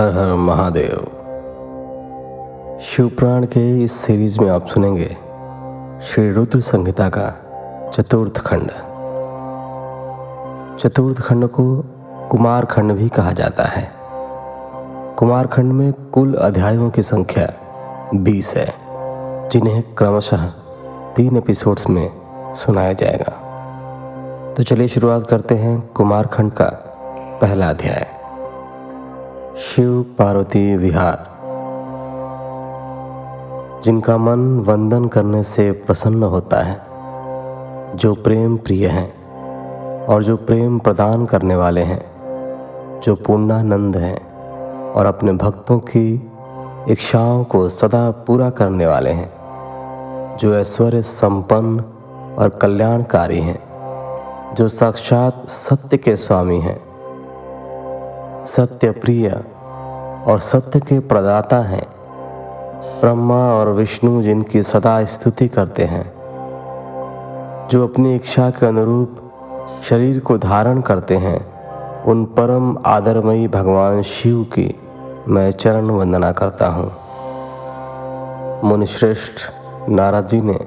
हर हर महादेव। शिवपुराण के इस सीरीज़ में आप सुनेंगे श्री रुद्र संहिता का चतुर्थ खंड। चतुर्थ खंड को कुमार खंड भी कहा जाता है। कुमार खंड में कुल अध्यायों की संख्या 20 है, जिन्हें क्रमशः तीन एपिसोड्स में सुनाया जाएगा। तो चलिए शुरुआत करते हैं कुमार खंड का पहला अध्याय। शिव पार्वती विहार। जिनका मन वंदन करने से प्रसन्न होता है, जो प्रेम प्रिय हैं और जो प्रेम प्रदान करने वाले हैं, जो पूर्णानंद हैं और अपने भक्तों की इच्छाओं को सदा पूरा करने वाले हैं, जो ऐश्वर्य संपन्न और कल्याणकारी हैं, जो साक्षात सत्य के स्वामी हैं। सत्य प्रिय और सत्य के प्रदाता हैं। ब्रह्मा और विष्णु जिनकी सदा स्तुति करते हैं, जो अपनी इच्छा के अनुरूप शरीर को धारण करते हैं, उन परम आदरमयी भगवान शिव की मैं चरण वंदना करता हूँ। मुनिश्रेष्ठ नारद जी ने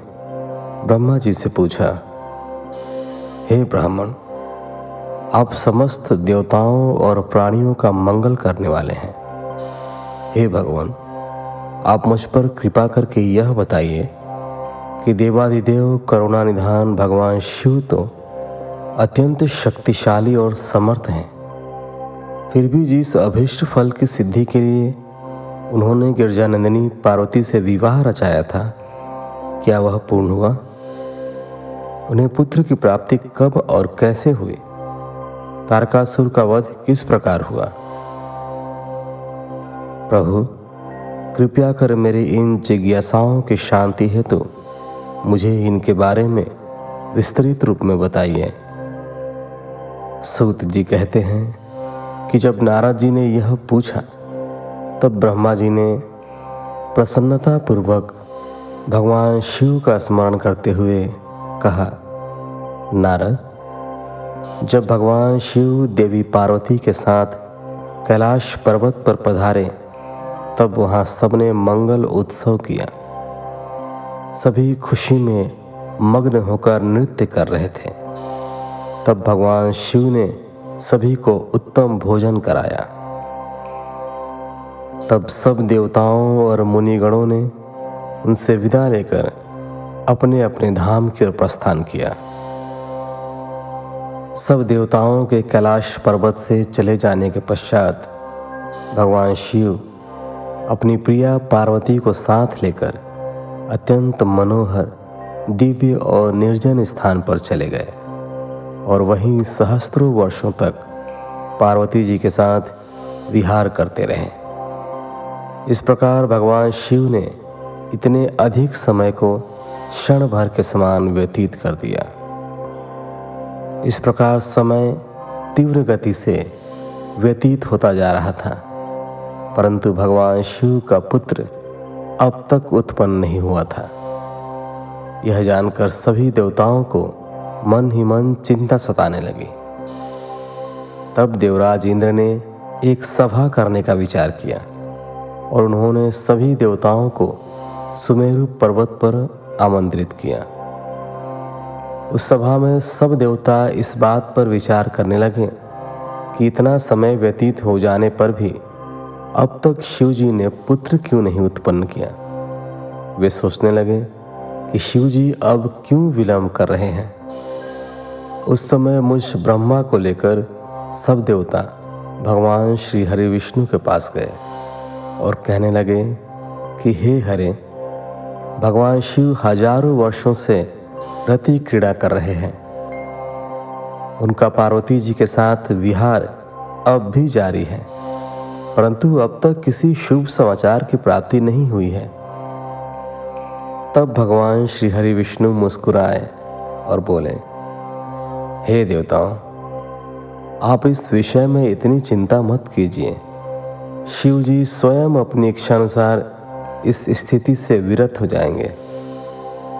ब्रह्मा जी से पूछा, हे ब्राह्मण, आप समस्त देवताओं और प्राणियों का मंगल करने वाले हैं। हे भगवान, आप मुझ पर कृपा करके यह बताइए कि देवादिदेव करुणा निधान भगवान शिव तो अत्यंत शक्तिशाली और समर्थ हैं। फिर भी जिस अभिष्ट फल की सिद्धि के लिए उन्होंने गिरजानंदिनी पार्वती से विवाह रचाया था, क्या वह पूर्ण हुआ? उन्हें पुत्र की प्राप्ति कब और कैसे हुई? तारकासुर का वध किस प्रकार हुआ? प्रभु, कृपया कर मेरी इन जिज्ञासाओं की शांति है तो मुझे इनके बारे में विस्तृत रूप में बताइए। सूत जी कहते हैं कि जब नारद जी ने यह पूछा, तब ब्रह्मा जी ने प्रसन्नता पूर्वक भगवान शिव का स्मरण करते हुए कहा, नारद, जब भगवान शिव देवी पार्वती के साथ कैलाश पर्वत पर पधारे तब वहाँ सबने मंगल उत्सव किया। सभी खुशी में मग्न होकर नृत्य कर रहे थे। तब भगवान शिव ने सभी को उत्तम भोजन कराया। तब सब देवताओं और मुनिगणों ने उनसे विदा लेकर अपने अपने धाम की ओर प्रस्थान किया। सब देवताओं के कैलाश पर्वत से चले जाने के पश्चात भगवान शिव अपनी प्रिया पार्वती को साथ लेकर अत्यंत मनोहर, दिव्य और निर्जन स्थान पर चले गए। और वहीं सहस्त्रों वर्षों तक पार्वती जी के साथ विहार करते रहे। इस प्रकार भगवान शिव ने इतने अधिक समय को क्षण भर के समान व्यतीत कर दिया। इस प्रकार समय तीव्र गति से व्यतीत होता जा रहा था। परंतु भगवान शिव का पुत्र अब तक उत्पन्न नहीं हुआ था। यह जानकर सभी देवताओं को मन ही मन चिंता सताने लगी। तब देवराज इंद्र ने एक सभा करने का विचार किया और उन्होंने सभी देवताओं को सुमेरु पर्वत पर आमंत्रित किया। उस सभा में सब देवता इस बात पर विचार करने लगे कि इतना समय व्यतीत हो जाने पर भी अब तक शिव जी ने पुत्र क्यों नहीं उत्पन्न किया? वे सोचने लगे कि शिव जी अब क्यों विलंब कर रहे हैं? उस समय मुझ ब्रह्मा को लेकर सब देवता भगवान श्री हरि विष्णु के पास गए और कहने लगे कि हे हरे, भगवान शिव हज़ारों वर्षों से रति क्रीड़ा कर रहे हैं। उनका पार्वती जी के साथ विहार अब भी जारी है। परंतु अब तक किसी शुभ समाचार की प्राप्ति नहीं हुई है। तब भगवान श्री हरि विष्णु मुस्कुराए और बोले, हे देवताओं, आप इस विषय में इतनी चिंता मत कीजिए। शिव जी स्वयं अपनी इच्छानुसार इस स्थिति से विरत हो जाएँगे।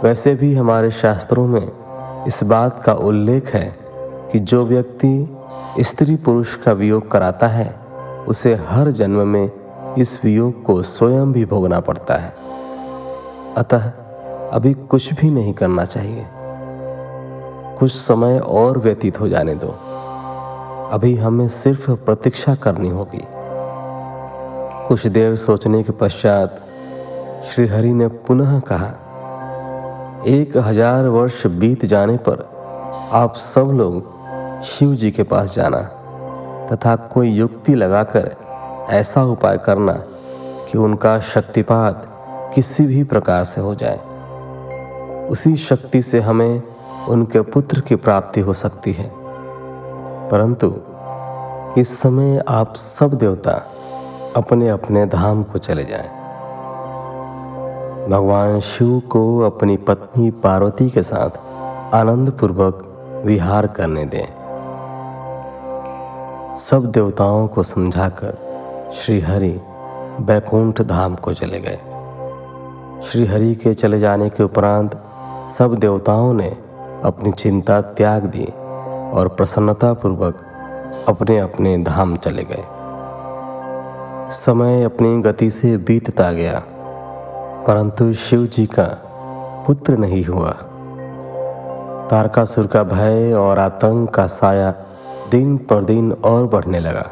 वैसे भी हमारे शास्त्रों में इस बात का उल्लेख है कि जो व्यक्ति स्त्री पुरुष का वियोग कराता है उसे हर जन्म में इस वियोग को स्वयं भी भोगना पड़ता है। अतः अभी कुछ भी नहीं करना चाहिए। कुछ समय और व्यतीत हो जाने दो। अभी हमें सिर्फ़ प्रतीक्षा करनी होगी। कुछ देर सोचने के पश्चात श्रीहरि ने पुनः कहा, एक हज़ार वर्ष बीत जाने पर आप सब लोग शिव जी के पास जाना। तथा कोई युक्ति लगाकर ऐसा उपाय करना कि उनका शक्तिपात किसी भी प्रकार से हो जाए। उसी शक्ति से हमें उनके पुत्र की प्राप्ति हो सकती है। परंतु इस समय आप सब देवता अपने अपने धाम को चले जाएँ। भगवान शिव को अपनी पत्नी पार्वती के साथ आनंद पूर्वक विहार करने दें। सब देवताओं को समझाकर श्री हरि बैकुंठ धाम को चले गए। श्री हरि के चले जाने के उपरांत सब देवताओं ने अपनी चिंता त्याग दी और प्रसन्नतापूर्वक अपने अपने धाम चले गए। समय अपनी गति से बीतता गया, परंतु शिव जी का पुत्र नहीं हुआ। तारकासुर का भय और आतंक का साया दिन पर दिन और बढ़ने लगा।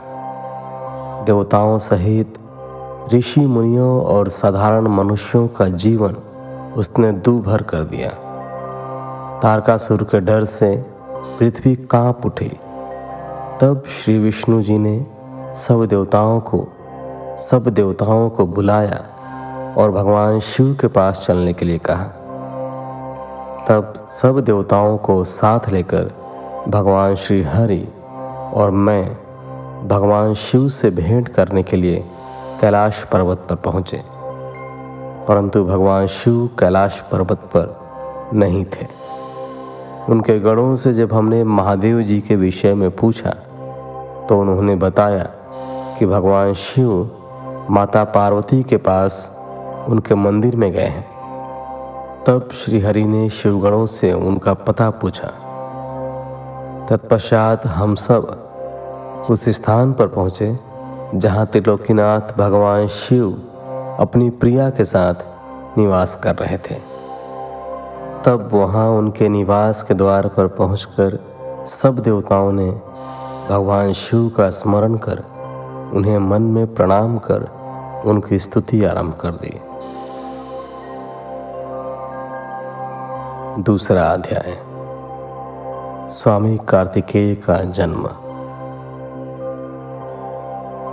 देवताओं सहित ऋषि मुनियों और साधारण मनुष्यों का जीवन उसने दूभर कर दिया। तारकासुर के डर से पृथ्वी काँप उठी। तब श्री विष्णु जी ने सब देवताओं को, सब देवताओं को बुलाया और भगवान शिव के पास चलने के लिए कहा। तब सब देवताओं को साथ लेकर भगवान श्री हरि और मैं भगवान शिव से भेंट करने के लिए कैलाश पर्वत पर पहुँचे। परंतु भगवान शिव कैलाश पर्वत पर नहीं थे। उनके गणों से जब हमने महादेव जी के विषय में पूछा तो उन्होंने बताया कि भगवान शिव माता पार्वती के पास उनके मंदिर में गए हैं। तब श्रीहरि ने शिवगणों से उनका पता पूछा। तत्पश्चात हम सब उस स्थान पर पहुँचे, जहाँ त्रिलोकीनाथ भगवान शिव अपनी प्रिया के साथ निवास कर रहे थे। तब वहाँ उनके निवास के द्वार पर पहुंचकर सब देवताओं ने भगवान शिव का स्मरण कर उन्हें मन में प्रणाम कर उनकी स्तुति आरंभ कर दी। दूसरा अध्याय। स्वामी कार्तिकेय का जन्म।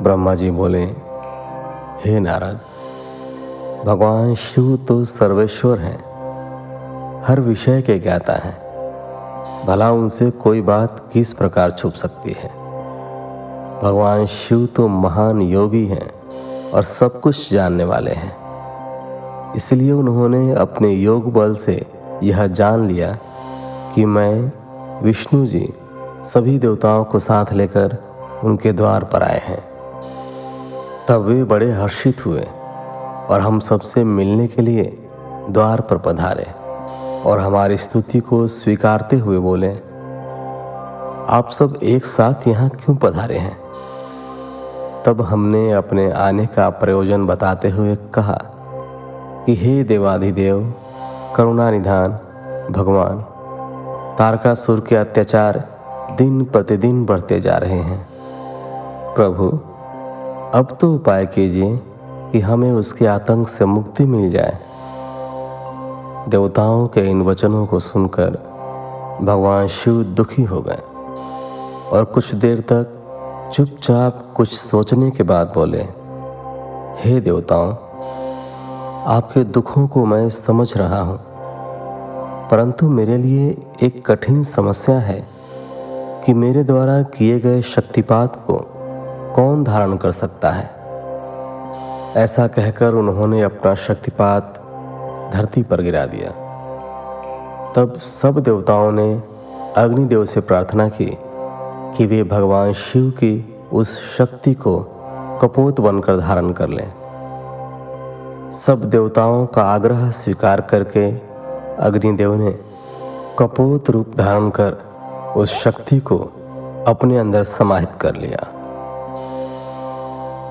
ब्रह्मा जी बोले, हे नारद, भगवान शिव तो सर्वेश्वर हैं, हर विषय के ज्ञाता हैं। भला उनसे कोई बात किस प्रकार छुप सकती है? भगवान शिव तो महान योगी हैं और सब कुछ जानने वाले हैं। इसलिए उन्होंने अपने योग बल से यह जान लिया कि मैं विष्णु जी सभी देवताओं को साथ लेकर उनके द्वार पर आए हैं। तब वे बड़े हर्षित हुए और हम सबसे मिलने के लिए द्वार पर पधारे और हमारी स्तुति को स्वीकारते हुए बोले, आप सब एक साथ यहाँ क्यों पधारे हैं? तब हमने अपने आने का प्रयोजन बताते हुए कहा कि, हे देवाधिदेव करुणा निधान भगवान तारकासुर के अत्याचार दिन प्रतिदिन बढ़ते जा रहे हैं। प्रभु, अब तो उपाय कीजिए कि हमें उसके आतंक से मुक्ति मिल जाए। देवताओं के इन वचनों को सुनकर भगवान शिव दुखी हो गए और कुछ देर तक चुपचाप कुछ सोचने के बाद बोले, हे देवताओं, आपके दुखों को मैं समझ रहा हूँ। परंतु मेरे लिए एक कठिन समस्या है कि मेरे द्वारा किए गए शक्तिपात को कौन धारण कर सकता है। ऐसा कहकर उन्होंने अपना शक्तिपात धरती पर गिरा दिया। तब सब देवताओं ने अग्निदेव से प्रार्थना की कि वे भगवान शिव की उस शक्ति को कपोत बनकर धारण कर लें। सब देवताओं का आग्रह स्वीकार करके अग्निदेव ने कपोत रूप धारण कर उस शक्ति को अपने अंदर समाहित कर लिया।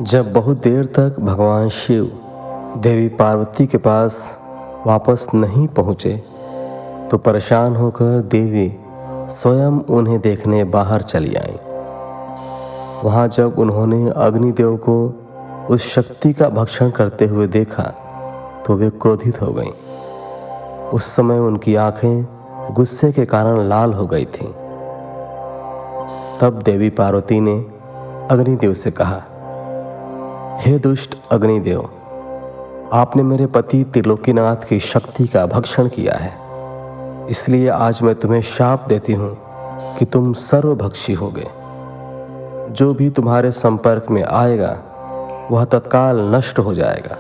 जब बहुत देर तक भगवान शिव देवी पार्वती के पास वापस नहीं पहुँचे तो परेशान होकर देवी स्वयं उन्हें देखने बाहर चली आई। वहाँ जब उन्होंने अग्निदेव को उस शक्ति का भक्षण करते हुए देखा तो वे क्रोधित हो गईं। उस समय उनकी आँखें गुस्से के कारण लाल हो गई थीं। तब देवी पार्वती ने अग्निदेव से कहा, हे दुष्ट अग्निदेव, आपने मेरे पति त्रिलोकीनाथ की शक्ति का भक्षण किया है। इसलिए आज मैं तुम्हें शाप देती हूँ कि तुम सर्वभक्षी होगे। जो भी तुम्हारे संपर्क में आएगा, वह तत्काल नष्ट हो जाएगा।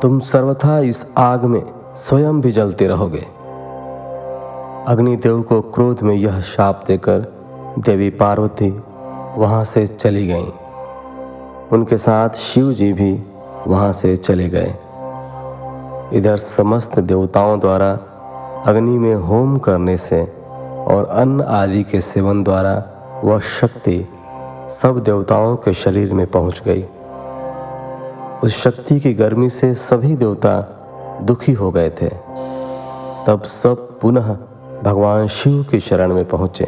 तुम सर्वथा इस आग में स्वयं भी जलते रहोगे। अग्निदेव को क्रोध में यह शाप देकर देवी पार्वती वहाँ से चली गईं। उनके साथ शिव जी भी वहाँ से चले गए। इधर समस्त देवताओं द्वारा अग्नि में होम करने से और अन्न आदि के सेवन द्वारा वह शक्ति सब देवताओं के शरीर में पहुँच गई। उस शक्ति की गर्मी से सभी देवता दुखी हो गए थे। तब सब पुनः भगवान शिव की शरण में पहुँचे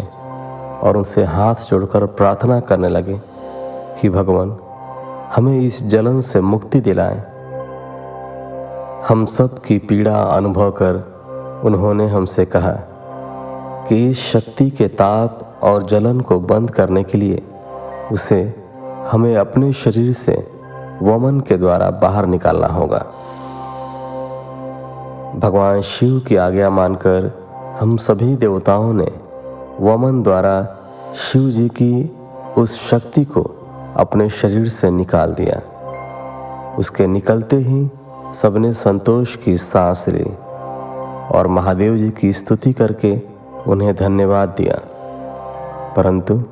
और उनसे हाथ जोड़कर प्रार्थना करने लगे कि भगवान, हमें इस जलन से मुक्ति दिलाएँ। हम सब की पीड़ा अनुभव कर उन्होंने हमसे कहा कि इस शक्ति के ताप और जलन को बंद करने के लिए उसे हमें अपने शरीर से वमन के द्वारा बाहर निकालना होगा। भगवान शिव की आज्ञा मानकर हम सभी देवताओं ने वमन द्वारा शिव जी की उस शक्ति को अपने शरीर से निकाल दिया। उसके निकलते ही सबने संतोष की सांस ली और महादेव जी की स्तुति करके उन्हें धन्यवाद दिया। परंतु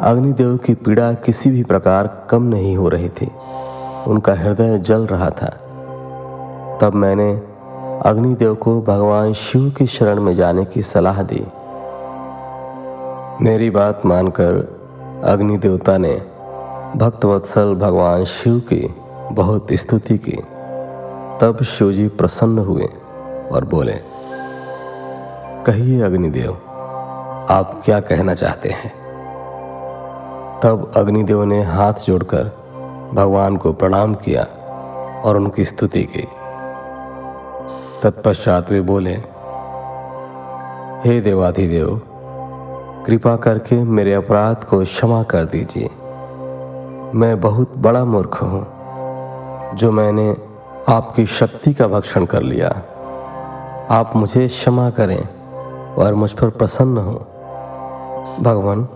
अग्निदेव की पीड़ा किसी भी प्रकार कम नहीं हो रही थी। उनका हृदय जल रहा था। तब मैंने अग्निदेव को भगवान शिव की शरण में जाने की सलाह दी। मेरी बात मानकर अग्निदेवता ने भक्तवत्सल भगवान शिव की बहुत स्तुति की। तब शिवजी प्रसन्न हुए और बोले, कहिए अग्निदेव, आप क्या कहना चाहते हैं? तब अग्निदेव ने हाथ जोड़कर भगवान को प्रणाम किया और उनकी स्तुति की। तत्पश्चात वे बोले, हे देवाधिदेव, कृपा करके मेरे अपराध को क्षमा कर दीजिए। मैं बहुत बड़ा मूर्ख हूँ, जो मैंने आपकी शक्ति का भक्षण कर लिया। आप मुझे क्षमा करें और मुझ पर प्रसन्न हो। भगवान,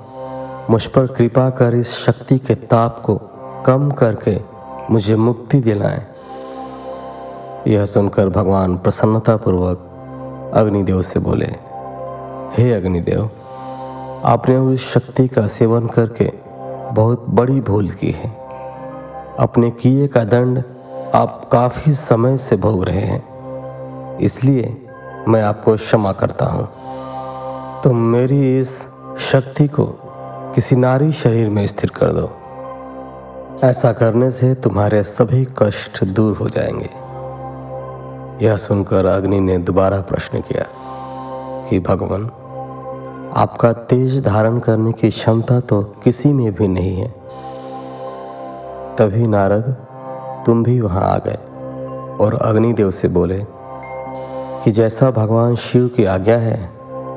मुझ पर कृपा कर इस शक्ति के ताप को कम करके मुझे मुक्ति दिलाएँ। यह सुनकर भगवान प्रसन्नतापूर्वक अग्निदेव से बोले, हे अग्निदेव, आपने उस शक्ति का सेवन करके बहुत बड़ी भूल की है। अपने किए का दंड आप काफ़ी समय से भोग रहे हैं। इसलिए मैं आपको क्षमा करता हूँ। तुम मेरी इस शक्ति को किसी नारी शरीर में स्थिर कर दो। ऐसा करने से तुम्हारे सभी कष्ट दूर हो जाएँगे। यह सुनकर अग्नि ने दोबारा प्रश्न किया कि, भगवान, आपका तेज धारण करने की क्षमता तो किसी में भी नहीं है। तभी नारद, तुम भी वहाँ आ गए और अग्निदेव से बोले कि, जैसा भगवान शिव की आज्ञा है,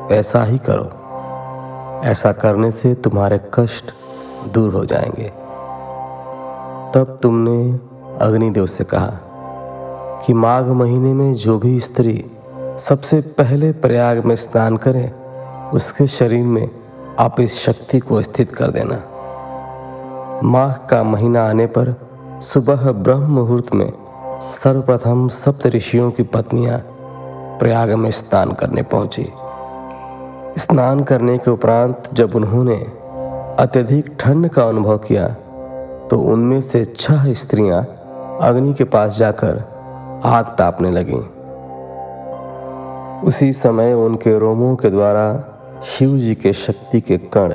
वैसा ही करो। ऐसा करने से तुम्हारे कष्ट दूर हो जाएँगे। तब तुमने अग्निदेव से कहा कि माघ महीने में जो भी स्त्री सबसे पहले प्रयाग में स्नान करें, उसके शरीर में आप इस शक्ति को स्थित कर देना। माह का महीना आने पर सुबह ब्रह्म मुहूर्त में सर्वप्रथम सप्त ऋषियों की पत्नियाँ प्रयाग में स्नान करने पहुँची। स्नान करने के उपरांत जब उन्होंने अत्यधिक ठंड का अनुभव किया तो उनमें से छह स्त्रियाँ अग्नि के पास जाकर आग तापने लगी। उसी समय उनके रोमों के द्वारा शिव जी के शक्ति के कण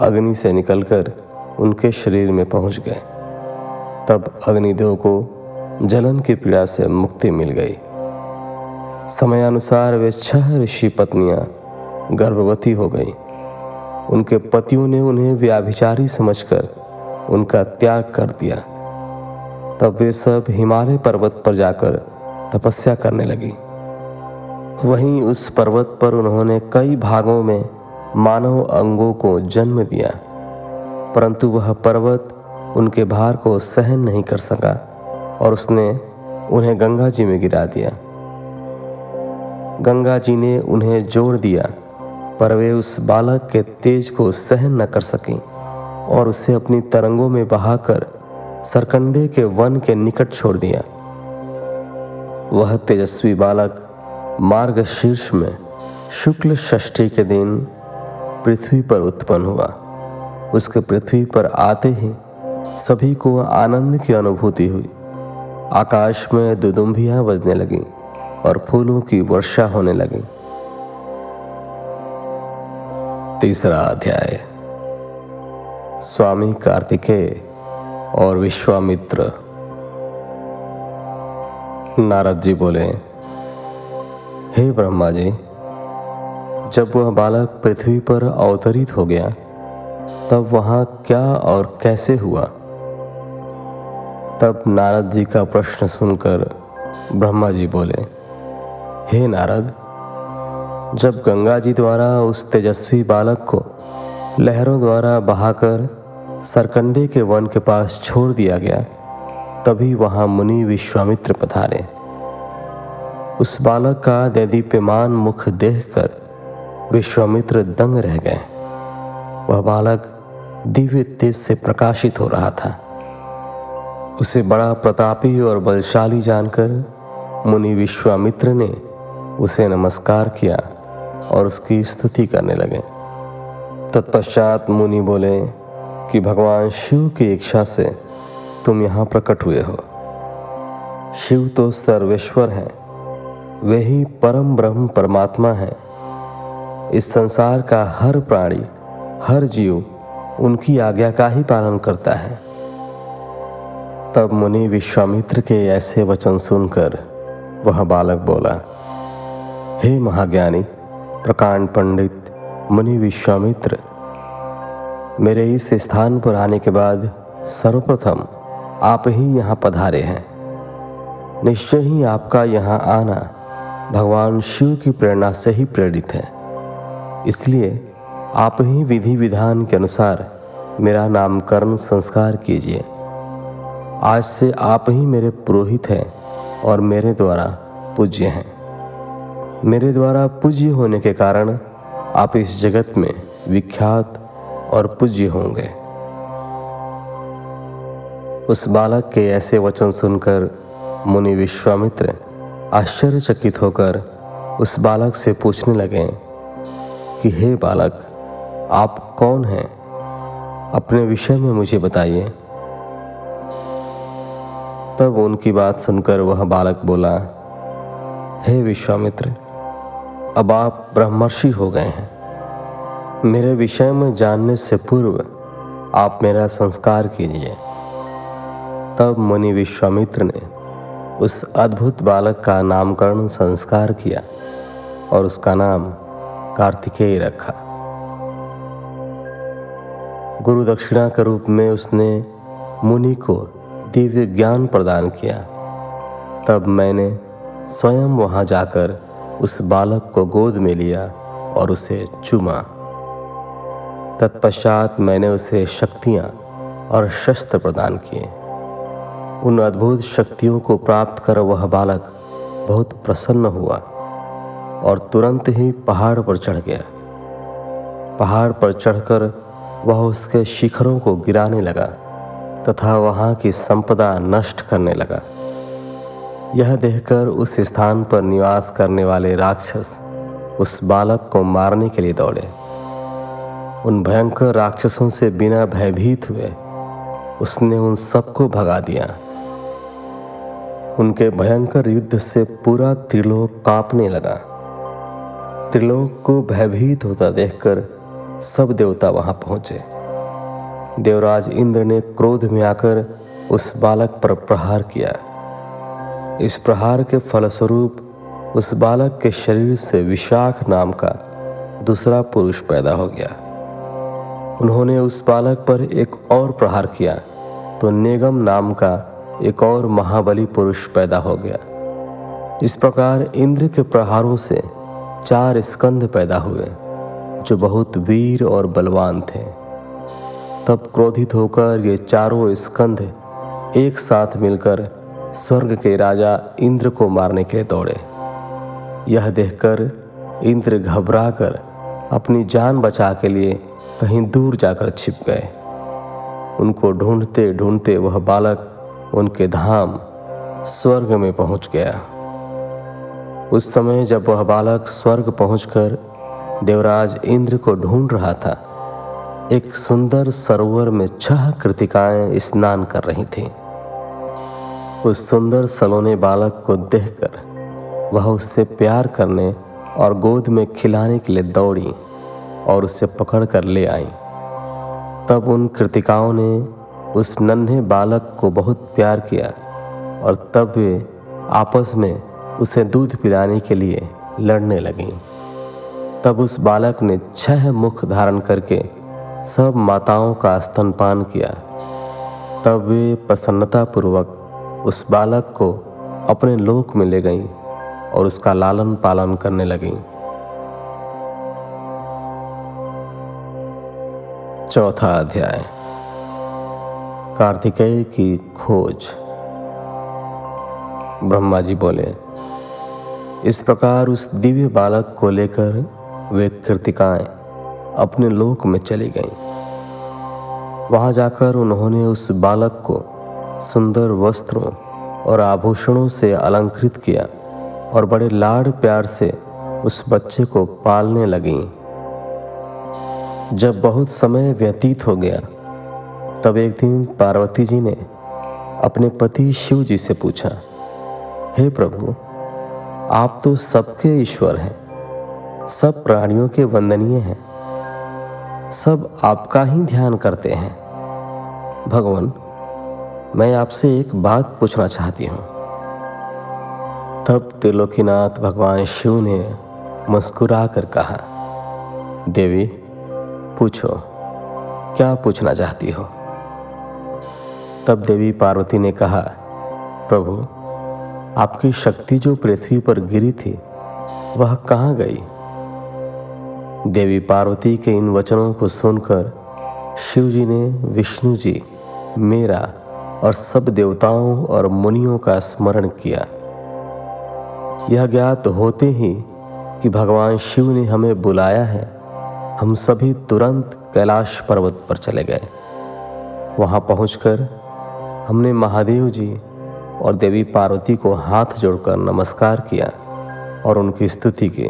अग्नि से निकलकर उनके शरीर में पहुँच गए। तब अग्निदेव को जलन की पीड़ा से मुक्ति मिल गई। समयानुसार वे छह ऋषि पत्नियाँ गर्भवती हो गईं। उनके पतियों ने उन्हें व्याभिचारी समझकर उनका त्याग कर दिया। तब वे सब हिमालय पर्वत पर जाकर तपस्या करने लगी। वहीं उस पर्वत पर उन्होंने कई भागों में मानव अंगों को जन्म दिया, परंतु वह पर्वत उनके भार को सहन नहीं कर सका और उसने उन्हें गंगा जी में गिरा दिया। गंगा जी ने उन्हें जोड़ दिया, पर वे उस बालक के तेज को सहन न कर सकें और उसे अपनी तरंगों में बहाकर सरकंडे के वन के निकट छोड़ दिया। वह तेजस्वी बालक मार्ग शीर्ष में शुक्ल षष्ठी के दिन पृथ्वी पर उत्पन्न हुआ। उसके पृथ्वी पर आते ही सभी को आनंद की अनुभूति हुई। आकाश में दुदुम्बियाँ बजने लगी और फूलों की वर्षा होने लगी। तीसरा अध्याय। स्वामी कार्तिकेय और विश्वामित्र। नारद जी बोले, हे ब्रह्मा जी, जब वह बालक पृथ्वी पर अवतरित हो गया, तब वहाँ क्या और कैसे हुआ? तब नारद जी का प्रश्न सुनकर ब्रह्मा जी बोले, हे नारद, जब गंगा जी द्वारा उस तेजस्वी बालक को लहरों द्वारा बहाकर सरकंडे के वन के पास छोड़ दिया गया, तभी वहाँ मुनि विश्वामित्र पधारे। उस बालक का दैदीप्यमान मुख देखकर विश्वामित्र दंग रह गए। वह बालक दिव्य तेज से प्रकाशित हो रहा था। उसे बड़ा प्रतापी और बलशाली जानकर मुनि विश्वामित्र ने उसे नमस्कार किया और उसकी स्तुति करने लगे। तत्पश्चात मुनि बोले कि भगवान शिव की इच्छा से तुम यहाँ प्रकट हुए हो। शिव तो सर्वेश्वर हैं, वे ही परम ब्रह्म परमात्मा है। इस संसार का हर प्राणी, हर जीव उनकी आज्ञा का ही पालन करता है। तब मुनि विश्वामित्र के ऐसे वचन सुनकर वह बालक बोला, हे महाज्ञानी, प्रकांड पंडित, मुनि विश्वामित्र मेरे इस स्थान पर आने के बाद सर्वप्रथम आप ही यहाँ पधारे हैं। निश्चय ही आपका यहाँ आना भगवान शिव की प्रेरणा से ही प्रेरित है। इसलिए आप ही विधि विधान के अनुसार मेरा नामकरण संस्कार कीजिए। आज से आप ही मेरे पुरोहित हैं और मेरे द्वारा पूज्य हैं। मेरे द्वारा पूज्य होने के कारण आप इस जगत में विख्यात और पूज्य होंगे। उस बालक के ऐसे वचन सुनकर मुनि विश्वामित्र आश्चर्यचकित होकर उस बालक से पूछने लगे कि, हे बालक, आप कौन हैं? अपने विषय में मुझे बताइए। तब उनकी बात सुनकर वह बालक बोला, हे विश्वामित्र, अब आप ब्रह्मर्षि हो गए हैं। मेरे विषय में जानने से पूर्व आप मेरा संस्कार कीजिए। तब मुनि विश्वामित्र ने उस अद्भुत बालक का नामकरण संस्कार किया और उसका नाम कार्तिकेय रखा। गुरु दक्षिणा के रूप में उसने मुनि को दिव्य ज्ञान प्रदान किया। तब मैंने स्वयं वहाँ जाकर उस बालक को गोद में लिया और उसे चूमा। तत्पश्चात मैंने उसे शक्तियाँ और शस्त्र प्रदान किए। उन अद्भुत शक्तियों को प्राप्त कर वह बालक बहुत प्रसन्न हुआ और तुरंत ही पहाड़ पर चढ़ गया। पहाड़ पर चढ़कर वह उसके शिखरों को गिराने लगा तथा वहाँ की संपदा नष्ट करने लगा। यह देखकर उस स्थान पर निवास करने वाले राक्षस उस बालक को मारने के लिए दौड़े। उन भयंकर राक्षसों से बिना भयभीत हुए उसने उन सबको भगा दिया। उनके भयंकर युद्ध से पूरा त्रिलोक कांपने लगा। त्रिलोक को भयभीत होता देखकर सब देवता वहाँ पहुँचे। देवराज इंद्र ने क्रोध में आकर उस बालक पर प्रहार किया। इस प्रहार के फलस्वरूप उस बालक के शरीर से विशाख नाम का दूसरा पुरुष पैदा हो गया। उन्होंने उस बालक पर एक और प्रहार किया तो नेगम नाम का एक और महाबली पुरुष पैदा हो गया। इस प्रकार इंद्र के प्रहारों से चार स्कंद पैदा हुए, जो बहुत वीर और बलवान थे। तब क्रोधित होकर ये चारों स्कंद एक साथ मिलकर स्वर्ग के राजा इंद्र को मारने के लिए दौड़े। यह देखकर इंद्र घबराकर अपनी जान बचा के लिए कहीं दूर जाकर छिप गए। उनको ढूंढते ढूंढते वह बालक उनके धाम, स्वर्ग में पहुँच गया। उस समय जब वह बालक स्वर्ग पहुंचकर देवराज इंद्र को ढूंढ रहा था, एक सुंदर सरोवर में छह कृतिकाएँ स्नान कर रही थीं। उस सुंदर सलोने बालक को देखकर वह उससे प्यार करने और गोद में खिलाने के लिए दौड़ी। और उसे पकड़ कर ले आई। तब उन कृतिकाओं ने उस नन्हे बालक को बहुत प्यार किया और तब वे आपस में उसे दूध पिलाने के लिए लड़ने लगीं। तब उस बालक ने छह मुख धारण करके सब माताओं का स्तनपान किया। तब वे प्रसन्नतापूर्वक उस बालक को अपने लोक में ले गईं और उसका लालन पालन करने लगीं। चौथा अध्याय। कार्तिकेय की खोज। ब्रह्मा जी बोले, इस प्रकार उस दिव्य बालक को लेकर वे कृतिकाएँ अपने लोक में चली गईं। वहाँ जाकर उन्होंने उस बालक को सुंदर वस्त्रों और आभूषणों से अलंकृत किया और बड़े लाड प्यार से उस बच्चे को पालने लगीं। जब बहुत समय व्यतीत हो गया, तब एक दिन पार्वती जी ने अपने पति शिव जी से पूछा, हे प्रभु, आप तो सबके ईश्वर हैं, सब प्राणियों के वंदनीय हैं, सब आपका ही ध्यान करते हैं। भगवान, मैं आपसे एक बात पूछना चाहती हूँ। तब त्रिलोकीनाथ भगवान शिव ने मुस्कुरा कर कहा, देवी पूछो, क्या पूछना चाहती हो? तब देवी पार्वती ने कहा, प्रभु, आपकी शक्ति जो पृथ्वी पर गिरी थी, वह कहाँ गई? देवी पार्वती के इन वचनों को सुनकर शिव जी ने विष्णु जी मेरा और सब देवताओं और मुनियों का स्मरण किया। यह ज्ञात होते ही कि भगवान शिव ने हमें बुलाया है हम सभी तुरंत कैलाश पर्वत पर चले गए। वहाँ पहुंचकर हमने महादेव जी और देवी पार्वती को हाथ जोड़कर नमस्कार किया और उनकी स्तुति की।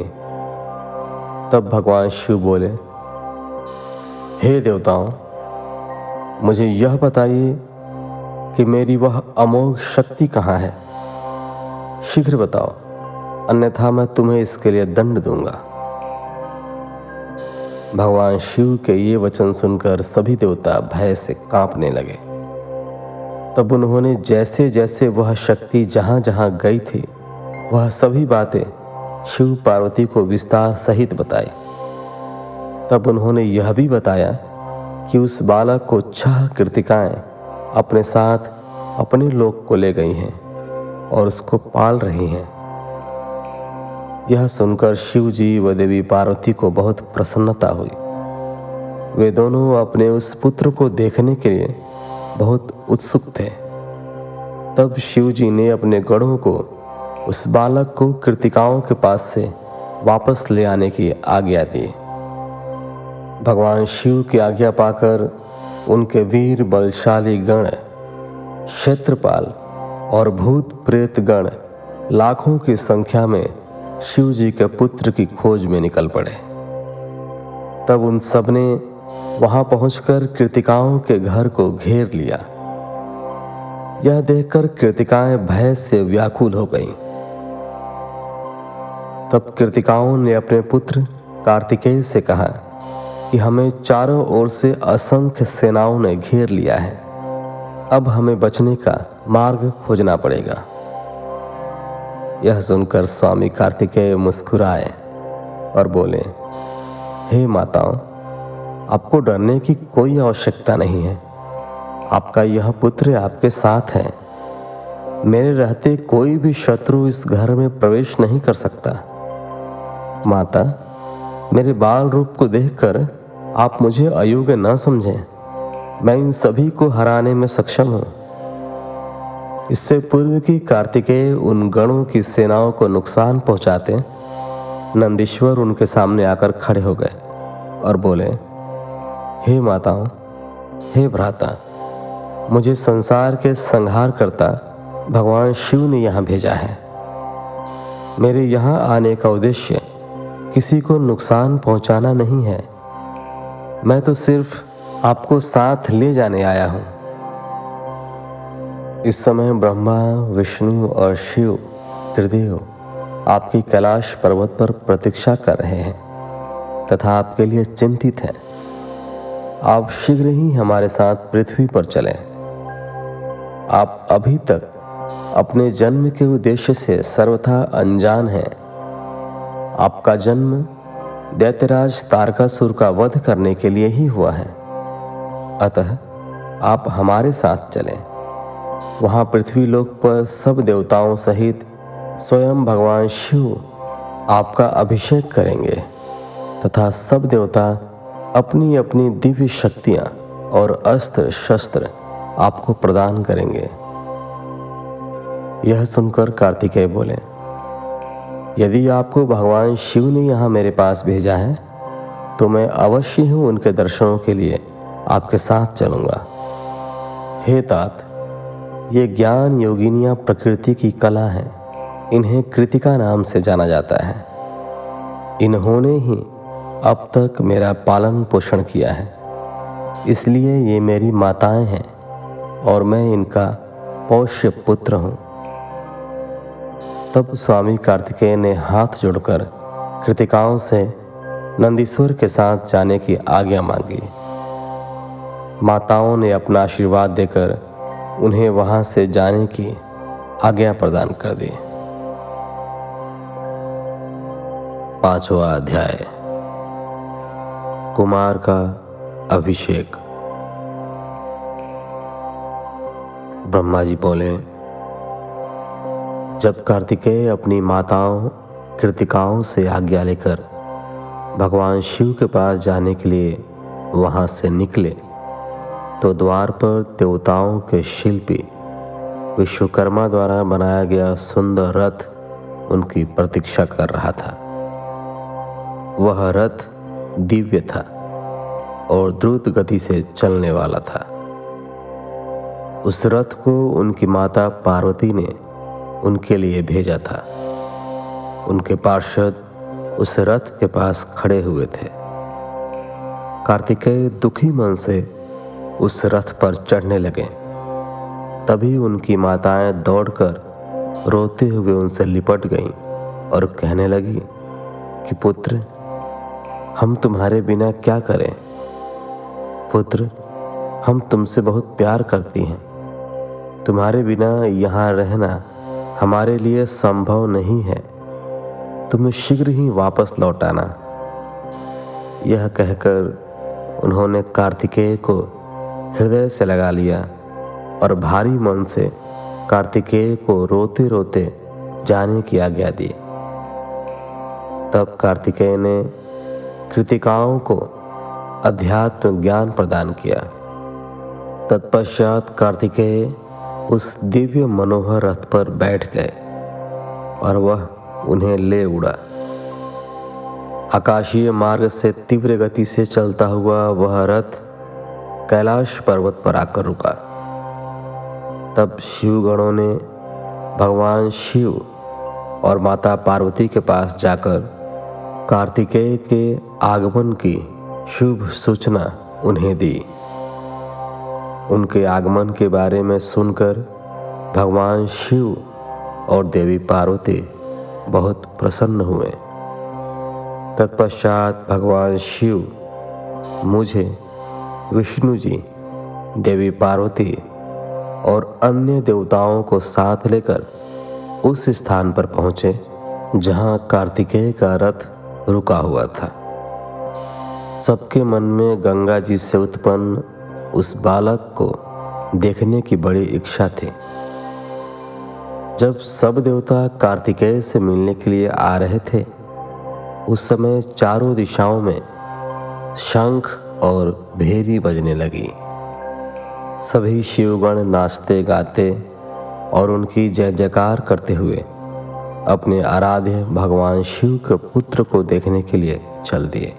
तब भगवान शिव बोले, हे देवताओं, मुझे यह बताइए कि मेरी वह अमोघ शक्ति कहाँ है? शीघ्र बताओ, अन्यथा मैं तुम्हें इसके लिए दंड दूँगा। भगवान शिव के ये वचन सुनकर सभी देवता भय से कांपने लगे। तब उन्होंने जैसे जैसे वह शक्ति जहाँ जहाँ गई थी, वह सभी बातें शिव पार्वती को विस्तार सहित बताई। तब उन्होंने यह भी बताया कि उस बालक को छह कृतिकाएँ अपने साथ अपने लोक को ले गई हैं और उसको पाल रही हैं। यह सुनकर शिव जी व देवी पार्वती को बहुत प्रसन्नता हुई। वे दोनों अपने उस पुत्र को देखने के लिए बहुत उत्सुक थे। तब शिव जी ने अपने गढ़ों को उस बालक को कृतिकाओं के पास से वापस ले आने की आज्ञा दी। भगवान शिव की आज्ञा पाकर उनके वीर बलशाली गण, क्षेत्रपाल और भूत प्रेत गण लाखों की संख्या में शिव जी के पुत्र की खोज में निकल पड़े। तब उन सबने वहाँ पहुंचकर कृतिकाओं के घर को घेर लिया। यह देखकर कृतिकाएँ भय से व्याकुल हो गईं। तब कृतिकाओं ने अपने पुत्र कार्तिकेय से कहा कि हमें चारों ओर से असंख्य सेनाओं ने घेर लिया है। अब हमें बचने का मार्ग खोजना पड़ेगा। यह सुनकर स्वामी कार्तिकेय मुस्कुराए और बोले, हे माताओं, आपको डरने की कोई आवश्यकता नहीं है। आपका यह पुत्र आपके साथ है। मेरे रहते कोई भी शत्रु इस घर में प्रवेश नहीं कर सकता। माता, मेरे बाल रूप को देखकर आप मुझे अयोग्य न समझें। मैं इन सभी को हराने में सक्षम हूँ। इससे पूर्व की कार्तिकेय उन गणों की सेनाओं को नुकसान पहुंचाते, नंदीश्वर उनके सामने आकर खड़े हो गए और बोले, हे माताओं, हे भ्राता, मुझे संसार के संहार करता भगवान शिव ने यहाँ भेजा है। मेरे यहाँ आने का उद्देश्य किसी को नुकसान पहुँचाना नहीं है। मैं तो सिर्फ़ आपको साथ ले जाने आया हूँ। इस समय ब्रह्मा, विष्णु और शिव त्रिदेव आपकी कैलाश पर्वत पर प्रतीक्षा कर रहे हैं तथा आपके लिए चिंतित हैं। आप शीघ्र ही हमारे साथ पृथ्वी पर चलें। आप अभी तक अपने जन्म के उद्देश्य से सर्वथा अनजान हैं। आपका जन्म दैत्यराज तारकासुर का वध करने के लिए ही हुआ है। अतः आप हमारे साथ चलें। वहाँ पृथ्वी लोक पर सब देवताओं सहित स्वयं भगवान शिव आपका अभिषेक करेंगे तथा सब देवता अपनी अपनी दिव्य शक्तियाँ और अस्त्र शस्त्र आपको प्रदान करेंगे। यह सुनकर कार्तिकेय बोले, यदि आपको भगवान शिव ने यहाँ मेरे पास भेजा है तो मैं अवश्य ही उनके दर्शनों के लिए आपके साथ चलूँगा। हे तात ये ज्ञान योगिनियाँ प्रकृति की कला है। इन्हें कृतिका नाम से जाना जाता है। इन्होंने ही अब तक मेरा पालन पोषण किया है। इसलिए ये मेरी माताएँ हैं और मैं इनका पौष्य पुत्र हूँ। तब स्वामी कार्तिकेय ने हाथ जोड़कर कृतिकाओं से नंदीश्वर के साथ जाने की आज्ञा मांगी। माताओं ने अपना आशीर्वाद देकर उन्हें वहाँ से जाने की आज्ञा प्रदान कर दी। पांचवा अध्याय। कुमार का अभिषेक। ब्रह्मा जी बोले, जब कार्तिकेय अपनी माताओं, कृतिकाओं से आज्ञा लेकर भगवान शिव के पास जाने के लिए वहाँ से निकले तो द्वार पर देवताओं के शिल्पी विश्वकर्मा द्वारा बनाया गया सुंदर रथ उनकी प्रतीक्षा कर रहा था। वह रथ दिव्य था और द्रुत गति से चलने वाला था। उस रथ को उनकी माता पार्वती ने उनके लिए भेजा था। उनके पार्षद उस रथ के पास खड़े हुए थे। कार्तिकेय दुखी मन से उस रथ पर चढ़ने लगे। तभी उनकी माताएँ दौड़कर रोते हुए उनसे लिपट गईं और कहने लगी कि, पुत्र, हम तुम्हारे बिना क्या करें? पुत्र, हम तुमसे बहुत प्यार करती हैं। तुम्हारे बिना यहाँ रहना हमारे लिए संभव नहीं है। तुम्हें शीघ्र ही वापस लौटाना यह कहकर उन्होंने कार्तिकेय को हृदय से लगा लिया और भारी मन से कार्तिकेय को रोते रोते जाने की आज्ञा दी। तब कार्तिकेय ने कृतिकाओं को अध्यात्म ज्ञान प्रदान किया। तत्पश्चात कार्तिकेय उस दिव्य मनोहर रथ पर बैठ गए और वह उन्हें ले उड़ा। आकाशीय मार्ग से तीव्र गति से चलता हुआ वह रथ कैलाश पर्वत पर आकर रुका। तब शिवगणों ने भगवान शिव और माता पार्वती के पास जाकर कार्तिकेय के आगमन की शुभ सूचना उन्हें दी। उनके आगमन के बारे में सुनकर भगवान शिव और देवी पार्वती बहुत प्रसन्न हुए। तत्पश्चात भगवान शिव मुझे विष्णु जी, देवी पार्वती और अन्य देवताओं को साथ लेकर उस स्थान पर पहुँचे, जहाँ कार्तिकेय का रथ रुका हुआ था। सबके मन में गंगा जी से उत्पन्न उस बालक को देखने की बड़ी इच्छा थी। जब सब देवता कार्तिकेय से मिलने के लिए आ रहे थे, उस समय चारों दिशाओं में शंख और भेरी बजने लगी। सभी शिवगण नाचते गाते और उनकी जय जयकार करते हुए अपने आराध्य भगवान शिव के पुत्र को देखने के लिए चल दिए।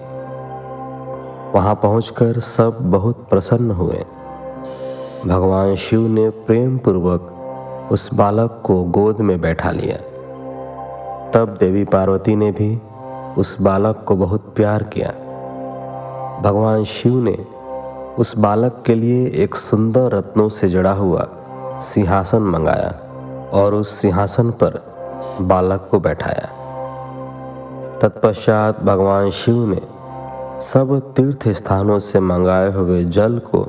वहाँ पहुंचकर सब बहुत प्रसन्न हुए। भगवान शिव ने प्रेम पूर्वक उस बालक को गोद में बैठा लिया। तब देवी पार्वती ने भी उस बालक को बहुत प्यार किया। भगवान शिव ने उस बालक के लिए एक सुंदर रत्नों से जड़ा हुआ सिंहासन मंगाया और उस सिंहासन पर बालक को बैठाया। तत्पश्चात भगवान शिव ने सब तीर्थ स्थानों से मंगाए हुए जल को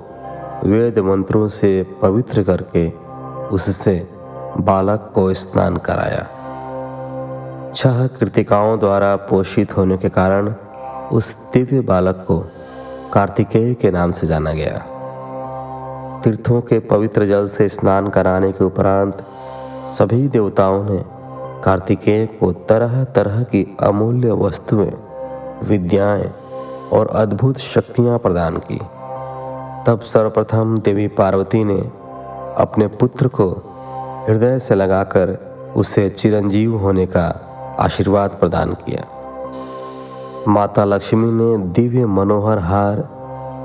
वेद मंत्रों से पवित्र करके उससे बालक को स्नान कराया। छह कृतिकाओं द्वारा पोषित होने के कारण उस दिव्य बालक को कार्तिकेय के नाम से जाना गया। तीर्थों के पवित्र जल से स्नान कराने के उपरांत सभी देवताओं ने कार्तिकेय को तरह तरह की अमूल्य वस्तुएँ, विद्याएँ और अद्भुत शक्तियाँ प्रदान की। तब सर्वप्रथम देवी पार्वती ने अपने पुत्र को हृदय से लगाकर उसे चिरंजीव होने का आशीर्वाद प्रदान किया। माता लक्ष्मी ने दिव्य मनोहर हार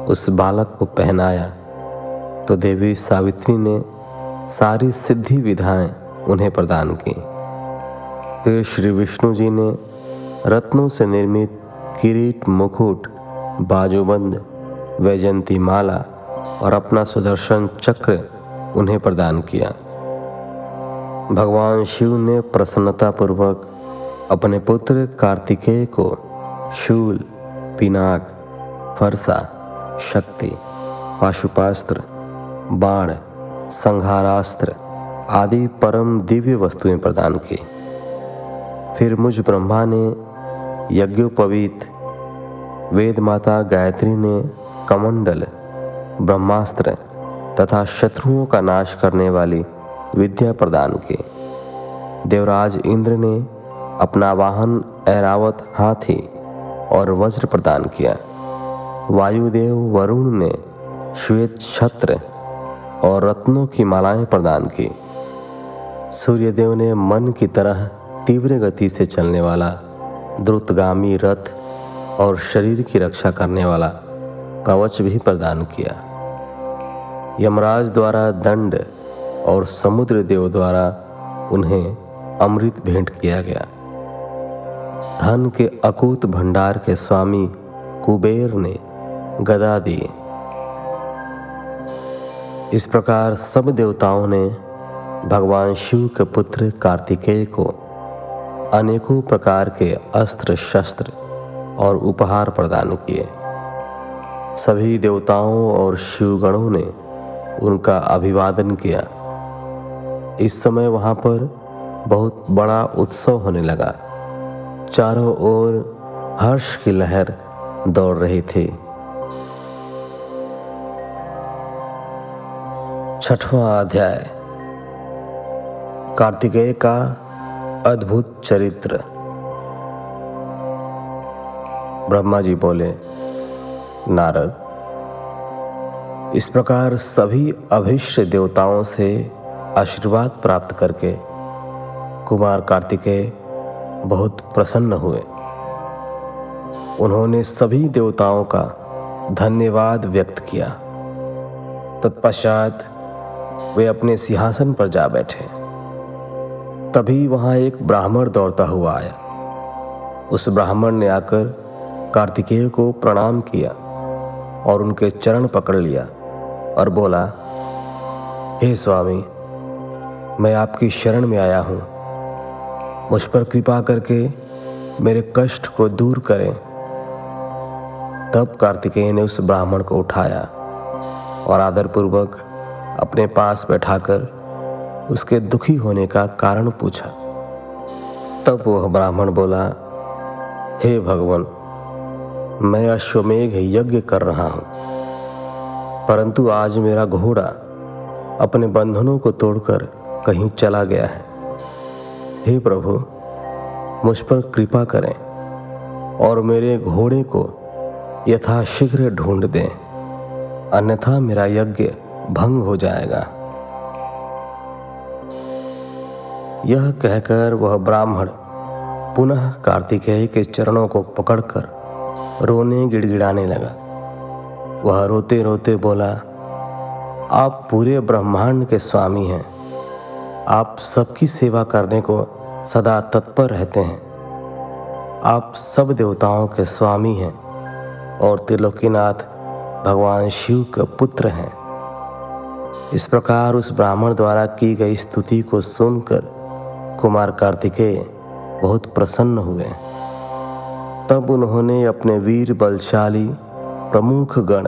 उस बालक को पहनाया। तो देवी सावित्री ने सारी सिद्धि विधाएँ उन्हें प्रदान की। फिर श्री विष्णु जी ने रत्नों से निर्मित किरीट, मुकुट, बाजूबंद वैजंती माला और अपना सुदर्शन चक्र उन्हें प्रदान किया। भगवान शिव ने प्रसन्नतापूर्वक अपने पुत्र कार्तिकेय को शूल, पिनाक, फरसा, शक्ति, पाशुपास्त्र, बाण, संहारास्त्र आदि परम दिव्य वस्तुएँ प्रदान की। फिर मुझ ब्रह्मा ने यज्ञोपवीत वेद माता गायत्री ने कमंडल, ब्रह्मास्त्र तथा शत्रुओं का नाश करने वाली विद्या प्रदान की। देवराज इंद्र ने अपना वाहन ऐरावत हाथी और वज्र प्रदान किया। वायुदेव वरुण ने श्वेत छत्र और रत्नों की मालाएँ प्रदान की। सूर्यदेव ने मन की तरह तीव्र गति से चलने वाला, द्रुतगामी रथ और शरीर की रक्षा करने वाला कवच भी प्रदान किया। यमराज द्वारा दंड और समुद्र देव द्वारा उन्हें अमृत भेंट किया गया। धन के अकूत भंडार के स्वामी कुबेर ने गदा दी इस प्रकार सब देवताओं ने भगवान शिव के पुत्र कार्तिकेय को अनेकों प्रकार के अस्त्र, शस्त्र और उपहार प्रदान किए। सभी देवताओं और शिवगणों ने उनका अभिवादन किया। इस समय वहाँ पर बहुत बड़ा उत्सव होने लगा। चारों ओर हर्ष की लहर दौड़ रही थी। छठवां अध्याय। कार्तिकेय का अद्भुत चरित्र। ब्रह्मा जी बोले, नारद, इस प्रकार सभी अभिष्ट देवताओं से आशीर्वाद प्राप्त करके कुमार कार्तिकेय बहुत प्रसन्न हुए। उन्होंने सभी देवताओं का धन्यवाद व्यक्त किया। तत्पश्चात वे अपने सिंहासन पर जा बैठे। तभी वहाँ एक ब्राह्मण दौड़ता हुआ आया। उस ब्राह्मण ने आकर कार्तिकेय को प्रणाम किया और उनके चरण पकड़ लिया और बोला, हे स्वामी, मैं आपकी शरण में आया हूँ। मुझ पर कृपा करके मेरे कष्ट को दूर करें। तब कार्तिकेय ने उस ब्राह्मण को उठाया और आदरपूर्वक अपने पास बैठाकर उसके दुखी होने का कारण पूछा। तब वह ब्राह्मण बोला, हे भगवान, मैं अश्वमेघ यज्ञ कर रहा हूँ, परंतु आज मेरा घोड़ा अपने बंधनों को तोड़कर कहीं चला गया है। हे प्रभु, मुझ पर कृपा करें और मेरे घोड़े को यथाशीघ्र ढूंढ दें। अन्यथा मेरा यज्ञ भंग हो जाएगा। यह कहकर वह ब्राह्मण पुनः कार्तिकेय के चरणों को पकड़कर रोने गिड़गिड़ाने लगा। वह रोते रोते बोला, आप पूरे ब्रह्मांड के स्वामी हैं। आप सबकी सेवा करने को सदा तत्पर रहते हैं। आप सब देवताओं के स्वामी हैं और त्रिलोकीनाथ भगवान शिव के पुत्र हैं। इस प्रकार उस ब्राह्मण द्वारा की गई स्तुति को सुनकर कुमार कार्तिकेय बहुत प्रसन्न हुए। तब उन्होंने अपने वीर बलशाली प्रमुख गण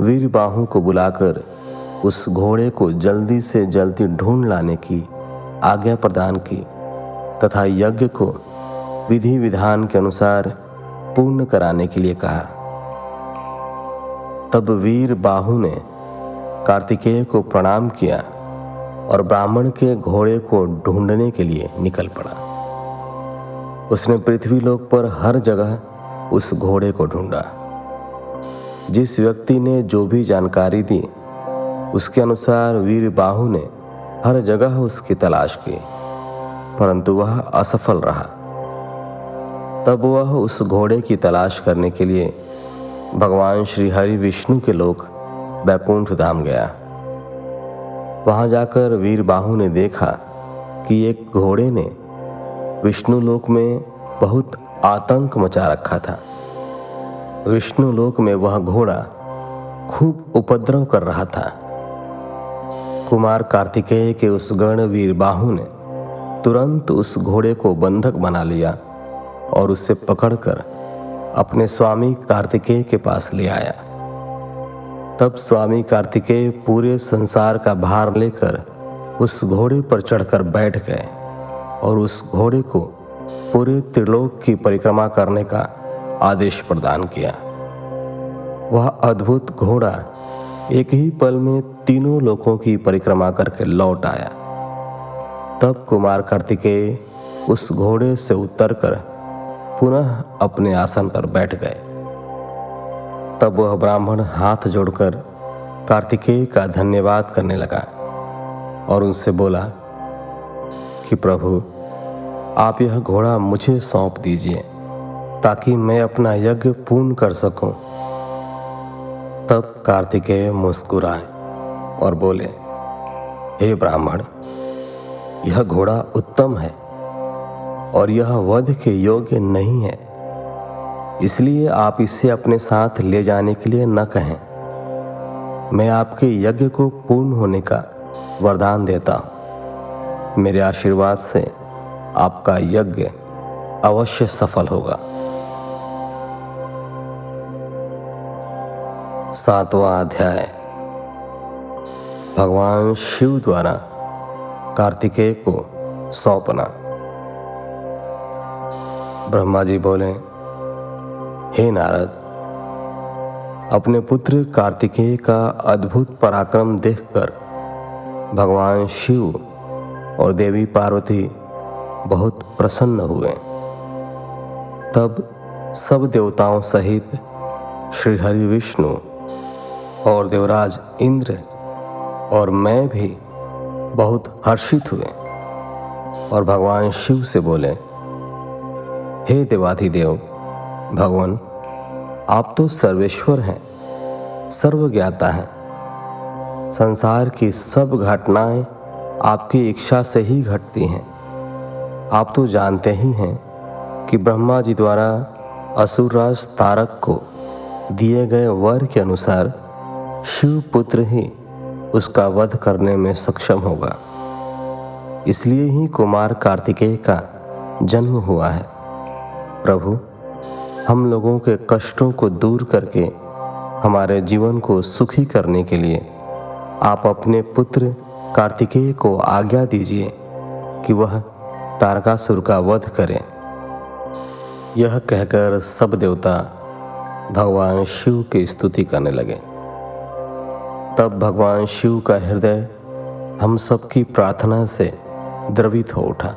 वीर बाहू को बुलाकर उस घोड़े को जल्दी से जल्दी ढूंढ लाने की आज्ञा प्रदान की। तथा यज्ञ को विधि विधान के अनुसार पूर्ण कराने के लिए कहा। तब वीर बाहु ने कार्तिकेय को प्रणाम किया और ब्राह्मण के घोड़े को ढूँढने के लिए निकल पड़ा। उसने पृथ्वी लोक पर हर जगह उस घोड़े को ढूंढा। जिस व्यक्ति ने जो भी जानकारी दी, उसके अनुसार वीर बाहु ने हर जगह उसकी तलाश की। परंतु वह असफल रहा। तब वह उस घोड़े की तलाश करने के लिए भगवान श्री हरि विष्णु के लोक बैकुंठ धाम गया। वहाँ जाकर वीर बाहु ने देखा कि एक घोड़े ने विष्णु लोक में बहुत आतंक मचा रखा था। विष्णु लोक में वह घोड़ा खूब उपद्रव कर रहा था। कुमार कार्तिकेय के उस गण वीर बाहु ने तुरंत उस घोड़े को बंधक बना लिया और उसे पकड़कर अपने स्वामी कार्तिकेय के पास ले आया। तब स्वामी कार्तिकेय पूरे संसार का भार लेकर उस घोड़े पर चढ़कर बैठ गए और उस घोड़े को पूरे त्रिलोक की परिक्रमा करने का आदेश प्रदान किया। वह अद्भुत घोड़ा एक ही पल में तीनों लोकों की परिक्रमा करके लौट आया। तब कुमार कार्तिकेय उस घोड़े से उतरकर पुनः अपने आसन पर बैठ गए तब वह ब्राह्मण हाथ जोड़कर कार्तिकेय का धन्यवाद करने लगा और उनसे बोला कि प्रभु, आप यह घोड़ा मुझे सौंप दीजिए ताकि मैं अपना यज्ञ पूर्ण कर सकूँ। तब कार्तिकेय मुस्कुराए और बोले, हे ब्राह्मण यह घोड़ा उत्तम है और यह वध के योग्य नहीं है। इसलिए आप इसे अपने साथ ले जाने के लिए न कहें। मैं आपके यज्ञ को पूर्ण होने का वरदान देता हूँ। मेरे आशीर्वाद से आपका यज्ञ अवश्य सफल होगा। सातवां अध्याय। भगवान शिव द्वारा कार्तिकेय को सौंपना। ब्रह्मा जी बोले, हे नारद, अपने पुत्र कार्तिकेय का अद्भुत पराक्रम देखकर भगवान शिव और देवी पार्वती बहुत प्रसन्न हुए। तब सब देवताओं सहित श्री हरि विष्णु और देवराज इंद्र और मैं भी बहुत हर्षित हुए और भगवान शिव से बोले, हे देवाधिदेव, भगवान, आप तो सर्वेश्वर हैं, सर्वज्ञाता हैं। संसार की सब घटनाएँ आपकी इच्छा से ही घटती हैं। आप तो जानते ही हैं कि ब्रह्मा जी द्वारा असुरराज तारक को दिए गए वर के अनुसार शिव पुत्र ही उसका वध करने में सक्षम होगा। इसलिए ही कुमार कार्तिकेय का जन्म हुआ है। प्रभु, हम लोगों के कष्टों को दूर करके हमारे जीवन को सुखी करने के लिए आप अपने पुत्र कार्तिकेय को आज्ञा दीजिए कि वह तारकासुर का वध करें। यह कहकर सब देवता भगवान शिव की स्तुति करने लगे। तब भगवान शिव का हृदय हम सबकी प्रार्थना से द्रवित हो उठा।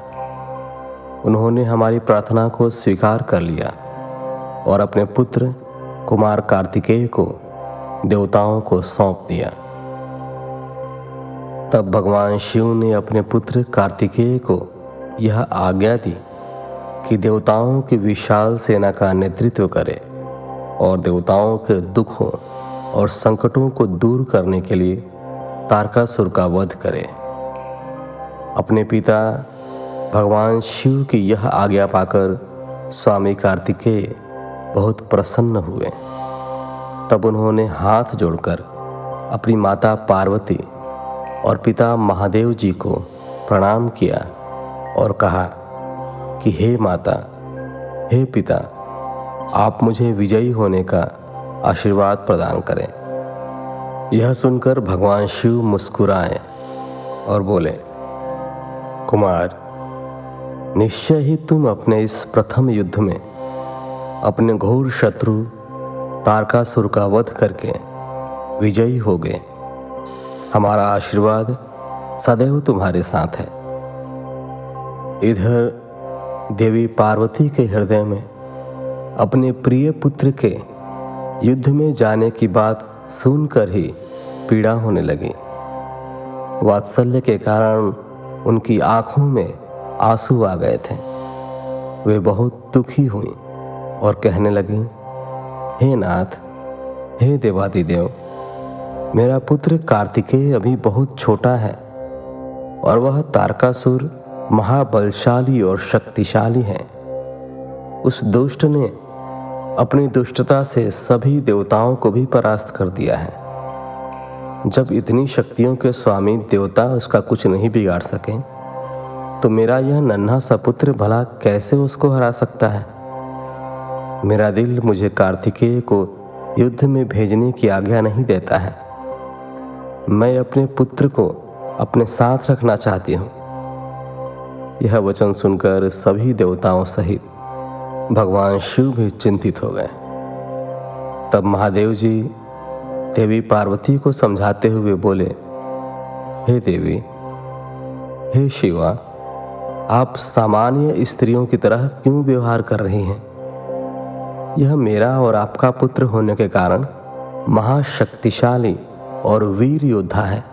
उन्होंने हमारी प्रार्थना को स्वीकार कर लिया और अपने पुत्र कुमार कार्तिकेय को देवताओं को सौंप दिया। तब भगवान शिव ने अपने पुत्र कार्तिकेय को यह आज्ञा दी कि देवताओं की विशाल सेना का नेतृत्व करे और देवताओं के दुखों और संकटों को दूर करने के लिए तारकासुर का वध करे। अपने पिता, भगवान शिव की यह आज्ञा पाकर स्वामी कार्तिकेय बहुत प्रसन्न हुए। तब उन्होंने हाथ जोड़कर अपनी माता पार्वती और पिता महादेव जी को प्रणाम किया और कहा कि, हे माता, हे पिता, आप मुझे विजयी होने का आशीर्वाद प्रदान करें। यह सुनकर भगवान शिव मुस्कुराए और बोले, कुमार, निश्चय ही तुम अपने इस प्रथम युद्ध में अपने घोर शत्रु तारकासुर का वध करके विजयी हो गए। हमारा आशीर्वाद सदैव तुम्हारे साथ है। इधर देवी पार्वती के हृदय में अपने प्रिय पुत्र के युद्ध में जाने की बात सुनकर ही पीड़ा होने लगी। वात्सल्य के कारण उनकी आँखों में आँसू आ गए थे। वे बहुत दुखी हुई और कहने लगी, हे नाथ, हे देवादिदेव, मेरा पुत्र कार्तिकेय अभी बहुत छोटा है और वह तारकासुर महाबलशाली और शक्तिशाली है। उस दुष्ट ने अपनी दुष्टता से सभी देवताओं को भी परास्त कर दिया है। जब इतनी शक्तियों के स्वामी देवता उसका कुछ नहीं बिगाड़ सके तो मेरा यह नन्हा सा पुत्र भला कैसे उसको हरा सकता है? मेरा दिल मुझे कार्तिकेय को युद्ध में भेजने की आज्ञा नहीं देता है। मैं अपने पुत्र को अपने साथ रखना चाहती हूँ। यह वचन सुनकर सभी देवताओं सहित भगवान शिव भी चिंतित हो गए। तब महादेव जी देवी पार्वती को समझाते हुए बोले, हे देवी, हे शिवा, आप सामान्य स्त्रियों की तरह क्यों व्यवहार कर रही हैं? यह मेरा और आपका पुत्र होने के कारण महाशक्तिशाली और वीर योद्धा है।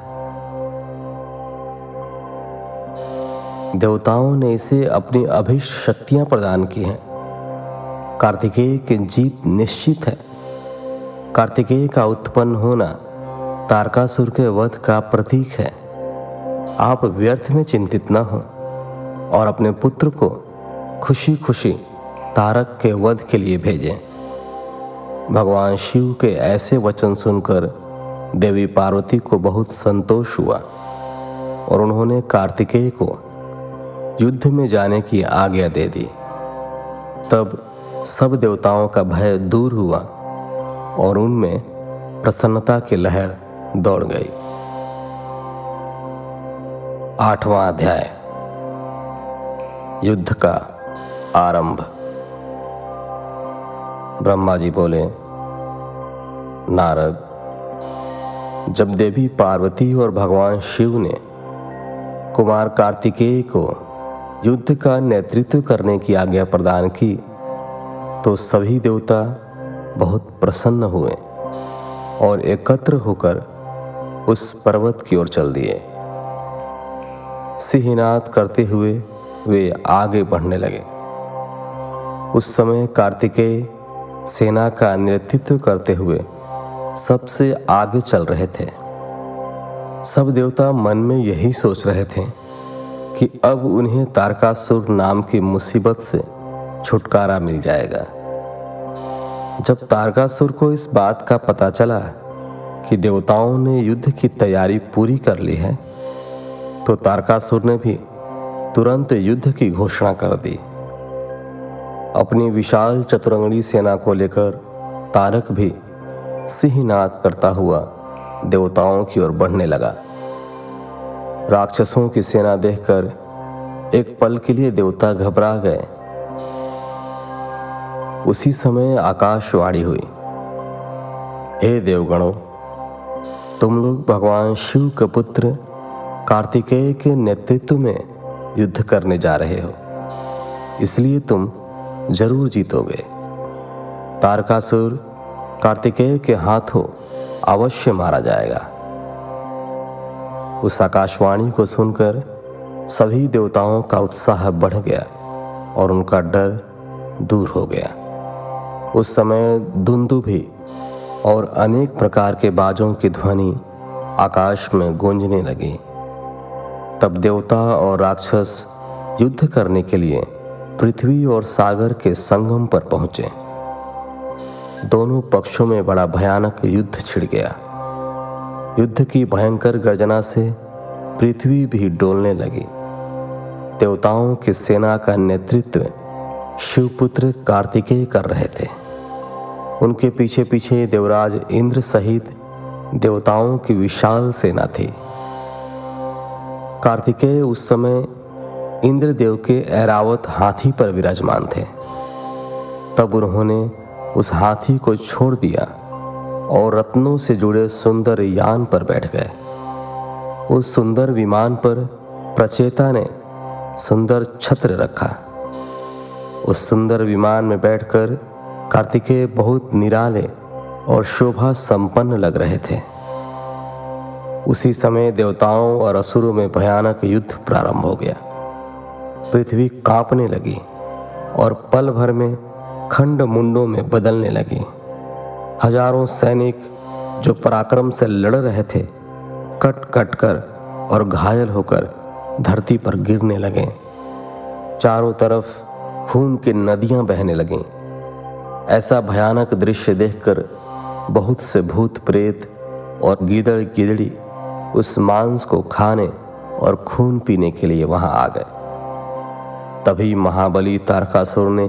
देवताओं ने इसे अपनी अभिष्ट शक्तियाँ प्रदान की हैं। कार्तिकेय की जीत निश्चित है। कार्तिकेय का उत्पन्न होना तारकासुर के वध का प्रतीक है। आप व्यर्थ में चिंतित न हो और अपने पुत्र को खुशी खुशी तारक के वध के लिए भेजें। भगवान शिव के ऐसे वचन सुनकर देवी पार्वती को बहुत संतोष हुआ और उन्होंने कार्तिकेय को युद्ध में जाने की आज्ञा दे दी। तब सब देवताओं का भय दूर हुआ और उनमें प्रसन्नता की लहर दौड़ गई। आठवां अध्याय। युद्ध का आरंभ। ब्रह्मा जी बोले, नारद, जब देवी पार्वती और भगवान शिव ने कुमार कार्तिकेय को युद्ध का नेतृत्व करने की आज्ञा प्रदान की तो सभी देवता बहुत प्रसन्न हुए और एकत्र होकर उस पर्वत की ओर चल दिए। सिंहनाद करते हुए वे आगे बढ़ने लगे। उस समय कार्तिकेय सेना का नेतृत्व करते हुए सबसे आगे चल रहे थे। सब देवता मन में यही सोच रहे थे कि अब उन्हें तारकासुर नाम की मुसीबत से छुटकारा मिल जाएगा। जब तारकासुर को इस बात का पता चला कि देवताओं ने युद्ध की तैयारी पूरी कर ली है तो तारकासुर ने भी तुरंत युद्ध की घोषणा कर दी। अपनी विशाल चतुरंगड़ी सेना को लेकर तारक भी सिंहनाद करता हुआ देवताओं की ओर बढ़ने लगा। राक्षसों की सेना देखकर एक पल के लिए देवता घबरा गए। उसी समय आकाशवाणी हुई। हे देवगणों, तुम लोग भगवान शिव के पुत्र कार्तिकेय के नेतृत्व में युद्ध करने जा रहे हो। इसलिए तुम ज़रूर जीतोगे। तारकासुर कार्तिकेय के हाथों अवश्य मारा जाएगा। उस आकाशवाणी को सुनकर सभी देवताओं का उत्साह बढ़ गया और उनका डर दूर हो गया। उस समय धुंधु भी और अनेक प्रकार के बाजों की ध्वनि आकाश में गूंजने लगी। तब देवता और राक्षस युद्ध करने के लिए पृथ्वी और सागर के संगम पर पहुँचे। दोनों पक्षों में बड़ा भयानक युद्ध छिड़ गया। युद्ध की भयंकर गर्जना से पृथ्वी भी डोलने लगी। देवताओं की सेना का नेतृत्व शिवपुत्र कार्तिकेय कर रहे थे। उनके पीछे पीछे देवराज इंद्र सहित देवताओं की विशाल सेना थी। कार्तिकेय उस समय इंद्रदेव के ऐरावत हाथी पर विराजमान थे। तब उन्होंने उस हाथी को छोड़ दिया और रत्नों से जुड़े सुंदर यान पर बैठ गए। उस सुंदर विमान पर प्रचेता ने सुंदर छत्र रखा। उस सुंदर विमान में बैठकर कार्तिकेय बहुत निराले और शोभा संपन्न लग रहे थे। उसी समय देवताओं और असुरों में भयानक युद्ध प्रारंभ हो गया। पृथ्वी कांपने लगी और पल भर में खंड मुंडों में बदलने लगी। हज़ारों सैनिक जो पराक्रम से लड़ रहे थे कट कट कर और घायल होकर धरती पर गिरने लगे। चारों तरफ़ खून की नदियाँ बहने लगीं। ऐसा भयानक दृश्य देखकर बहुत से भूत प्रेत और गीदड़ गिदड़ी उस मांस को खाने और खून पीने के लिए वहाँ आ गए। तभी महाबली तारकासुर ने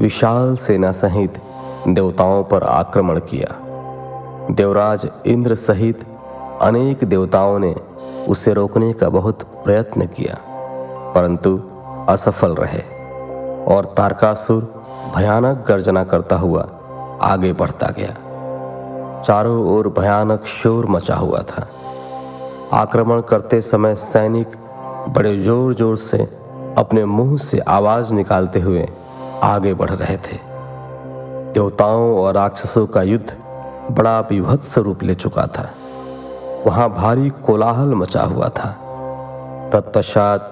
विशाल सेना सहित देवताओं पर आक्रमण किया। देवराज इंद्र सहित अनेक देवताओं ने उसे रोकने का बहुत प्रयत्न किया, परंतु असफल रहे और तारकासुर भयानक गर्जना करता हुआ आगे बढ़ता गया। चारों ओर भयानक शोर मचा हुआ था। आक्रमण करते समय सैनिक बड़े ज़ोर ज़ोर से अपने मुँह से आवाज़ निकालते हुए आगे बढ़ रहे थे। देवताओं और राक्षसों का युद्ध बड़ा विभत्स रूप ले चुका था। वहाँ भारी कोलाहल मचा हुआ था। तत्पश्चात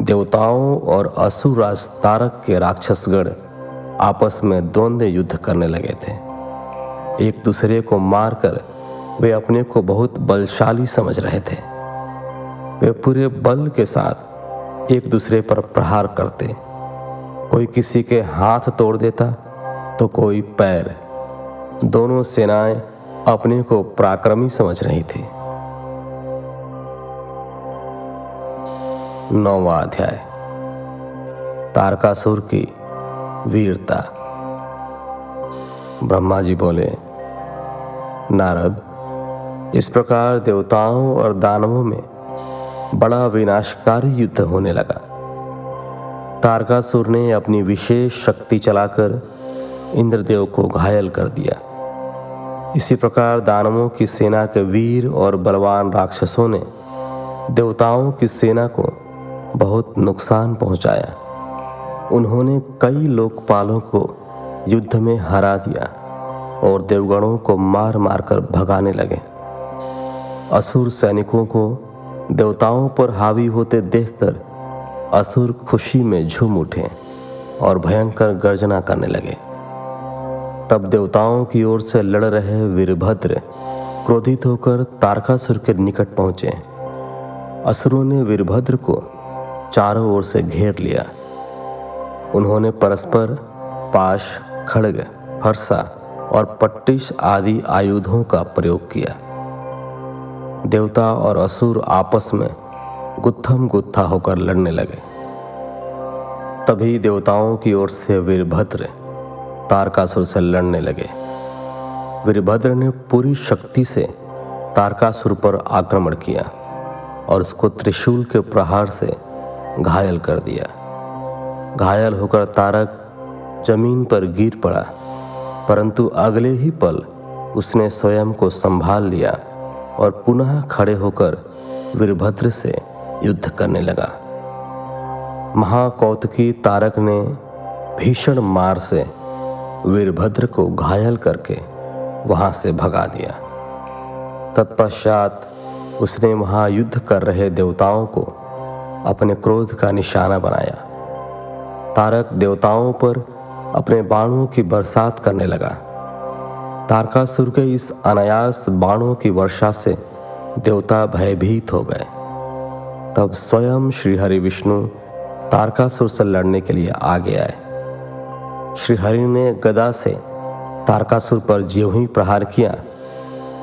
देवताओं और असुराज तारक के राक्षसगढ़ आपस में द्वंद्व युद्ध करने लगे थे। एक दूसरे को मारकर वे अपने को बहुत बलशाली समझ रहे थे। वे पूरे बल के साथ एक दूसरे पर प्रहार करते। कोई किसी के हाथ तोड़ देता तो कोई पैर। दोनों सेनाएँ अपने को पराक्रमी समझ रही थी। नौवा अध्याय। तारकासुर की वीरता। ब्रह्मा जी बोले, नारद, इस प्रकार देवताओं और दानवों में बड़ा विनाशकारी युद्ध होने लगा। तारकासुर ने अपनी विशेष शक्ति चलाकर इंद्रदेव को घायल कर दिया। इसी प्रकार दानवों की सेना के वीर और बलवान राक्षसों ने देवताओं की सेना को बहुत नुकसान पहुँचाया। उन्होंने कई लोकपालों को युद्ध में हरा दिया और देवगणों को मार मार कर भगाने लगे। असुर सैनिकों को देवताओं पर हावी होते देखकर असुर खुशी में झूम उठे और भयंकर गर्जना करने लगे। तब देवताओं की ओर से लड़ रहे वीरभद्र क्रोधित होकर तारकासुर के निकट पहुँचे। असुरों ने वीरभद्र को चारों ओर से घेर लिया। उन्होंने परस्पर पाश, खड़ग, हर्षा और पट्टिश आदि आयुधों का प्रयोग किया। देवता और असुर आपस में गुत्थम गुत्था होकर लड़ने लगे। तभी देवताओं की ओर से वीरभद्र तारकासुर से लड़ने लगे। वीरभद्र ने पूरी शक्ति से तारकासुर पर आक्रमण किया और उसको त्रिशूल के प्रहार से घायल कर दिया। घायल होकर तारक ज़मीन पर गिर पड़ा। परंतु अगले ही पल उसने स्वयं को संभाल लिया और पुनः खड़े होकर वीरभद्र से युद्ध करने लगा। महाकौतकी तारक ने भीषण मार से वीरभद्र को घायल करके वहाँ से भगा दिया। तत्पश्चात उसने वहाँ युद्ध कर रहे देवताओं को अपने क्रोध का निशाना बनाया। तारक देवताओं पर अपने बाणों की बरसात करने लगा। तारकासुर के इस अनायास बाणों की वर्षा से देवता भयभीत हो गए। तब स्वयं श्री हरि विष्णु तारकासुर से लड़ने के लिए आगे आए। श्री हरि ने गदा से तारकासुर पर ज्यों ही प्रहार किया,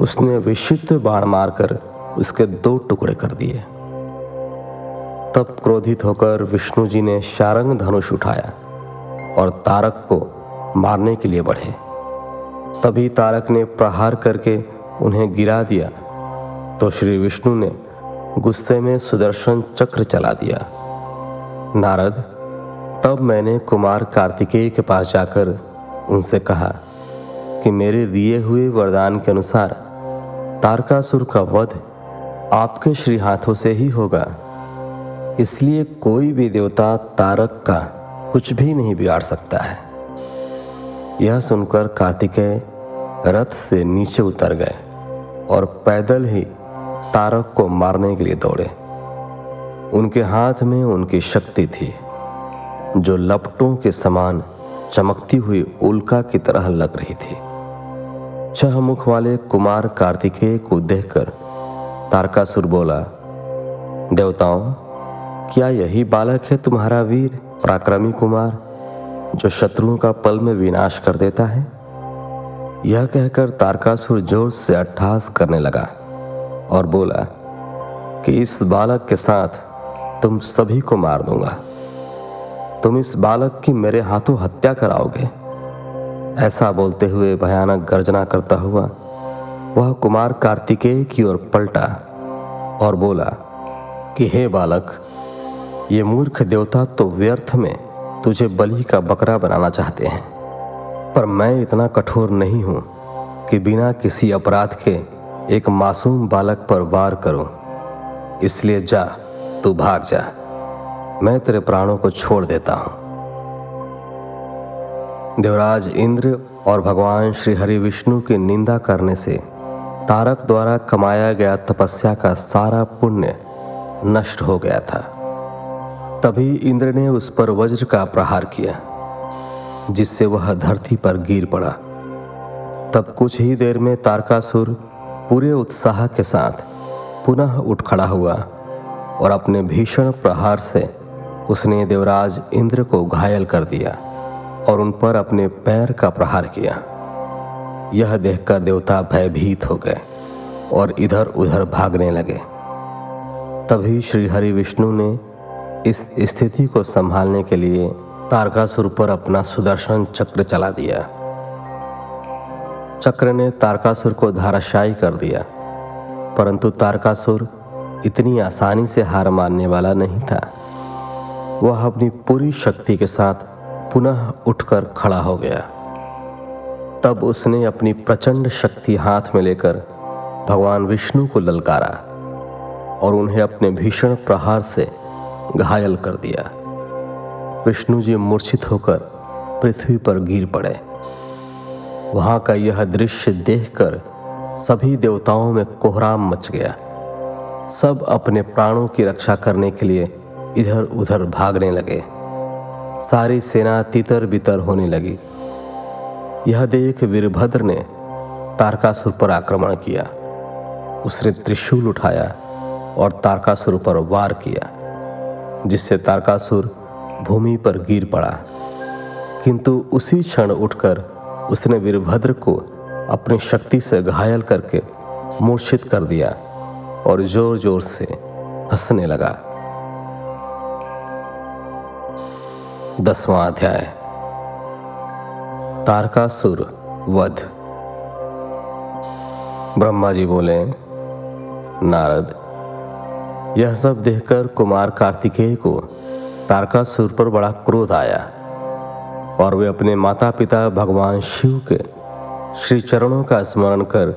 उसने विशिष्ट बाण मारकर उसके दो टुकड़े कर दिए। तब क्रोधित होकर विष्णु जी ने शारंग धनुष उठाया और तारक को मारने के लिए बढ़े। तभी तारक ने प्रहार करके उन्हें गिरा दिया तो श्री विष्णु ने गुस्से में सुदर्शन चक्र चला दिया। नारद, तब मैंने कुमार कार्तिकेय के पास जाकर उनसे कहा कि मेरे दिए हुए वरदान के अनुसार तारकासुर का वध आपके श्री हाथों से ही होगा। इसलिए कोई भी देवता तारक का कुछ भी नहीं बिगाड़ सकता है। यह सुनकर कार्तिकेय रथ से नीचे उतर गए और पैदल ही तारक को मारने के लिए दौड़े। उनके हाथ में उनकी शक्ति थी, जो लपटों के समान चमकती हुई उल्का की तरह लग रही थी। छह मुख वाले कुमार कार्तिकेय को देखकर तारकासुर बोला, देवताओं क्या यही बालक है तुम्हारा वीर, पराक्रमी कुमार, जो शत्रुओं का पल में विनाश कर देता है? यह कहकर तारकासुर ज़ोर से अट्ठास करने लगा और बोला, कि इस बालक के साथ तुम सभी को मार दूँगा। तुम इस बालक की मेरे हाथों हत्या कराओगे। ऐसा बोलते हुए भयानक गर्जना करता हुआ वह कुमार कार्तिकेय की ओर पलटा और बोला, कि हे बालक ये मूर्ख देवता तो व्यर्थ में तुझे बलि का बकरा बनाना चाहते हैं। पर मैं इतना कठोर नहीं हूँ कि बिना किसी अपराध के एक मासूम बालक पर वार करूँ। इसलिए जा, तू भाग जा। मैं तेरे प्राणों को छोड़ देता हूँ। देवराज इंद्र और भगवान श्री हरि विष्णु की निंदा करने से तारक द्वारा कमाया गया तपस्या का सारा पुण्य नष्ट हो गया था। तभी इंद्र ने उस पर वज्र का प्रहार किया, जिससे वह धरती पर गिर पड़ा। तब कुछ ही देर में तारकासुर पूरे उत्साह के साथ पुनः उठ खड़ा हुआ और अपने भीषण प्रहार से उसने देवराज इंद्र को घायल कर दिया और उन पर अपने पैर का प्रहार किया। यह देखकर देवता भयभीत हो गए और इधर उधर भागने लगे। तभी श्री हरि विष्णु ने इस स्थिति को संभालने के लिए तारकासुर पर अपना सुदर्शन चक्र चला दिया। चक्र ने तारकासुर को धाराशायी कर दिया, परंतु तारकासुर इतनी आसानी से हार मानने वाला नहीं था। वह अपनी पूरी शक्ति के साथ पुनः उठकर खड़ा हो गया। तब उसने अपनी प्रचंड शक्ति हाथ में लेकर भगवान विष्णु को ललकारा और उन्हें अपने भीषण प्रहार से घायल कर दिया। विष्णु जी मूर्छित होकर पृथ्वी पर गिर पड़े। वहाँ का यह दृश्य देखकर सभी देवताओं में कोहराम मच गया। सब अपने प्राणों की रक्षा करने के लिए इधर उधर भागने लगे। सारी सेना तितर बितर होने लगी। यह देख वीरभद्र ने तारकासुर पर आक्रमण किया। उसने त्रिशूल उठाया और तारकासुर पर वार किया। जिससे तारकासुर भूमि पर गिर पड़ा। किंतु उसी क्षण उठकर उसने वीरभद्र को अपनी शक्ति से घायल करके मूर्छित कर दिया और ज़ोर ज़ोर से हंसने लगा। दसवां अध्याय। तारकासुर वध। ब्रह्मा जी बोले, नारद यह सब देखकर कुमार कार्तिकेय को तारकासुर पर बड़ा क्रोध आया और वे अपने माता पिता भगवान शिव के श्री चरणों का स्मरण कर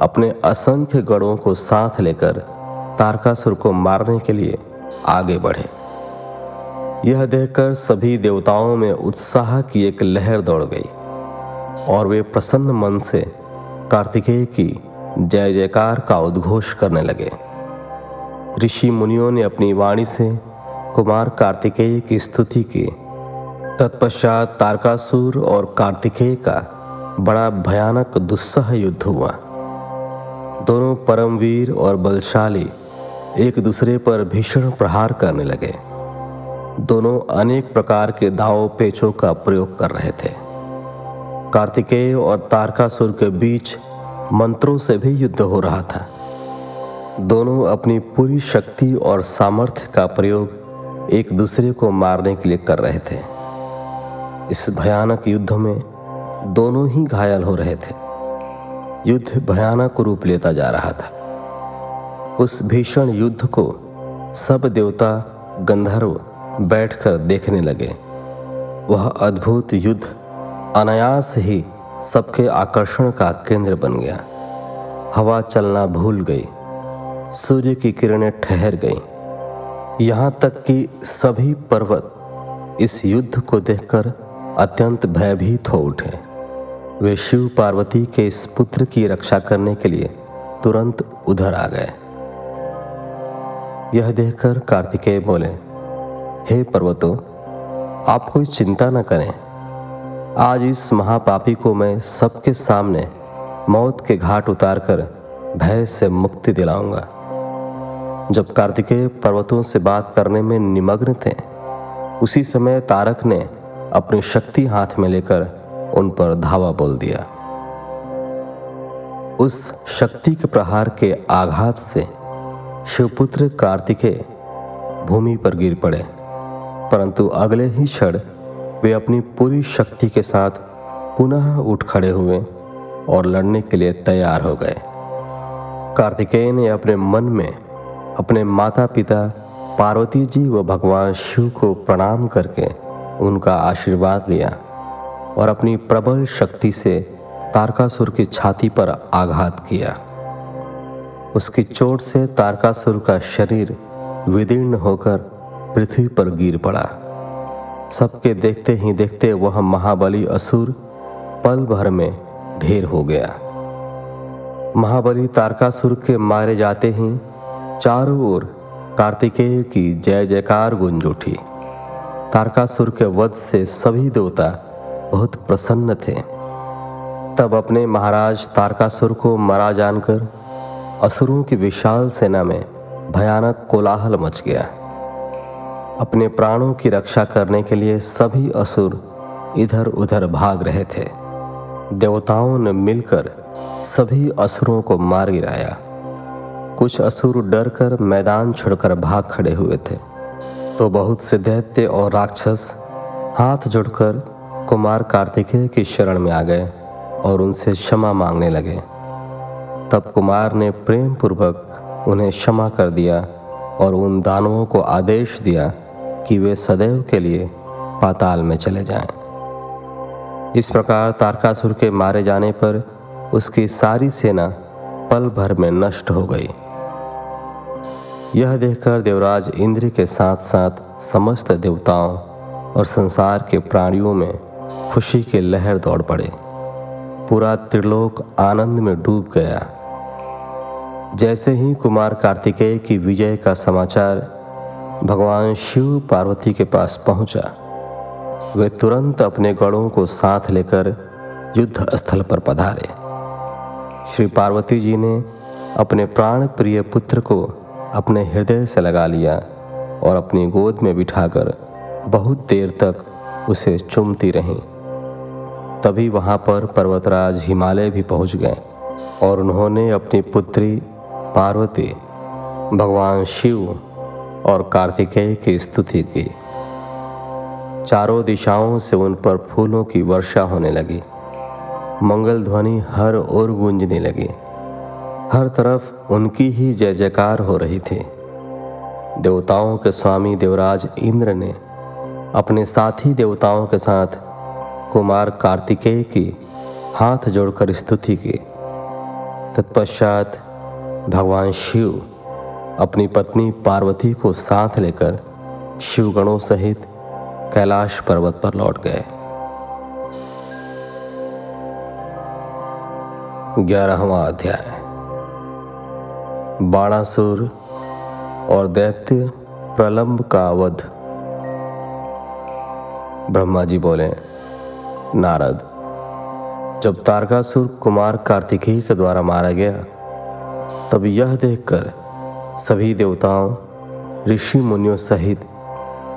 अपने असंख्य गणों को साथ लेकर तारकासुर को मारने के लिए आगे बढ़े। यह देखकर सभी देवताओं में उत्साह की एक लहर दौड़ गई और वे प्रसन्न मन से कार्तिकेय की जय जयकार का उद्घोष करने लगे। ऋषि मुनियों ने अपनी वाणी से कुमार कार्तिकेय की स्तुति की। तत्पश्चात तारकासुर और कार्तिकेय का बड़ा भयानक दुस्सह युद्ध हुआ। दोनों परमवीर और बलशाली एक दूसरे पर भीषण प्रहार करने लगे। दोनों अनेक प्रकार के दाव पेचों का प्रयोग कर रहे थे। कार्तिकेय और तारकासुर के बीच मंत्रों से भी युद्ध हो रहा था। दोनों अपनी पूरी शक्ति और सामर्थ्य का प्रयोग एक दूसरे को मारने के लिए कर रहे थे। इस भयानक युद्ध में दोनों ही घायल हो रहे थे। युद्ध भयानक रूप लेता जा रहा था। उस भीषण युद्ध को सब देवता, गंधर्व बैठकर देखने लगे। वह अद्भुत युद्ध अनायास ही सबके आकर्षण का केंद्र बन गया। हवा चलना भूल गई। सूर्य की किरणें ठहर गईं। यहाँ तक कि सभी पर्वत इस युद्ध को देखकर अत्यंत भयभीत हो उठे। वे शिव पार्वती के इस पुत्र की रक्षा करने के लिए तुरंत उधर आ गए। यह देखकर कार्तिकेय बोले, हे पर्वतों, आप कोई चिंता न करें। आज इस महापापी को मैं सबके सामने मौत के घाट उतारकर भय से मुक्ति दिलाऊँगा। जब कार्तिकेय पर्वतों से बात करने में निमग्न थे, उसी समय तारक ने अपनी शक्ति हाथ में लेकर उन पर धावा बोल दिया। उस शक्ति के प्रहार के आघात से शिवपुत्र कार्तिकेय भूमि पर गिर पड़े, परंतु अगले ही क्षण वे अपनी पूरी शक्ति के साथ पुनः उठ खड़े हुए और लड़ने के लिए तैयार हो गए। कार्तिकेय ने अपने मन में अपने माता पिता पार्वती जी व भगवान शिव को प्रणाम करके उनका आशीर्वाद लिया और अपनी प्रबल शक्ति से तारकासुर की छाती पर आघात किया। उसकी चोट से तारकासुर का शरीर विदीर्ण होकर पृथ्वी पर गिर पड़ा। सबके देखते ही देखते वह महाबली असुर पल भर में ढेर हो गया। महाबली तारकासुर के मारे जाते ही चारों ओर कार्तिकेय की जय जयकार गुंज उठी। तारकासुर के वध से सभी देवता बहुत प्रसन्न थे। तब अपने महाराज तारकासुर को मरा जानकर असुरों की विशाल सेना में भयानक कोलाहल मच गया। अपने प्राणों की रक्षा करने के लिए सभी असुर इधर उधर भाग रहे थे। देवताओं ने मिलकर सभी असुरों को मार गिराया। कुछ असुर डर कर मैदान छोड़कर भाग खड़े हुए थे। तो बहुत से दैत्य और राक्षस हाथ जोड़कर कुमार कार्तिकेय की शरण में आ गए और उनसे क्षमा मांगने लगे। तब कुमार ने प्रेम पूर्वक उन्हें क्षमा कर दिया और उन दानवों को आदेश दिया कि वे सदैव के लिए पाताल में चले जाएँ। इस प्रकार तारकासुर के मारे जाने पर उसकी सारी सेना पल भर में नष्ट हो गई। यह देखकर देवराज इंद्र के साथ साथ समस्त देवताओं और संसार के प्राणियों में खुशी के लहर दौड़ पड़े। पूरा त्रिलोक आनंद में डूब गया। जैसे ही कुमार कार्तिकेय की विजय का समाचार भगवान शिव पार्वती के पास पहुँचा, वे तुरंत अपने गणों को साथ लेकर युद्ध स्थल पर पधारे। श्री पार्वती जी ने अपने प्राण प्रिय पुत्र को अपने हृदय से लगा लिया और अपनी गोद में बिठाकर बहुत देर तक उसे चुमती रहीं। तभी वहाँ पर पर्वतराज हिमालय भी पहुँच गए और उन्होंने अपनी पुत्री पार्वती, भगवान शिव और कार्तिकेय की स्तुति की। चारों दिशाओं से उन पर फूलों की वर्षा होने लगी। मंगल ध्वनि हर ओर गूंजने लगी। हर तरफ़ उनकी ही जय जयकार हो रही थी। देवताओं के स्वामी देवराज इंद्र ने अपने साथी देवताओं के साथ कुमार कार्तिकेय की हाथ जोड़कर स्तुति की। तत्पश्चात भगवान शिव अपनी पत्नी पार्वती को साथ लेकर शिवगणों सहित कैलाश पर्वत पर लौट गए। ग्यारहवा अध्याय। बाणासुर और दैत्य प्रलंब का वध। ब्रह्मा जी बोले, नारद, जब तारकासुर कुमार कार्तिकेय के द्वारा मारा गया, तब यह देखकर सभी देवताओं, ऋषि मुनियों सहित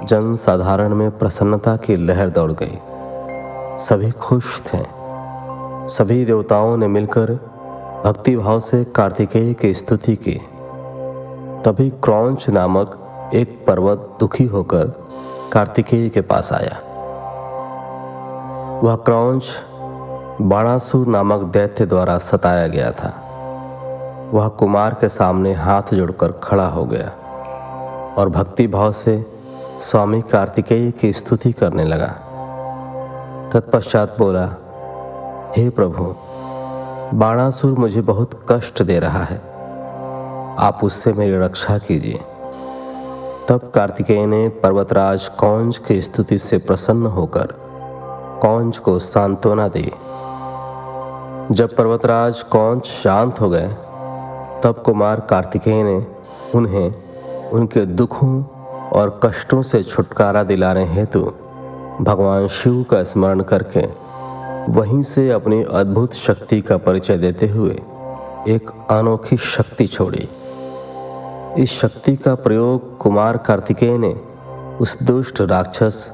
जन साधारण में प्रसन्नता की लहर दौड़ गई। सभी खुश थे। सभी देवताओं ने मिलकर भक्ति भाव से कार्तिकेय की स्तुति की। तभी क्रौंच नामक एक पर्वत दुखी होकर कार्तिकेय के पास आया। वह क्रौंच बाणासुर नामक दैत्य द्वारा सताया गया था। वह कुमार के सामने हाथ जोड़कर खड़ा हो गया और भक्ति भाव से स्वामी कार्तिकेय की स्तुति करने लगा। तत्पश्चात बोला, हे प्रभु बाणासुर मुझे बहुत कष्ट दे रहा है। आप उससे मेरी रक्षा कीजिए। तब कार्तिकेय ने पर्वतराज कौंज की स्तुति से प्रसन्न होकर कौंज को सांत्वना दी। जब पर्वतराज कौंज शांत हो गए, तब कुमार कार्तिकेय ने उन्हें उनके दुखों और कष्टों से छुटकारा दिलाने हेतु भगवान शिव का स्मरण करके वहीं से अपनी अद्भुत शक्ति का परिचय देते हुए एक अनोखी शक्ति छोड़ी। इस शक्ति का प्रयोग कुमार कार्तिकेय ने उस दुष्ट राक्षस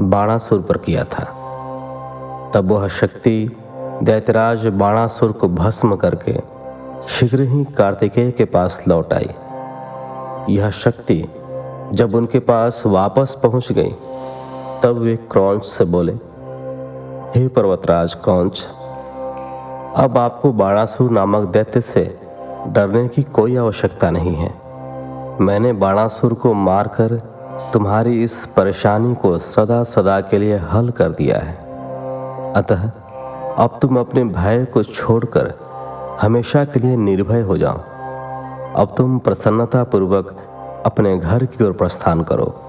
बाणासुर पर किया था। तब वह शक्ति दैतराज बाणासुर को भस्म करके शीघ्र ही कार्तिकेय के पास लौट आई। यह शक्ति जब उनके पास वापस पहुँच गई, तब वे क्रॉन्च से बोले हे पर्वतराज क्रौंच अब आपको बाणासुर नामक दैत्य से डरने की कोई आवश्यकता नहीं है। मैंने बाणासुर को मारकर तुम्हारी इस परेशानी को सदा सदा के लिए हल कर दिया है। अतः, अब तुम अपने भय को छोड़कर हमेशा के लिए निर्भय हो जाओ। अब तुम प्रसन्नता पूर्वक अपने घर की ओर प्रस्थान करो।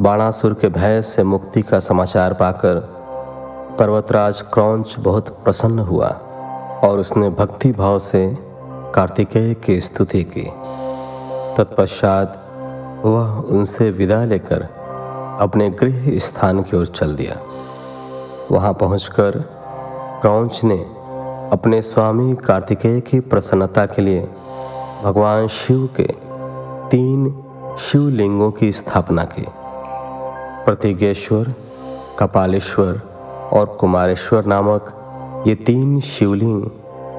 बाणासुर के भय से मुक्ति का समाचार पाकर पर्वतराज क्रौंच बहुत प्रसन्न हुआ और उसने भक्ति भाव से कार्तिकेय की स्तुति की। तत्पश्चात वह उनसे विदा लेकर अपने गृह स्थान की ओर चल दिया। वहाँ पहुंचकर क्रौंच ने अपने स्वामी कार्तिकेय की प्रसन्नता के लिए भगवान शिव के तीन शिवलिंगों की स्थापना की। प्रतिज्ञेश्वर कपालेश्वर और कुमारेश्वर नामक ये तीन शिवलिंग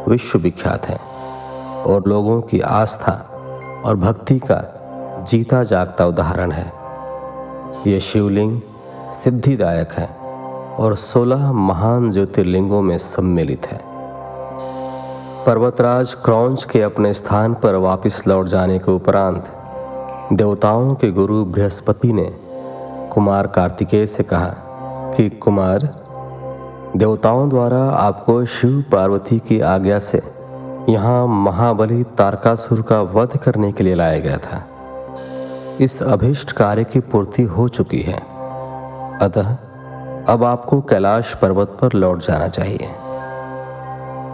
विश्वविख्यात हैं और लोगों की आस्था और भक्ति का जीता जागता उदाहरण है। ये शिवलिंग सिद्धिदायक है और सोलह महान ज्योतिर्लिंगों में सम्मिलित है। पर्वतराज क्रौंच के अपने स्थान पर वापस लौट जाने के उपरांत देवताओं के गुरु बृहस्पति ने कुमार कार्तिकेय से कहा कि, कुमार, देवताओं द्वारा आपको शिव पार्वती की आज्ञा से यहाँ महाबली तारकासुर का वध करने के लिए लाया गया था। इस अभिष्ट कार्य की पूर्ति हो चुकी है। अतः अब आपको कैलाश पर्वत पर लौट जाना चाहिए।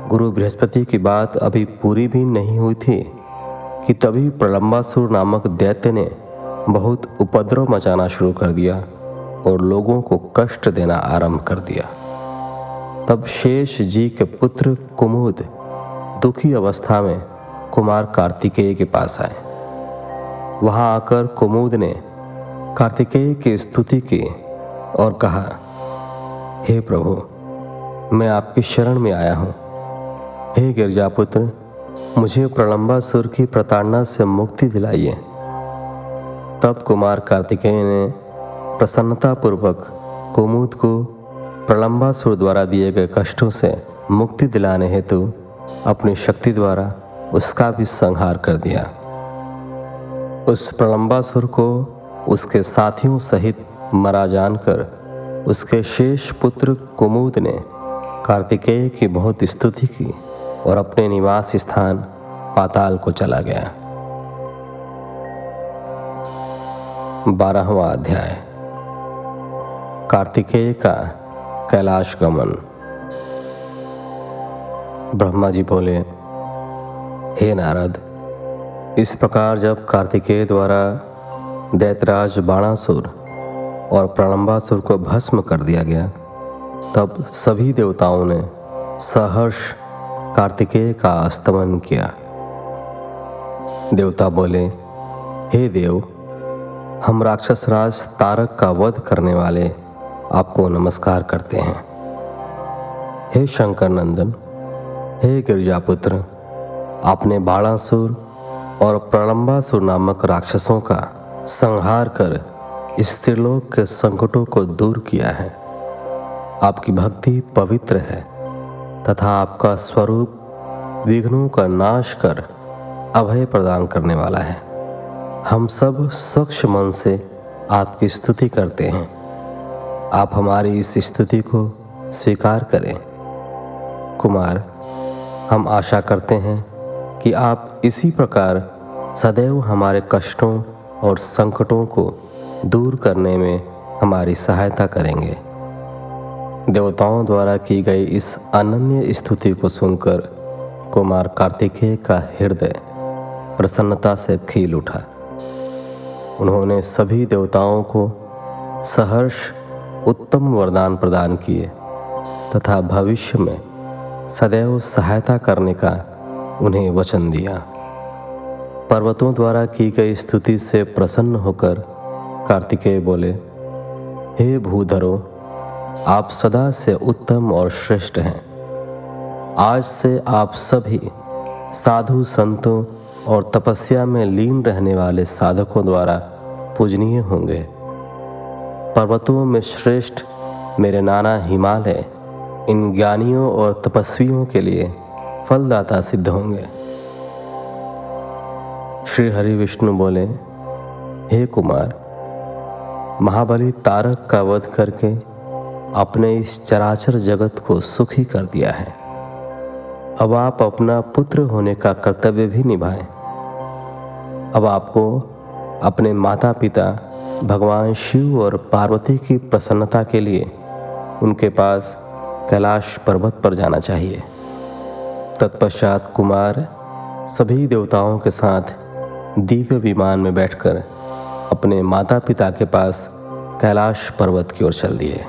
गुरु बृहस्पति की बात अभी पूरी भी नहीं हुई थी कि तभी प्रलंबासुर नामक दैत्य ने बहुत उपद्रव मचाना शुरू कर दिया और लोगों को कष्ट देना आरंभ कर दिया। तब शेष जी के पुत्र कुमुद दुखी अवस्था में कुमार कार्तिकेय के पास आए। वहाँ आकर कुमुद ने कार्तिकेय की स्तुति की और कहा, हे hey प्रभु, मैं आपकी शरण में आया हूँ। हे गिरजापुत्र, मुझे प्रलंबा सुर की प्रताड़ना से मुक्ति दिलाइए। तब कुमार कार्तिकेय ने प्रसन्नतापूर्वक कुमुद को प्रलंबासुर द्वारा दिए गए कष्टों से मुक्ति दिलाने हेतु अपनी शक्ति द्वारा उसका भी संहार कर दिया। उस प्रलंबासुर को उसके साथियों सहित मरा जानकर उसके शेष पुत्र कुमुद ने कार्तिकेय की बहुत स्तुति की और अपने निवास स्थान पाताल को चला गया। बारहवा अध्याय। कार्तिकेय का कैलाश गमन। ब्रह्मा जी बोले, हे नारद, इस प्रकार जब कार्तिकेय द्वारा दैतराज बाणासुर और प्रणम्बासुर को भस्म कर दिया गया, तब सभी देवताओं ने सहर्ष कार्तिकेय का अस्तमन किया। देवता बोले, हे देव हम राक्षस राज तारक का वध करने वाले आपको नमस्कार करते हैं। हे शंकर नंदन हे गिरजापुत्र, आपने बाणासुर और प्रलंबासुर नामक राक्षसों का संहार कर इस त्रिलोक के संकटों को दूर किया है। आपकी भक्ति पवित्र है तथा आपका स्वरूप विघ्नों का नाश कर अभय प्रदान करने वाला है। हम सब स्वच्छ मन से आपकी स्तुति करते हैं। आप हमारी इस स्तुति को स्वीकार करें। कुमार, हम आशा करते हैं कि आप इसी प्रकार सदैव हमारे कष्टों और संकटों को दूर करने में हमारी सहायता करेंगे। देवताओं द्वारा की गई इस अनन्य स्तुति को सुनकर कुमार कार्तिकेय का हृदय प्रसन्नता से खील उठा। उन्होंने सभी देवताओं को सहर्ष उत्तम वरदान प्रदान किए तथा भविष्य में सदैव सहायता करने का उन्हें वचन दिया। पर्वतों द्वारा की गई स्तुति से प्रसन्न होकर कार्तिकेय बोले, हे भूधरो, आप सदा से उत्तम और श्रेष्ठ हैं। आज से आप सभी साधु संतों और तपस्या में लीन रहने वाले साधकों द्वारा पूजनीय होंगे। पर्वतों में श्रेष्ठ मेरे नाना हिमालय, इन ज्ञानियों और तपस्वियों के लिए फलदाता सिद्ध होंगे। श्री हरि विष्णु बोले, हे कुमार, महाबली तारक का वध करके अपने इस चराचर जगत को सुखी कर दिया है। अब आप अपना पुत्र होने का कर्तव्य भी निभाएँ। अब आपको अपने माता पिता भगवान शिव और पार्वती की प्रसन्नता के लिए उनके पास कैलाश पर्वत पर जाना चाहिए। तत्पश्चात कुमार सभी देवताओं के साथ दिव्य विमान में बैठकर अपने माता पिता के पास कैलाश पर्वत की ओर चल दिए।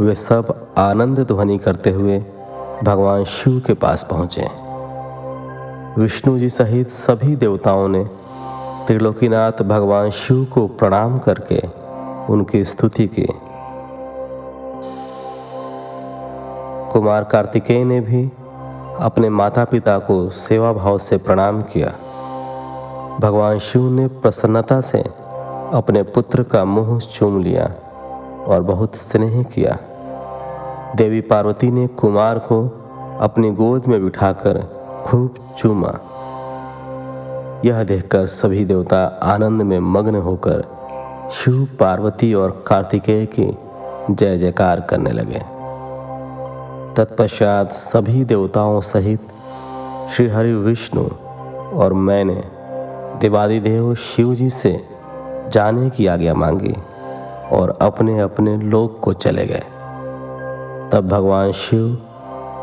वे सब आनंद ध्वनि करते हुए भगवान शिव के पास पहुँचे। विष्णु जी सहित सभी देवताओं ने त्रिलोकीनाथ भगवान शिव को प्रणाम करके उनकी स्तुति की। कुमार कार्तिकेय ने भी अपने माता पिता को सेवा भाव से प्रणाम किया। भगवान शिव ने प्रसन्नता से अपने पुत्र का मुँह चूम लिया और बहुत स्नेह किया। देवी पार्वती ने कुमार को अपनी गोद में बिठाकर खूब चूमा। यह देखकर सभी देवता आनंद में मग्न होकर शिव, पार्वती और कार्तिकेय की जय जयकार करने लगे। तत्पश्चात सभी देवताओं सहित श्री हरि विष्णु और मैंने देवादिदेव शिव जी से जाने की आज्ञा मांगी और अपने अपने लोक को चले गए। तब भगवान शिव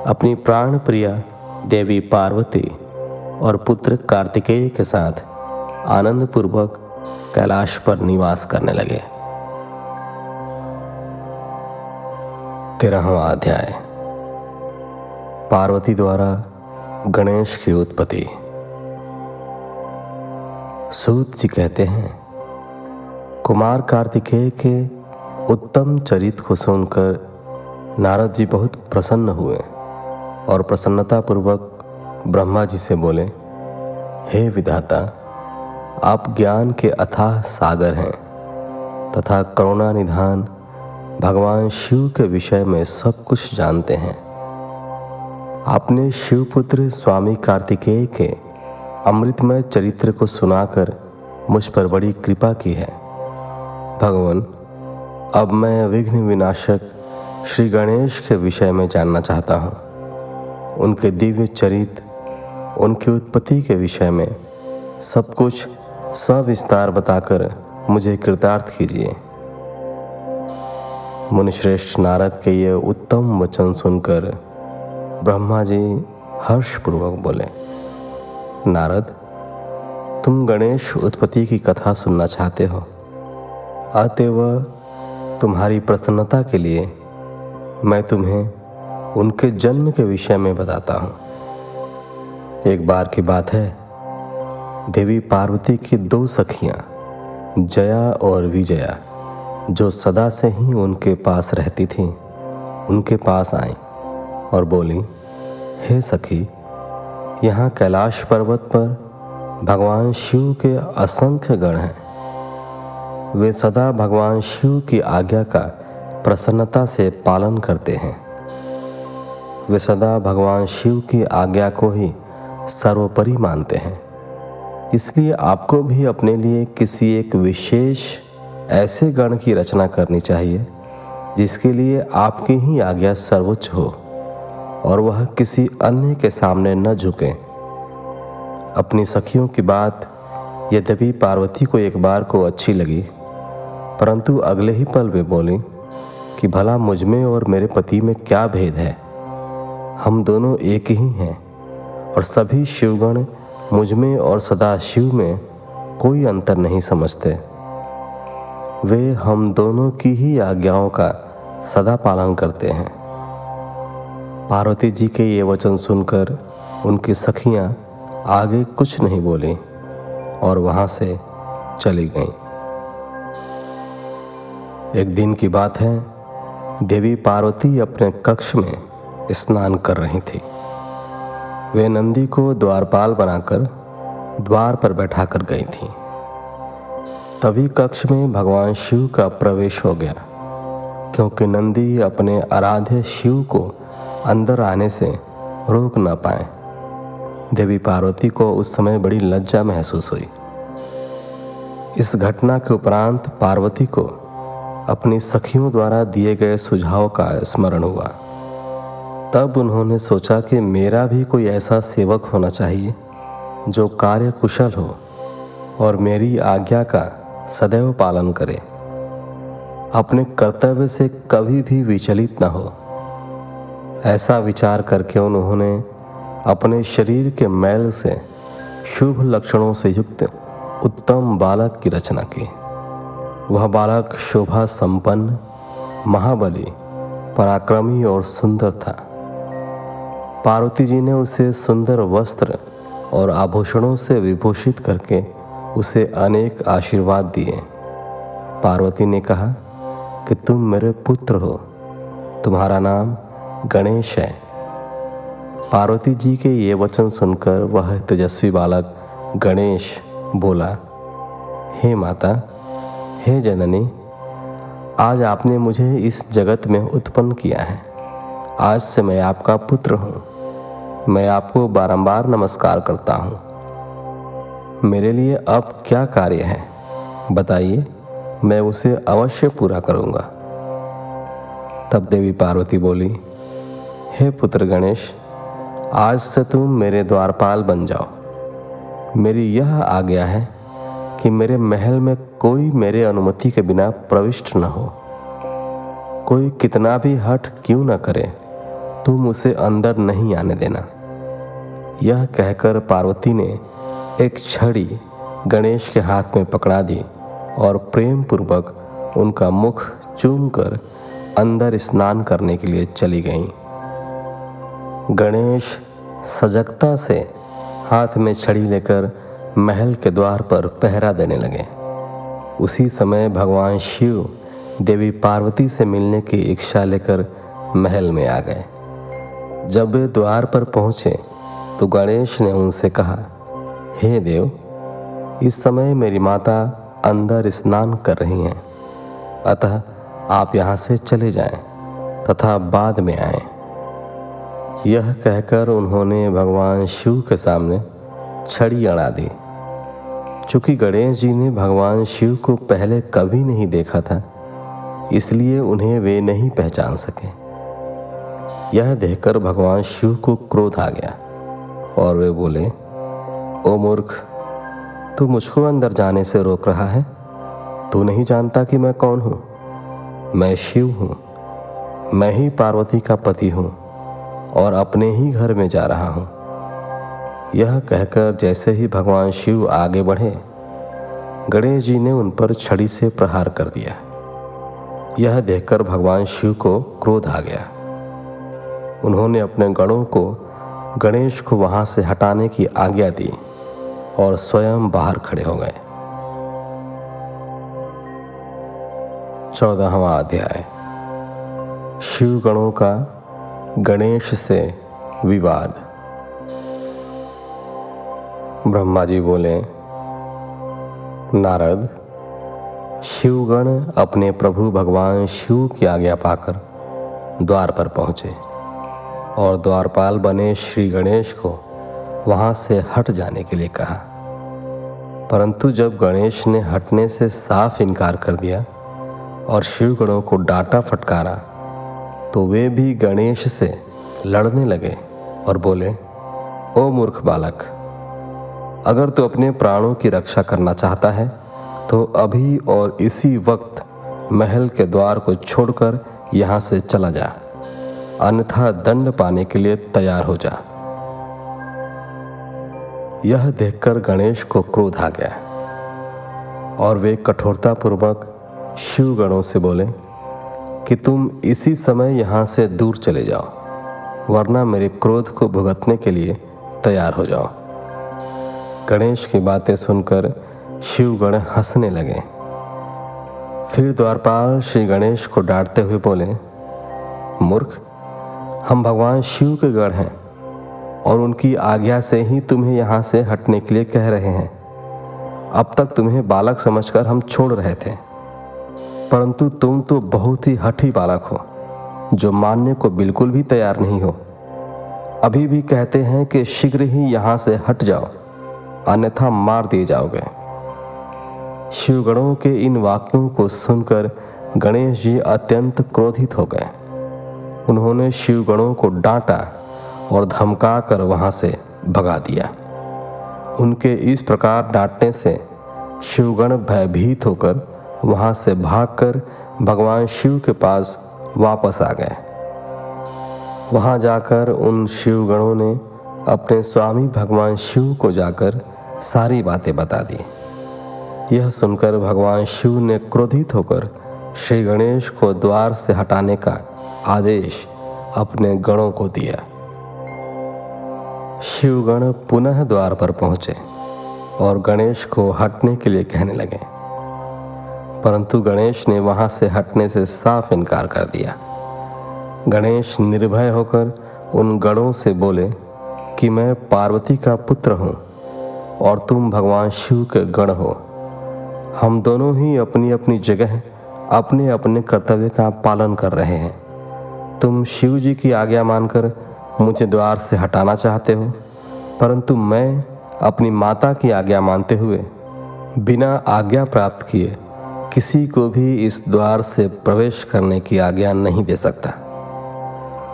अपनी प्राण प्रिया देवी पार्वती और पुत्र कार्तिकेय के साथ आनंद पूर्वक कैलाश पर निवास करने लगे। तेरहवा अध्याय। पार्वती द्वारा गणेश की उत्पत्ति। सूत जी कहते हैं, कुमार कार्तिकेय के उत्तम चरित को सुनकर नारद जी बहुत प्रसन्न हुए। और प्रसन्नतापूर्वक ब्रह्मा जी से बोले, हे विधाता, आप ज्ञान के अथाह सागर हैं तथा करुणा निधान भगवान शिव के विषय में सब कुछ जानते हैं। आपने शिवपुत्र स्वामी कार्तिकेय के अमृतमय चरित्र को सुनाकर मुझ पर बड़ी कृपा की है। भगवान, अब मैं विघ्न विनाशक श्री गणेश के विषय में जानना चाहता हूँ। उनके दिव्य चरित्र उनकी उत्पत्ति के विषय में सब कुछ सविस्तार बताकर मुझे कृतार्थ कीजिए। मुनिश्रेष्ठ नारद के ये उत्तम वचन सुनकर ब्रह्मा जी हर्षपूर्वक बोले, नारद, तुम गणेश उत्पत्ति की कथा सुनना चाहते हो। अतएव तुम्हारी प्रसन्नता के लिए मैं तुम्हें उनके जन्म के विषय में बताता हूँ। एक बार की बात है, देवी पार्वती की दो सखियाँ, जया और विजया, जो सदा से ही उनके पास रहती थीं, उनके पास आई और बोली, हे सखी, यहाँ कैलाश पर्वत पर भगवान शिव के असंख्य गण हैं। वे सदा भगवान शिव की आज्ञा का प्रसन्नता से पालन करते हैं। वे सदा भगवान शिव की आज्ञा को ही सर्वोपरि मानते हैं। इसलिए आपको भी अपने लिए किसी एक विशेष ऐसे गण की रचना करनी चाहिए, जिसके लिए आपकी ही आज्ञा सर्वोच्च हो और वह किसी अन्य के सामने न झुके। अपनी सखियों की बात यद्यपि पार्वती को एक बार को अच्छी लगी, परंतु अगले ही पल वे बोली कि भला मुझमें और मेरे पति में क्या भेद है? हम दोनों एक ही हैं और सभी शिवगण मुझमें और सदा शिव में कोई अंतर नहीं समझते वे हम दोनों की ही आज्ञाओं का सदा पालन करते हैं पार्वती जी के ये वचन सुनकर उनकी सखियाँ आगे कुछ नहीं बोली और वहाँ से चली गईं। एक दिन की बात है, देवी पार्वती अपने कक्ष में स्नान कर रही थी। वे नंदी को द्वारपाल बनाकर द्वार पर बैठा कर गई थी। तभी कक्ष में भगवान शिव का प्रवेश हो गया, क्योंकि नंदी अपने आराध्य शिव को अंदर आने से रोक न पाए। देवी पार्वती को उस समय बड़ी लज्जा महसूस हुई। इस घटना के उपरांत पार्वती को अपनी सखियों द्वारा दिए गए सुझाव का स्मरण हुआ। तब उन्होंने सोचा कि मेरा भी कोई ऐसा सेवक होना चाहिए, जो कार्य कुशल हो और मेरी आज्ञा का सदैव पालन करे। अपने कर्तव्य से कभी भी विचलित न हो। ऐसा विचार करके उन्होंने अपने शरीर के मैल से शुभ लक्षणों से युक्त उत्तम बालक की रचना की। वह बालक शोभा संपन्न, महाबली, पराक्रमी और सुंदर था। पार्वती जी ने उसे सुंदर वस्त्र और आभूषणों से विभूषित करके उसे अनेक आशीर्वाद दिए। पार्वती ने कहा कि तुम मेरे पुत्र हो। तुम्हारा नाम गणेश है। पार्वती जी के ये वचन सुनकर वह तेजस्वी बालक गणेश बोला, हे माता, हे जननी, आज आपने मुझे इस जगत में उत्पन्न किया है। आज से मैं आपका पुत्र हूँ। मैं आपको बारंबार नमस्कार करता हूँ। मेरे लिए अब क्या कार्य है? बताइए, मैं उसे अवश्य पूरा करूँगा। तब देवी पार्वती बोली, हे पुत्र गणेश, आज से तुम मेरे द्वारपाल बन जाओ। मेरी यह आज्ञा है कि मेरे महल में कोई मेरे अनुमति के बिना प्रविष्ट न हो। कोई कितना भी हट क्यों न करे, तुम उसे अंदर नहीं आने देना। यह कहकर पार्वती ने एक छड़ी गणेश के हाथ में पकड़ा दी और प्रेम पूर्वक उनका मुख चूम कर अंदर स्नान करने के लिए चली गईं। गणेश सजगता से हाथ में छड़ी लेकर महल के द्वार पर पहरा देने लगे उसी समय भगवान शिव देवी पार्वती से मिलने की इच्छा लेकर महल में आ गए जब वे द्वार पर पहुँचे तो गणेश ने उनसे कहा, हे hey देव, इस समय मेरी माता अंदर स्नान कर रही हैं। अतः आप यहाँ से चले जाएँ तथा बाद में आए। यह कहकर उन्होंने भगवान शिव के सामने छड़ी अड़ा दी। चूँकि गणेश जी ने भगवान शिव को पहले कभी नहीं देखा था, इसलिए उन्हें वे नहीं पहचान सके। यह देखकर भगवान शिव को क्रोध आ गया। और वे बोले, ओ मूर्ख, तू मुझको अंदर जाने से रोक रहा है? तू नहीं जानता कि मैं कौन हूँ? मैं शिव हूँ। मैं ही पार्वती का पति हूँ और अपने ही घर में जा रहा हूँ। यह कहकर जैसे ही भगवान शिव आगे बढ़े, गणेश जी ने उन पर छड़ी से प्रहार कर दिया। यह देखकर भगवान शिव को क्रोध आ गया। उन्होंने अपने गणों को गणेश को वहाँ से हटाने की आज्ञा दी और स्वयं बाहर खड़े हो गए। चौदहवा अध्याय। शिव गणों का गणेश से विवाद। ब्रह्मा जी बोले, नारद, शिवगण अपने प्रभु भगवान शिव की आज्ञा पाकर द्वार पर पहुँचे। और द्वारपाल बने श्री गणेश को वहाँ से हट जाने के लिए कहा। परंतु जब गणेश ने हटने से साफ़ इनकार कर दिया और शिवगणों को डांटा फटकारा तो वे भी गणेश से लड़ने लगे और बोले, ओ मूर्ख बालक, अगर तू तो अपने प्राणों की रक्षा करना चाहता है तो अभी और इसी वक्त महल के द्वार को छोड़कर यहाँ से चला जा। अन्यथा दंड पाने के लिए तैयार हो जा। यह देखकर गणेश को क्रोध आ गया और वे कठोरतापूर्वक शिव गणों से बोले, कि तुम इसी समय यहाँ से दूर चले जाओ, वरना मेरे क्रोध को भुगतने के लिए तैयार हो जाओ। गणेश की बातें सुनकर शिवगण हंसने लगे। फिर द्वारपाल श्री गणेश को डांटते हुए बोले, मूर्ख हम भगवान शिव के गढ़ हैं और उनकी आज्ञा से ही तुम्हें यहाँ से हटने के लिए कह रहे हैं। अब तक तुम्हें बालक समझकर हम छोड़ रहे थे। परंतु तुम तो बहुत ही हठी बालक हो, जो मानने को बिल्कुल भी तैयार नहीं हो। अभी भी कहते हैं कि शीघ्र ही यहाँ से हट जाओ, अन्यथा मार दिए जाओगे। शिवगणों के इन वाक्यों को सुनकर गणेश जी अत्यंत क्रोधित हो गए। उन्होंने शिवगणों को डांटा और धमका कर वहाँ से भगा दिया। उनके इस प्रकार डांटने से शिवगण भयभीत होकर वहाँ से भागकर भगवान शिव के पास वापस आ गए। वहाँ जाकर उन शिवगणों ने अपने स्वामी भगवान शिव को जाकर सारी बातें बता दी। यह सुनकर भगवान शिव ने क्रोधित होकर श्री गणेश को द्वार से हटाने का आदेश अपने गणों को दिया। शिवगण पुनः द्वार पर पहुँचे और गणेश को हटने के लिए कहने लगे। परंतु गणेश ने वहाँ से हटने से साफ़ इनकार कर दिया। गणेश निर्भय होकर उन गणों से बोले कि मैं पार्वती का पुत्र हूँ और तुम भगवान शिव के गण हो। हम दोनों ही अपनी अपनी जगह अपने अपने कर्तव्य का पालन कर रहे हैं। तुम शिव जी की आज्ञा मानकर मुझे द्वार से हटाना चाहते हो, परंतु मैं अपनी माता की आज्ञा मानते हुए बिना आज्ञा प्राप्त किए किसी को भी इस द्वार से प्रवेश करने की आज्ञा नहीं दे सकता।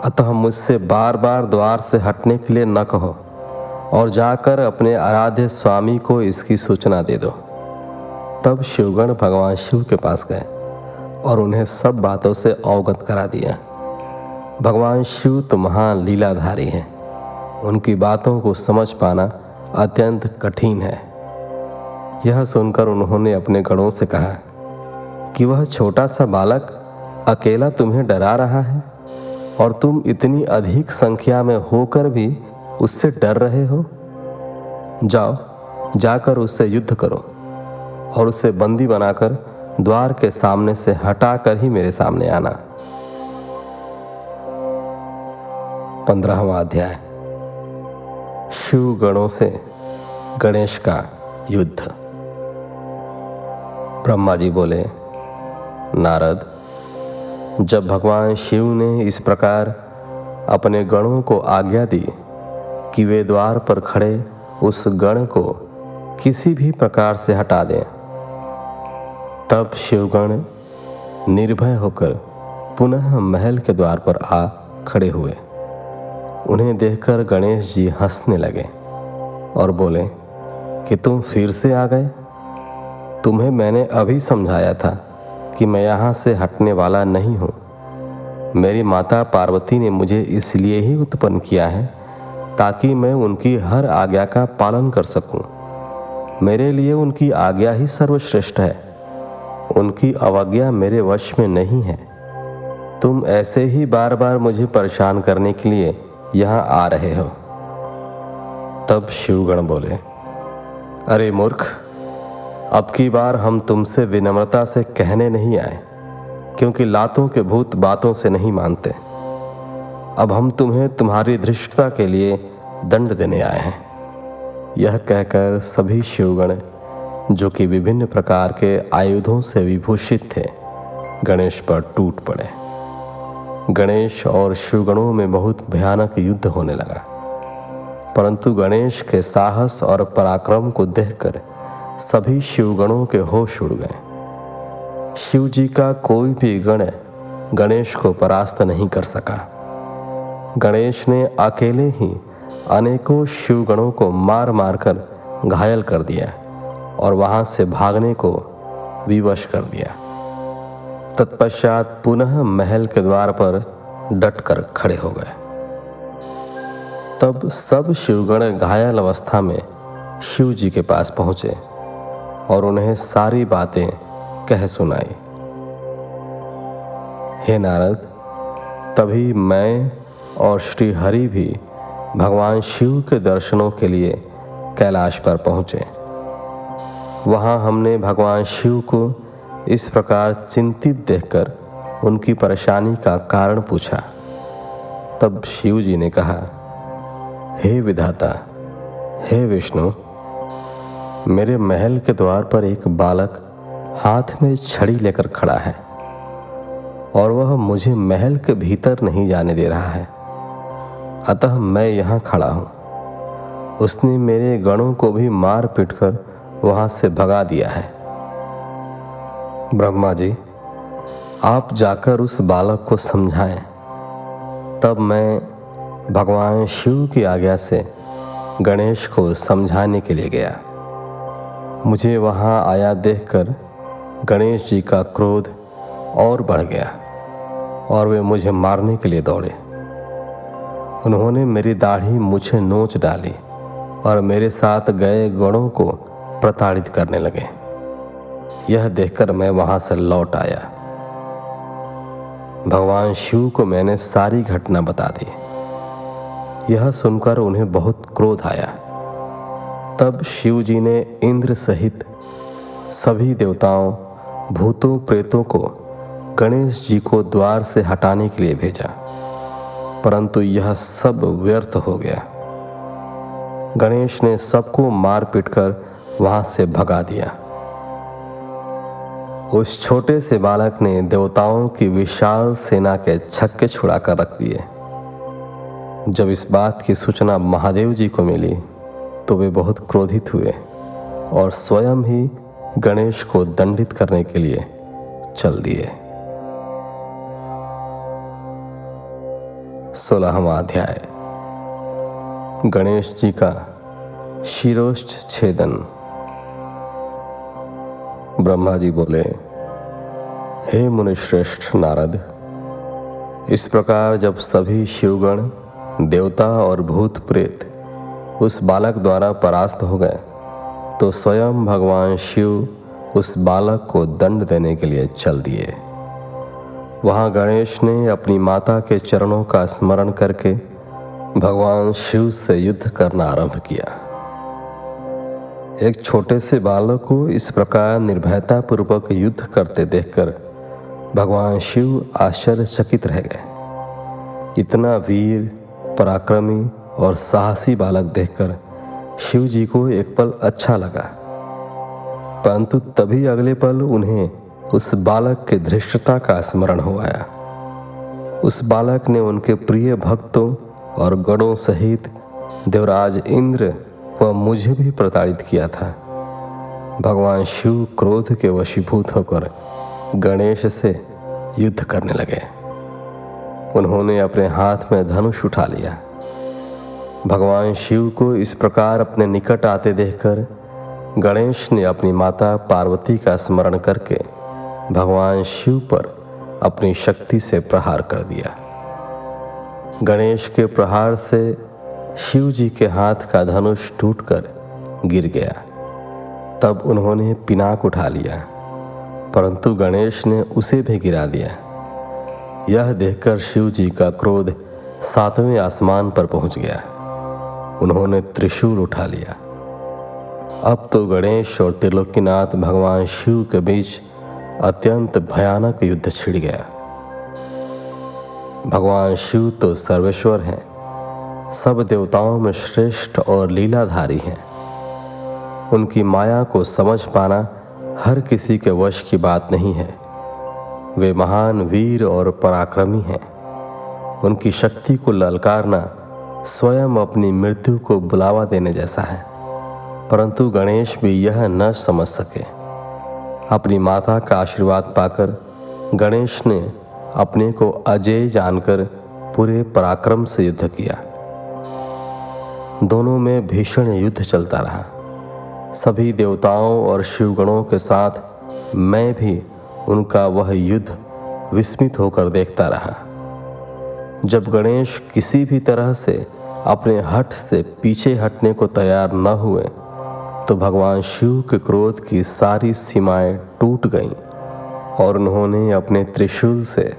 अतः मुझसे बार बार द्वार से हटने के लिए न कहो और जाकर अपने आराध्य स्वामी को इसकी सूचना दे दो। तब शिवगण भगवान शिव के पास गए और उन्हें सब बातों से अवगत करा दिया। भगवान शिव तो महान लीलाधारी हैं। उनकी बातों को समझ पाना अत्यंत कठिन है। यह सुनकर उन्होंने अपने गणों से कहा, कि वह छोटा सा बालक अकेला तुम्हें डरा रहा है? और तुम इतनी अधिक संख्या में होकर भी उससे डर रहे हो? जाओ, जाकर उससे युद्ध करो और उसे बंदी बनाकर द्वार के सामने से हटाकर ही मेरे सामने आना। पंद्रहवा अध्याय। शिव गणों से गणेश का युद्ध। ब्रह्मा जी बोले, नारद, जब भगवान शिव ने इस प्रकार अपने गणों को आज्ञा दी कि वे द्वार पर खड़े उस गण को किसी भी प्रकार से हटा दें, तब शिवगण निर्भय होकर पुनः महल के द्वार पर आ खड़े हुए। उन्हें देखकर गणेश जी हंसने लगे और बोले, कि तुम फिर से आ गए? तुम्हें मैंने अभी समझाया था कि मैं यहाँ से हटने वाला नहीं हूँ। मेरी माता पार्वती ने मुझे इसलिए ही उत्पन्न किया है ताकि मैं उनकी हर आज्ञा का पालन कर सकूँ। मेरे लिए उनकी आज्ञा ही सर्वश्रेष्ठ है। उनकी अवज्ञा मेरे वश में नहीं है। तुम ऐसे ही बार बार मुझे परेशान करने के लिए यहाँ आ रहे हो। तब शिवगण बोले, अरे मूर्ख, अब की बार हम तुमसे विनम्रता से कहने नहीं आए, क्योंकि लातों के भूत बातों से नहीं मानते। अब हम तुम्हें तुम्हारी धृष्टता के लिए दंड देने आए हैं। यह कहकर सभी शिवगण, जो कि विभिन्न प्रकार के आयुधों से विभूषित थे, गणेश पर टूट पड़े। गणेश और शिवगणों में बहुत भयानक युद्ध होने लगा। परंतु गणेश के साहस और पराक्रम को देखकर सभी शिवगणों के होश उड़ गए। शिव जी का कोई भी गण गणेश को परास्त नहीं कर सका। गणेश ने अकेले ही अनेकों शिवगणों को मार मार कर घायल कर दिया और वहाँ से भागने को विवश कर दिया। तत्पश्चात पुनः महल के द्वार पर डटकर खड़े हो गए। तब सब शिवगण घायल अवस्था में शिव जी के पास पहुँचे और उन्हें सारी बातें कह सुनाई। हे नारद, तभी मैं और श्री हरि भी भगवान शिव के दर्शनों के लिए कैलाश पर पहुँचे। वहाँ हमने भगवान शिव को इस प्रकार चिंतित देखकर उनकी परेशानी का कारण पूछा। तब शिव जी ने कहा, हे विधाता, हे विष्णु, मेरे महल के द्वार पर एक बालक हाथ में छड़ी लेकर खड़ा है और वह मुझे महल के भीतर नहीं जाने दे रहा है। अतः मैं यहाँ खड़ा हूँ। उसने मेरे गणों को भी मार पीट कर वहाँ से भगा दिया है। ब्रह्मा जी, आप जाकर उस बालक को समझाएँ। तब मैं भगवान शिव की आज्ञा से गणेश को समझाने के लिए गया। मुझे वहाँ आया देखकर गणेश जी का क्रोध और बढ़ गया और वे मुझे मारने के लिए दौड़े। उन्होंने मेरी दाढ़ी मुझे नोच डाली और मेरे साथ गए गणों को प्रताड़ित करने लगे। यह देखकर मैं वहाँ से लौट आया। भगवान शिव को मैंने सारी घटना बता दी। यह सुनकर उन्हें बहुत क्रोध आया। तब शिव जी ने इंद्र सहित सभी देवताओं, भूतों, प्रेतों को गणेश जी को द्वार से हटाने के लिए भेजा। परंतु यह सब व्यर्थ हो गया। गणेश ने सबको मार पीट कर वहाँ से भगा दिया। उस छोटे से बालक ने देवताओं की विशाल सेना के छक्के छुड़ाकर रख दिए। जब इस बात की सूचना महादेव जी को मिली तो वे बहुत क्रोधित हुए और स्वयं ही गणेश को दंडित करने के लिए चल दिए। सोलहवा अध्याय। गणेश जी का शिरोष्ठ छेदन। ब्रह्मा जी बोले, हे मुनिश्रेष्ठ नारद, इस प्रकार जब सभी शिवगण, देवता और भूत प्रेत उस बालक द्वारा परास्त हो गए तो स्वयं भगवान शिव उस बालक को दंड देने के लिए चल दिए। वहाँ गणेश ने अपनी माता के चरणों का स्मरण करके भगवान शिव से युद्ध करना आरंभ किया। एक छोटे से बालक को इस प्रकार निर्भयता पूर्वक युद्ध करते देखकर भगवान शिव आश्चर्यचकित रह गए। इतना वीर, पराक्रमी और साहसी बालक देखकर शिव जी को एक पल अच्छा लगा। परंतु तभी अगले पल उन्हें उस बालक के धृष्टता का स्मरण हो आया। उस बालक ने उनके प्रिय भक्तों और गणों सहित देवराज इंद्र व मुझे भी प्रताड़ित किया था। भगवान शिव क्रोध के वशीभूत होकर गणेश से युद्ध करने लगे। उन्होंने अपने हाथ में धनुष उठा लिया। भगवान शिव को इस प्रकार अपने निकट आते देखकर गणेश ने अपनी माता पार्वती का स्मरण करके भगवान शिव पर अपनी शक्ति से प्रहार कर दिया। गणेश के प्रहार से शिव जी के हाथ का धनुष टूटकर गिर गया। तब उन्होंने पिनाक उठा लिया, परंतु गणेश ने उसे भी गिरा दिया। यह देखकर शिव जी का क्रोध सातवें आसमान पर पहुँच गया। उन्होंने त्रिशूल उठा लिया। अब तो गणेश और त्रिलोकीनाथ भगवान शिव के बीच अत्यंत भयानक युद्ध छिड़ गया। भगवान शिव तो सर्वेश्वर हैं सब देवताओं में श्रेष्ठ और लीलाधारी हैं। उनकी माया को समझ पाना हर किसी के वश की बात नहीं है। वे महान वीर और पराक्रमी हैं। उनकी शक्ति को ललकारना स्वयं अपनी मृत्यु को बुलावा देने जैसा है। परंतु गणेश भी यह न समझ सके। अपनी माता का आशीर्वाद पाकर गणेश ने अपने को अजय जानकर पूरे पराक्रम से युद्ध किया। दोनों में भीषण युद्ध चलता रहा। सभी देवताओं और शिवगणों के साथ मैं भी उनका वह युद्ध विस्मित होकर देखता रहा। जब गणेश किसी भी तरह से अपने हट से पीछे हटने को तैयार न हुए तो भगवान शिव के क्रोध की सारी सीमाएँ टूट गईं और उन्होंने अपने त्रिशूल से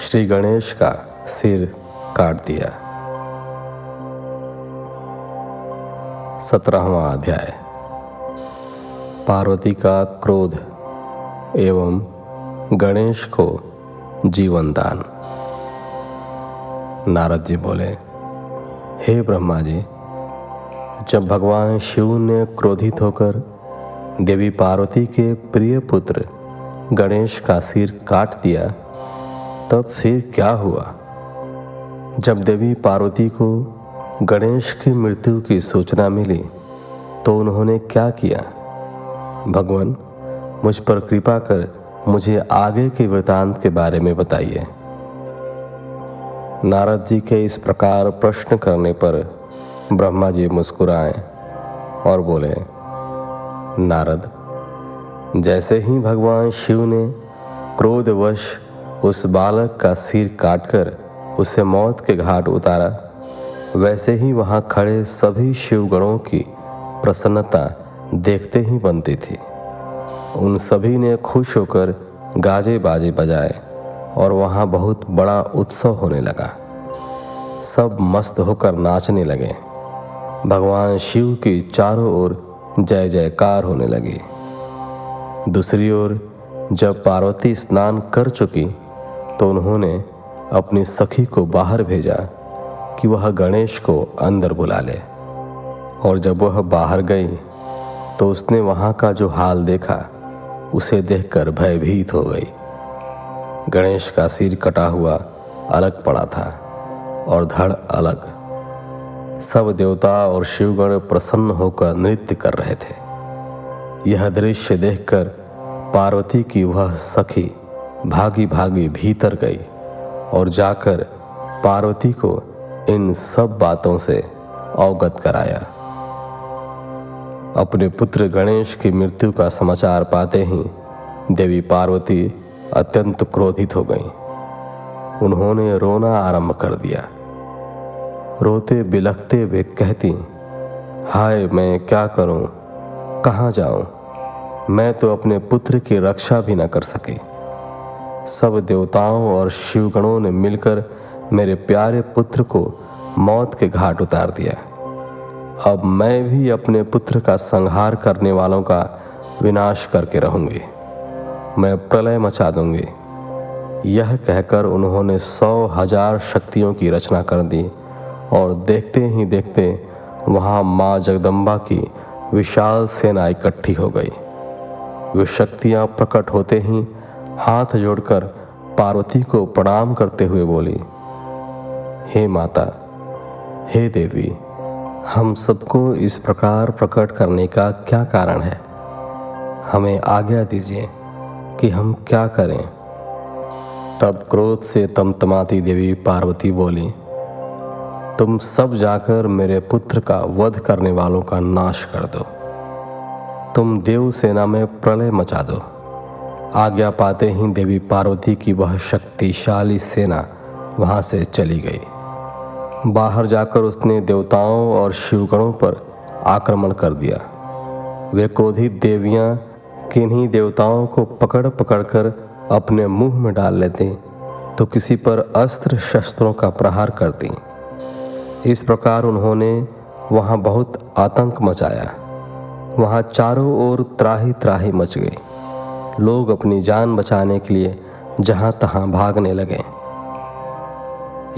श्री गणेश का सिर काट दिया। सत्रहवा अध्याय। पार्वती का क्रोध एवं गणेश को जीवन दान नारद जी बोले, हे ब्रह्मा जी, जब भगवान शिव ने क्रोधित होकर देवी पार्वती के प्रिय पुत्र गणेश का सिर काट दिया, तब फिर क्या हुआ? जब देवी पार्वती को गणेश की मृत्यु की सूचना मिली तो उन्होंने क्या किया? भगवान, मुझ पर कृपा कर मुझे आगे के वृतांत के बारे में बताइए। नारद जी के इस प्रकार प्रश्न करने पर ब्रह्मा जी मुस्कुराए और बोले, नारद, जैसे ही भगवान शिव ने क्रोधवश उस बालक का सिर काटकर उसे मौत के घाट उतारा वैसे ही वहाँ खड़े सभी शिवगणों की प्रसन्नता देखते ही बनती थी। उन सभी ने खुश होकर गाजे बाजे बजाए और वहाँ बहुत बड़ा उत्सव होने लगा। सब मस्त होकर नाचने लगे। भगवान शिव की चारों ओर जय जयकार होने लगी। दूसरी ओर जब पार्वती स्नान कर चुकी तो उन्होंने अपनी सखी को बाहर भेजा कि वह गणेश को अंदर बुला ले। और जब वह बाहर गई तो उसने वहाँ का जो हाल देखा, उसे देखकर भयभीत हो गई। गणेश का सिर कटा हुआ अलग पड़ा था और धड़ अलग। सब देवता और शिवगण प्रसन्न होकर नृत्य कर रहे थे। यह दृश्य देखकर पार्वती की वह सखी भागी भागी भीतर गई और जाकर पार्वती को इन सब बातों से अवगत कराया। अपने पुत्र गणेश की मृत्यु का समाचार पाते ही देवी पार्वती अत्यंत क्रोधित हो गई। उन्होंने रोना आरंभ कर दिया। रोते बिलखते वे कहती, हाय, मैं क्या करूँ? कहाँ जाऊँ? मैं तो अपने पुत्र की रक्षा भी न कर सके। सब देवताओं और शिवगणों ने मिलकर मेरे प्यारे पुत्र को मौत के घाट उतार दिया। अब मैं भी अपने पुत्र का संहार करने वालों का विनाश करके रहूँगी। मैं प्रलय मचा दूँगी। यह कहकर उन्होंने सौ हज़ार शक्तियों की रचना कर दी और देखते ही देखते वहाँ माँ जगदम्बा की विशाल सेना इकट्ठी हो गई। वे शक्तियाँ प्रकट होते ही हाथ जोड़कर पार्वती को प्रणाम करते हुए बोली हे माता, हे देवी, हम सबको इस प्रकार प्रकट करने का क्या कारण है? हमें आज्ञा दीजिए कि हम क्या करें। तब क्रोध से तमतमाती देवी पार्वती बोली, तुम सब जाकर मेरे पुत्र का वध करने वालों का नाश कर दो। तुम देव सेना में प्रलय मचा दो। आज्ञा पाते ही देवी पार्वती की वह शक्तिशाली सेना वहाँ से चली गई। बाहर जाकर उसने देवताओं और शिवगणों पर आक्रमण कर दिया। वे क्रोधित देवियाँ किन्हीं देवताओं को पकड़ पकड़ कर अपने मुँह में डाल लेती तो किसी पर अस्त्र शस्त्रों का प्रहार करती। इस प्रकार उन्होंने वहाँ बहुत आतंक मचाया। वहाँ चारों ओर त्राही त्राही मच गई। लोग अपनी जान बचाने के लिए जहाँ तहाँ भागने लगे।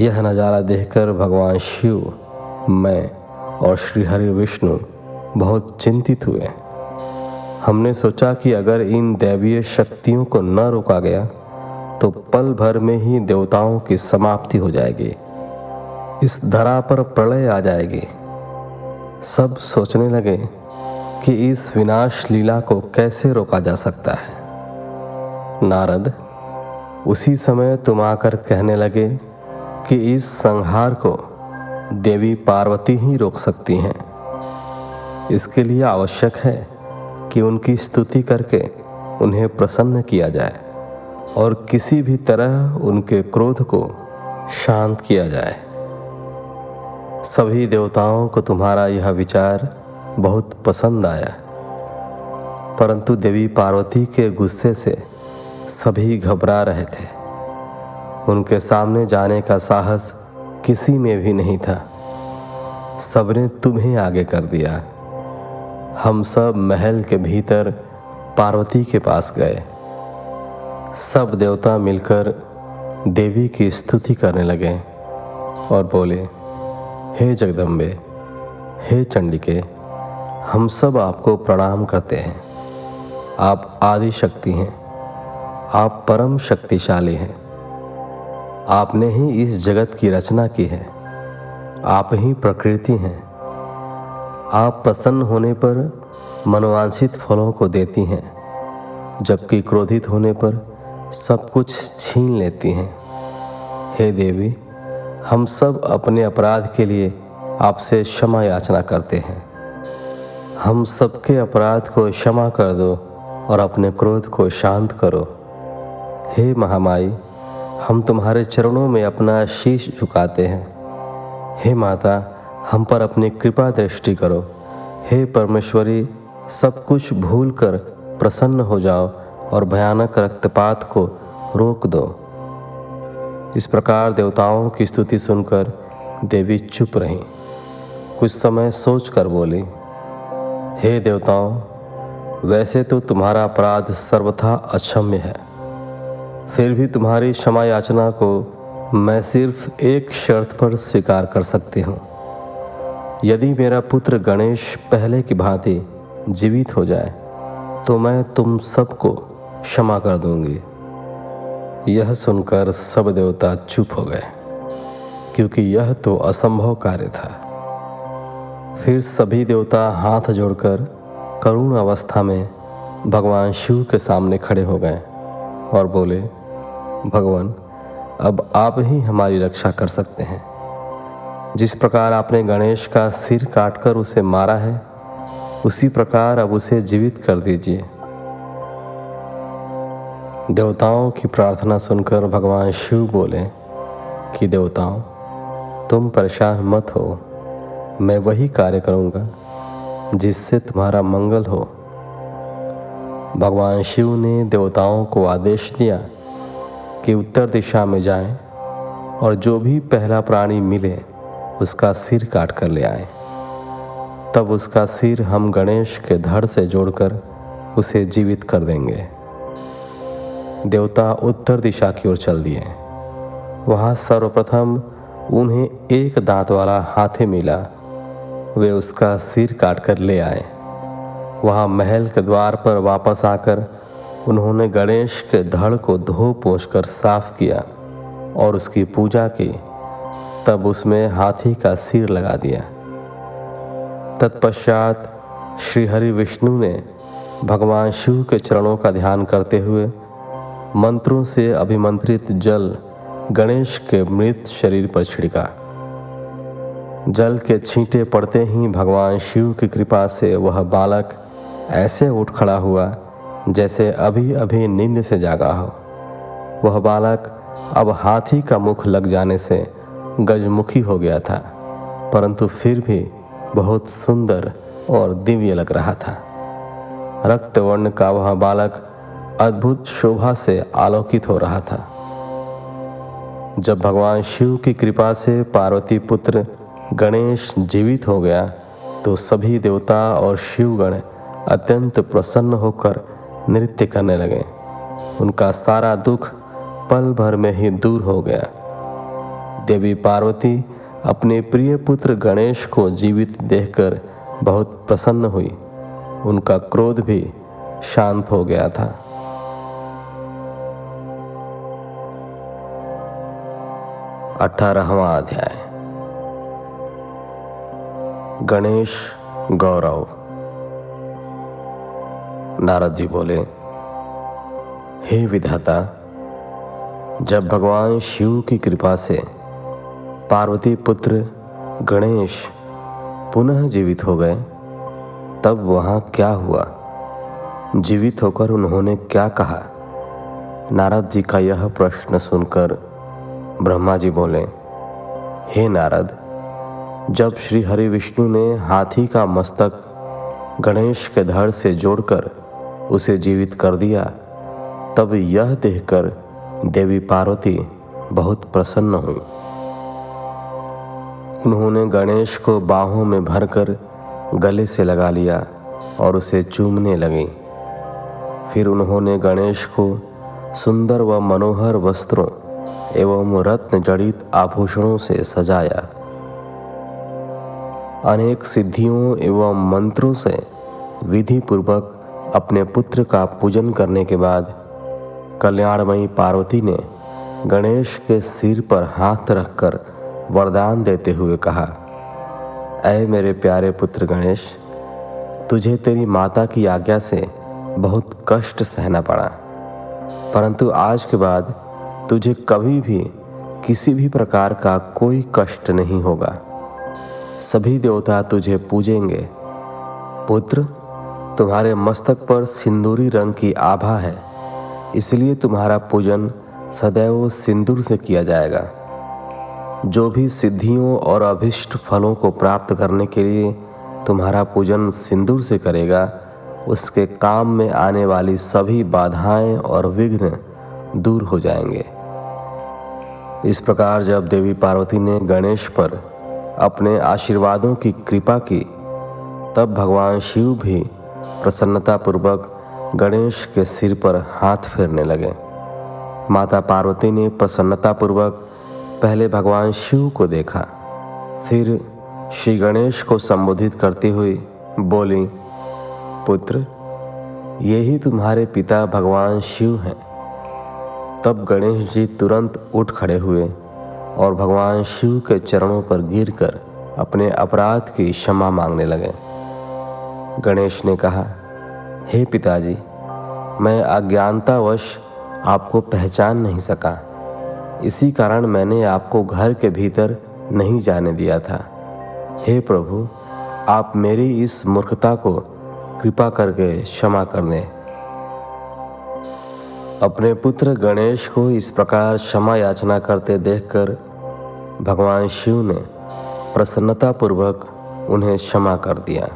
यह नज़ारा देखकर भगवान शिव, मैं और श्री हरि विष्णु बहुत चिंतित हुए। हमने सोचा कि अगर इन दैवीय शक्तियों को न रोका गया तो पल भर में ही देवताओं की समाप्ति हो जाएगी। इस धरा पर प्रलय आ जाएगी। सब सोचने लगे कि इस विनाश लीला को कैसे रोका जा सकता है। नारद उसी समय तुम आकर कहने लगे कि इस संहार को देवी पार्वती ही रोक सकती हैं। इसके लिए आवश्यक है कि उनकी स्तुति करके उन्हें प्रसन्न किया जाए और किसी भी तरह उनके क्रोध को शांत किया जाए। सभी देवताओं को तुम्हारा यह विचार बहुत पसंद आया, परंतु देवी पार्वती के गुस्से से सभी घबरा रहे थे। उनके सामने जाने का साहस किसी में भी नहीं था। सबने तुम्हें आगे कर दिया। हम सब महल के भीतर पार्वती के पास गए। सब देवता मिलकर देवी की स्तुति करने लगे और बोले, हे जगदम्बे, हे चंडिके, हम सब आपको प्रणाम करते हैं। आप आदि शक्ति हैं। आप परम शक्तिशाली हैं। आपने ही इस जगत की रचना की है। आप ही प्रकृति हैं। आप प्रसन्न होने पर मनोवांछित फलों को देती हैं, जबकि क्रोधित होने पर सब कुछ छीन लेती हैं। हे देवी, हम सब अपने अपराध के लिए आपसे क्षमा याचना करते हैं। हम सबके अपराध को क्षमा कर दो और अपने क्रोध को शांत करो। हे महामाई हम तुम्हारे चरणों में अपना शीश झुकाते हैं। हे माता, हम पर अपनी कृपा दृष्टि करो। हे परमेश्वरी, सब कुछ भूल कर प्रसन्न हो जाओ और भयानक रक्तपात को रोक दो। इस प्रकार देवताओं की स्तुति सुनकर देवी चुप रहीं। कुछ समय सोच कर बोली, हे देवताओं, वैसे तो तुम्हारा अपराध सर्वथा अक्षम्य है। फिर भी तुम्हारी क्षमा याचना को मैं सिर्फ़ एक शर्त पर स्वीकार कर सकती हूँ। यदि मेरा पुत्र गणेश पहले की भांति जीवित हो जाए तो मैं तुम सबको क्षमा कर दूँगी। यह सुनकर सब देवता चुप हो गए, क्योंकि यह तो असंभव कार्य था। फिर सभी देवता हाथ जोड़कर करुण अवस्था में भगवान शिव के सामने खड़े हो गए और बोले भगवान, अब आप ही हमारी रक्षा कर सकते हैं। जिस प्रकार आपने गणेश का सिर काटकर उसे मारा है, उसी प्रकार अब उसे जीवित कर दीजिए। देवताओं की प्रार्थना सुनकर भगवान शिव बोले कि देवताओं, तुम परेशान मत हो, मैं वही कार्य करूँगा जिससे तुम्हारा मंगल हो। भगवान शिव ने देवताओं को आदेश दिया कि उत्तर दिशा में जाएँ और जो भी पहला प्राणी मिले, उसका सिर काट कर ले आए। तब उसका सिर हम गणेश के धड़ से जोड़कर उसे जीवित कर देंगे। देवता उत्तर दिशा की ओर चल दिए। वहाँ सर्वप्रथम उन्हें एक दांत वाला हाथी मिला। वे उसका सिर काट कर ले आए। वहाँ महल के द्वार पर वापस आकर उन्होंने गणेश के धड़ को धो पोछ कर साफ़ किया और उसकी पूजा की। तब उसमें हाथी का सिर लगा दिया। तत्पश्चात श्री हरि विष्णु ने भगवान शिव के चरणों का ध्यान करते हुए मंत्रों से अभिमंत्रित जल गणेश के मृत शरीर पर छिड़का। जल के छींटे पड़ते ही भगवान शिव की कृपा से वह बालक ऐसे उठ खड़ा हुआ जैसे अभी अभी नींद से जागा हो। वह बालक अब हाथी का मुख लग जाने से गजमुखी हो गया था, परंतु फिर भी बहुत सुंदर और दिव्य लग रहा था। रक्त वर्ण का वह बालक अद्भुत शोभा से आलोकित हो रहा था। जब भगवान शिव की कृपा से पार्वती पुत्र गणेश जीवित हो गया तो सभी देवता और शिवगण अत्यंत प्रसन्न होकर नृत्य करने लगे। उनका सारा दुख पल भर में ही दूर हो गया। देवी पार्वती अपने प्रिय पुत्र गणेश को जीवित देखकर बहुत प्रसन्न हुई। उनका क्रोध भी शांत हो गया था। अठारहवा अध्याय। गणेश गौरव। नारद जी बोले, हे विधाता, जब भगवान शिव की कृपा से पार्वती पुत्र गणेश पुनः जीवित हो गए, तब वहाँ क्या हुआ? जीवित होकर उन्होंने क्या कहा? नारद जी का यह प्रश्न सुनकर ब्रह्मा जी बोले, हे नारद, जब श्री हरि विष्णु ने हाथी का मस्तक गणेश के धड़ से जोड़कर उसे जीवित कर दिया। तब यह देखकर देवी पार्वती बहुत प्रसन्न हुई। उन्होंने गणेश को बाहों में भरकर गले से लगा लिया और उसे चूमने लगी। फिर उन्होंने गणेश को सुंदर व मनोहर वस्त्रों एवं रत्न जड़ित आभूषणों से सजाया। अनेक सिद्धियों एवं मंत्रों से विधि पूर्वक अपने पुत्र का पूजन करने के बाद कल्याणमयी पार्वती ने गणेश के सिर पर हाथ रखकर वरदान देते हुए कहा अय मेरे प्यारे पुत्र गणेश, तुझे तेरी माता की आज्ञा से बहुत कष्ट सहना पड़ा। परंतु आज के बाद तुझे कभी भी किसी भी प्रकार का कोई कष्ट नहीं होगा। सभी देवता तुझे पूजेंगे। पुत्र तुम्हारे मस्तक पर सिंदूरी रंग की आभा है। इसलिए तुम्हारा पूजन सदैव सिंदूर से किया जाएगा। जो भी सिद्धियों और अभिष्ट फलों को प्राप्त करने के लिए तुम्हारा पूजन सिंदूर से करेगा, उसके काम में आने वाली सभी बाधाएँ और विघ्न दूर हो जाएँगे। इस प्रकार जब देवी पार्वती ने गणेश पर अपने आशीर्वादों की कृपा की, तब भगवान शिव भी प्रसन्नतापूर्वक गणेश के सिर पर हाथ फेरने लगे। माता पार्वती ने प्रसन्नतापूर्वक पहले भगवान शिव को देखा। फिर श्री गणेश को संबोधित करती हुई बोली, पुत्र यही तुम्हारे पिता भगवान शिव हैं। तब गणेश जी तुरंत उठ खड़े हुए और भगवान शिव के चरणों पर गिरकर अपने अपराध की क्षमा मांगने लगे। गणेश ने कहा, हे पिताजी, मैं अज्ञानतावश आपको पहचान नहीं सका। इसी कारण मैंने आपको घर के भीतर नहीं जाने दिया था। हे प्रभु, आप मेरी इस मूर्खता को कृपा करके क्षमा कर दें। अपने पुत्र गणेश को इस प्रकार क्षमा याचना करते देखकर भगवान शिव ने प्रसन्नतापूर्वक उन्हें क्षमा कर दिया।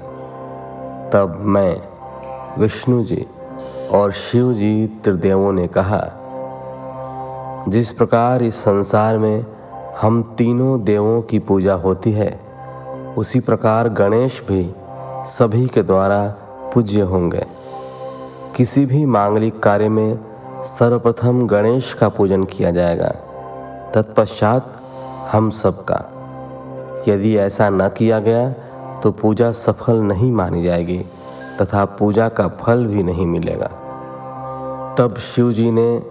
तब मैं विष्णु जी और शिव जी त्रिदेवों ने कहा, जिस प्रकार इस संसार में हम तीनों देवों की पूजा होती है, उसी प्रकार गणेश भी सभी के द्वारा पूज्य होंगे। किसी भी मांगलिक कार्य में सर्वप्रथम गणेश का पूजन किया जाएगा, तत्पश्चात हम सबका। यदि ऐसा न किया गया तो पूजा सफल नहीं मानी जाएगी, तथा पूजा का फल भी नहीं मिलेगा। तब शिव जी ने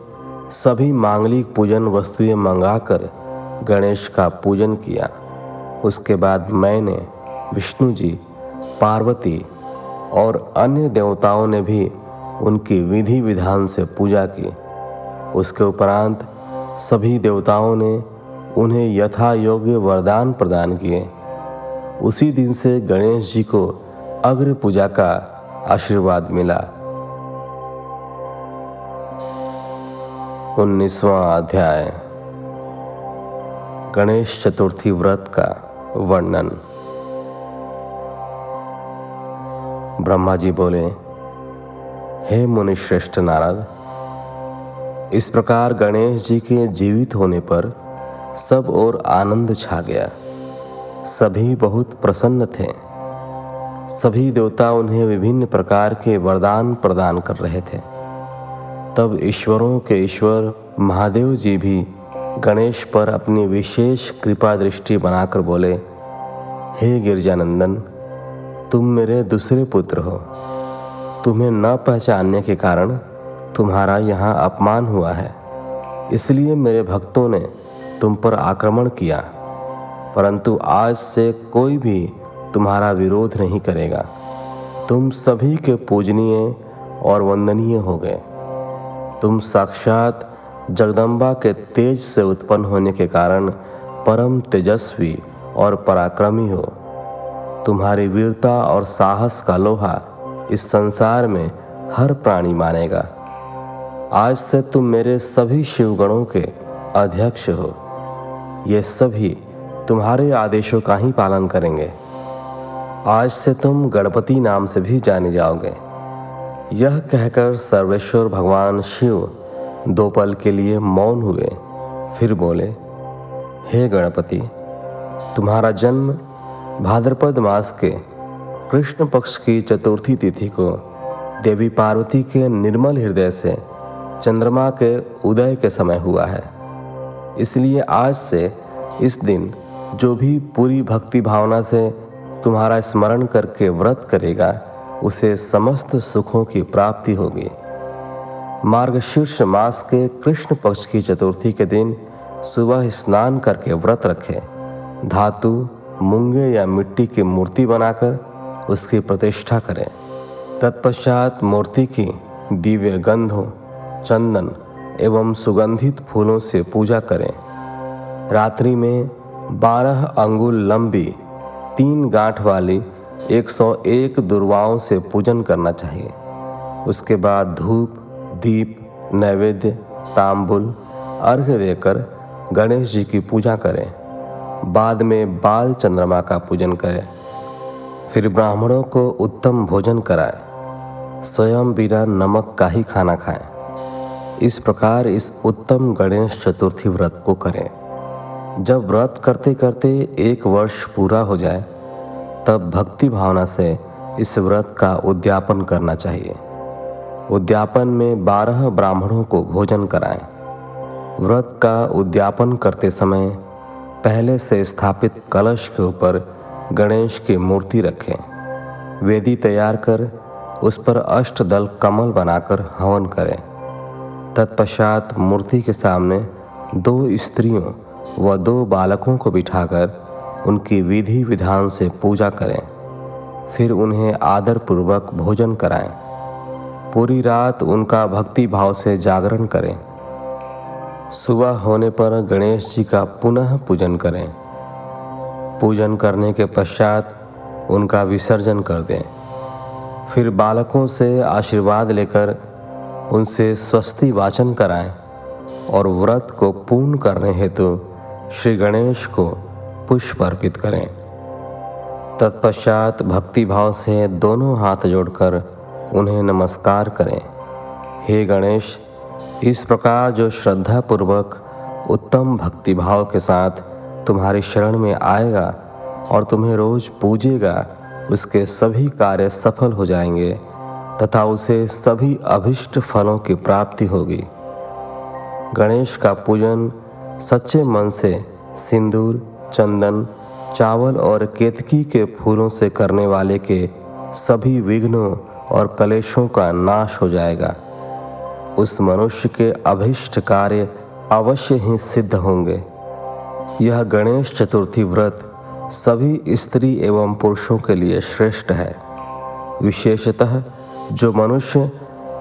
सभी मांगलिक पूजन वस्तुएँ मंगाकर गणेश का पूजन किया। उसके बाद मैंने विष्णु जी पार्वती और अन्य देवताओं ने भी उनकी विधि विधान से पूजा की। उसके उपरांत सभी देवताओं ने उन्हें यथा योग्य वरदान प्रदान किए। उसी दिन से गणेश जी को अग्र पूजा का आशीर्वाद मिला। उन्नीसवां अध्याय। गणेश चतुर्थी व्रत का वर्णन। ब्रह्मा जी बोले, हे मुनि श्रेष्ठ नारद, इस प्रकार गणेश जी के जीवित होने पर सब और आनंद छा गया। सभी बहुत प्रसन्न थे। सभी देवता उन्हें विभिन्न प्रकार के वरदान प्रदान कर रहे थे। तब ईश्वरों के ईश्वर महादेव जी भी गणेश पर अपनी विशेष कृपा दृष्टि बनाकर बोले, हे गिरजानंदन, तुम मेरे दूसरे पुत्र हो। तुम्हें न पहचानने के कारण तुम्हारा यहाँ अपमान हुआ है। इसलिए मेरे भक्तों ने तुम पर आक्रमण किया। परंतु आज से कोई भी तुम्हारा विरोध नहीं करेगा। तुम सभी के पूजनीय और वंदनीय हो गए। तुम साक्षात जगदम्बा के तेज से उत्पन्न होने के कारण परम तेजस्वी और पराक्रमी हो। तुम्हारी वीरता और साहस का लोहा इस संसार में हर प्राणी मानेगा। आज से तुम मेरे सभी शिवगणों के अध्यक्ष हो। ये सभी तुम्हारे आदेशों का ही पालन करेंगे। आज से तुम गणपति नाम से भी जाने जाओगे। यह कहकर सर्वेश्वर भगवान शिव दो पल के लिए मौन हुए। फिर बोले, हे गणपति, तुम्हारा जन्म भाद्रपद मास के कृष्ण पक्ष की चतुर्थी तिथि को देवी पार्वती के निर्मल हृदय से चंद्रमा के उदय के समय हुआ है। इसलिए आज से इस दिन जो भी पूरी भक्ति भावना से तुम्हारा स्मरण करके व्रत करेगा, उसे समस्त सुखों की प्राप्ति होगी। मार्गशीर्ष मास के कृष्ण पक्ष की चतुर्थी के दिन सुबह स्नान करके व्रत रखें। धातु, मुंगे या मिट्टी की मूर्ति बनाकर उसकी प्रतिष्ठा करें। तत्पश्चात मूर्ति की दिव्य गंधों, चंदन एवं सुगंधित फूलों से पूजा करें। रात्रि में बारह अंगुल लंबी, तीन गांठ वाली 101 दुर्वाओं से पूजन करना चाहिए। उसके बाद धूप, दीप, नैवेद्य, तांबुल अर्घ्य देकर गणेश जी की पूजा करें। बाद में बाल चंद्रमा का पूजन करें। फिर ब्राह्मणों को उत्तम भोजन कराएँ। स्वयं बिना नमक का ही खाना खाएँ। इस प्रकार इस उत्तम गणेश चतुर्थी व्रत को करें। जब व्रत करते करते एक वर्ष पूरा हो जाए, तब भक्ति भावना से इस व्रत का उद्यापन करना चाहिए। उद्यापन में बारह ब्राह्मणों को भोजन कराएँ। व्रत का उद्यापन करते समय पहले से स्थापित कलश के ऊपर गणेश की मूर्ति रखें। वेदी तैयार कर उस पर अष्टदल कमल बनाकर हवन करें। तत्पश्चात मूर्ति के सामने दो स्त्रियों व दो बालकों को बिठाकर उनकी विधि विधान से पूजा करें, फिर उन्हें आदरपूर्वक भोजन कराएँ। पूरी रात उनका भक्ति भाव से जागरण करें। सुबह होने पर गणेश जी का पुनः पूजन करें। पूजन करने के पश्चात उनका विसर्जन कर दें। फिर बालकों से आशीर्वाद लेकर उनसे स्वस्ति वाचन कराएँ और व्रत को पूर्ण करने हेतु श्री गणेश को पुष्प अर्पित करें। तत्पश्चात भक्ति भाव से दोनों हाथ जोड़कर उन्हें नमस्कार करें। हे गणेश, इस प्रकार जो श्रद्धा पूर्वक उत्तम भक्ति भाव के साथ तुम्हारी शरण में आएगा और तुम्हें रोज पूजेगा, उसके सभी कार्य सफल हो जाएँगे तथा उसे सभी अभिष्ट फलों की प्राप्ति होगी। गणेश का पूजन सच्चे मन से सिंदूर, चंदन, चावल और केतकी के फूलों से करने वाले के सभी विघ्नों और कलेशों का नाश हो जाएगा। उस मनुष्य के अभिष्ट कार्य अवश्य ही सिद्ध होंगे। यह गणेश चतुर्थी व्रत सभी स्त्री एवं पुरुषों के लिए श्रेष्ठ है। विशेषतः जो मनुष्य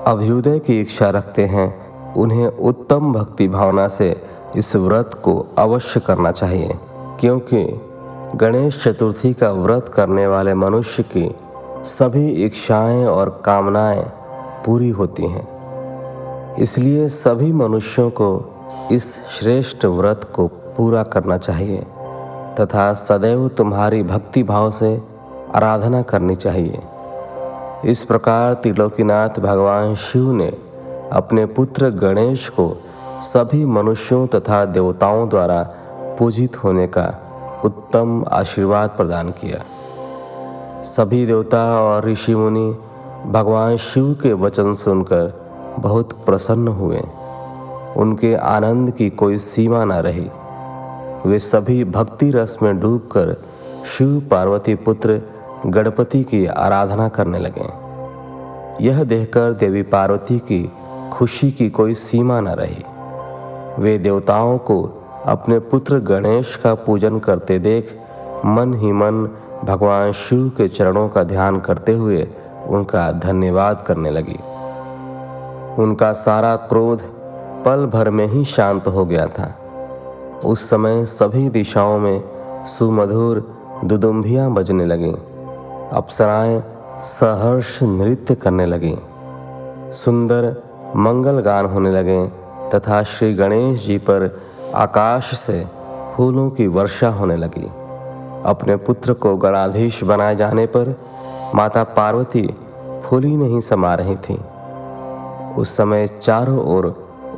अभ्युदय की इच्छा रखते हैं, उन्हें उत्तम भक्ति भावना से इस व्रत को अवश्य करना चाहिए, क्योंकि गणेश चतुर्थी का व्रत करने वाले मनुष्य की सभी इच्छाएँ और कामनाएँ पूरी होती हैं। इसलिए सभी मनुष्यों को इस श्रेष्ठ व्रत को पूरा करना चाहिए, तथा सदैव तुम्हारी भक्ति भाव से आराधना करनी चाहिए। इस प्रकार त्रिलोकीनाथ भगवान शिव ने अपने पुत्र गणेश को सभी मनुष्यों तथा देवताओं द्वारा पूजित होने का उत्तम आशीर्वाद प्रदान किया। सभी देवता और ऋषि मुनि भगवान शिव के वचन सुनकर बहुत प्रसन्न हुए। उनके आनंद की कोई सीमा न रही। वे सभी भक्ति रस में डूबकर शिव पार्वती पुत्र गणपति की आराधना करने लगे। यह देखकर देवी पार्वती की खुशी की कोई सीमा न रही। वे देवताओं को अपने पुत्र गणेश का पूजन करते देख मन ही मन भगवान शिव के चरणों का ध्यान करते हुए उनका धन्यवाद करने लगी। उनका सारा क्रोध पल भर में ही शांत हो गया था। उस समय सभी दिशाओं में सुमधुर दुदुम्भियाँ बजने लगीं। अप्सराएँ सहर्ष नृत्य करने लगीं। सुंदर मंगल गान होने लगे। तथा श्री गणेश जी पर आकाश से फूलों की वर्षा होने लगी। अपने पुत्र को गणाधीश बनाए जाने पर माता पार्वती फूली नहीं समा रही थी। उस समय चारों ओर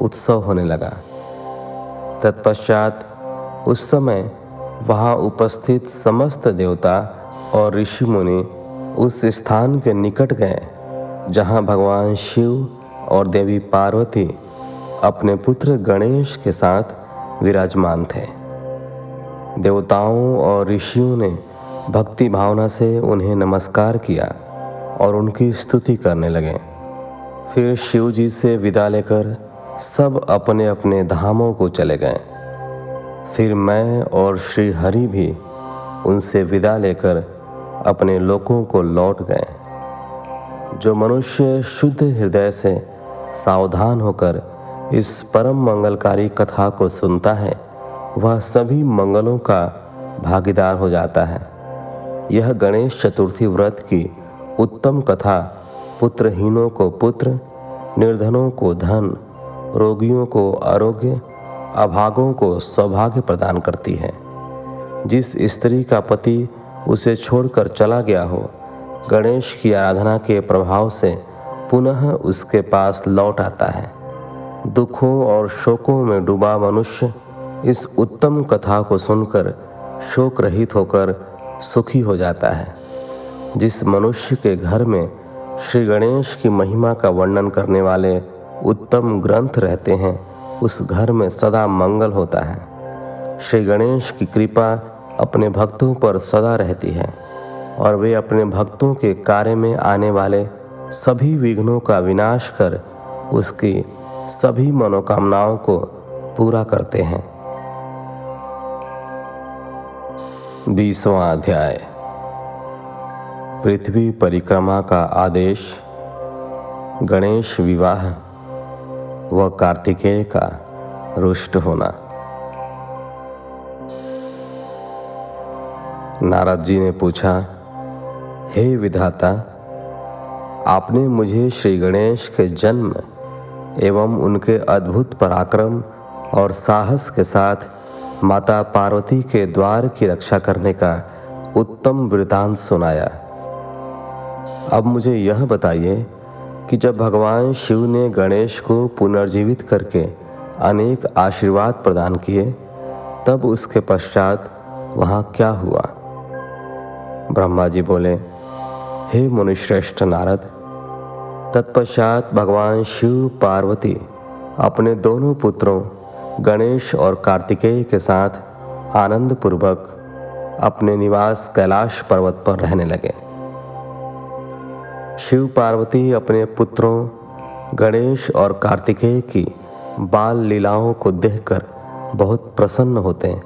उत्सव होने लगा। तत्पश्चात उस समय वहाँ उपस्थित समस्त देवता और ऋषि मुनि उस स्थान के निकट गए, जहाँ भगवान शिव और देवी पार्वती अपने पुत्र गणेश के साथ विराजमान थे। देवताओं और ऋषियों ने भक्ति भावना से उन्हें नमस्कार किया और उनकी स्तुति करने लगे। फिर शिव जी से विदा लेकर सब अपने अपने धामों को चले गए। फिर मैं और श्री हरि भी उनसे विदा लेकर अपने लोकों को लौट गए। जो मनुष्य शुद्ध हृदय से सावधान होकर इस परम मंगलकारी कथा को सुनता है, वह सभी मंगलों का भागीदार हो जाता है। यह गणेश चतुर्थी व्रत की उत्तम कथा पुत्रहीनों को पुत्र, निर्धनों को धन, रोगियों को आरोग्य, अभागों को सौभाग्य प्रदान करती है। जिस स्त्री का पति उसे छोड़कर चला गया हो, गणेश की आराधना के प्रभाव से पुनः उसके पास लौट आता है। दुखों और शोकों में डूबा मनुष्य इस उत्तम कथा को सुनकर शोक रहित होकर सुखी हो जाता है, जिस मनुष्य के घर में श्री गणेश की महिमा का वर्णन करने वाले उत्तम ग्रंथ रहते हैं, उस घर में सदा मंगल होता है। श्री गणेश की कृपा अपने भक्तों पर सदा रहती है और वे अपने भक्तों के कार्य में आने वाले सभी विघ्नों का विनाश कर उसकी सभी मनोकामनाओं को पूरा करते हैं। बीसवां अध्याय। पृथ्वी परिक्रमा का आदेश, गणेश विवाह व कार्तिकेय का रुष्ट होना। नारद जी ने पूछा, हे विधाता, आपने मुझे श्री गणेश के जन्म एवं उनके अद्भुत पराक्रम और साहस के साथ माता पार्वती के द्वार की रक्षा करने का उत्तम वृतांत सुनाया। अब मुझे यह बताइए कि जब भगवान शिव ने गणेश को पुनर्जीवित करके अनेक आशीर्वाद प्रदान किए, तब उसके पश्चात वहाँ क्या हुआ? ब्रह्मा जी बोले, हे मुनिश्रेष्ठ नारद तत्पश्चात भगवान शिव पार्वती अपने दोनों पुत्रों, गणेश और कार्तिकेय के साथ आनंद पूर्वक अपने निवास कैलाश पर्वत पर रहने लगे। शिव पार्वती अपने पुत्रों, गणेश और कार्तिकेय की बाल लीलाओं को देखकर बहुत प्रसन्न होते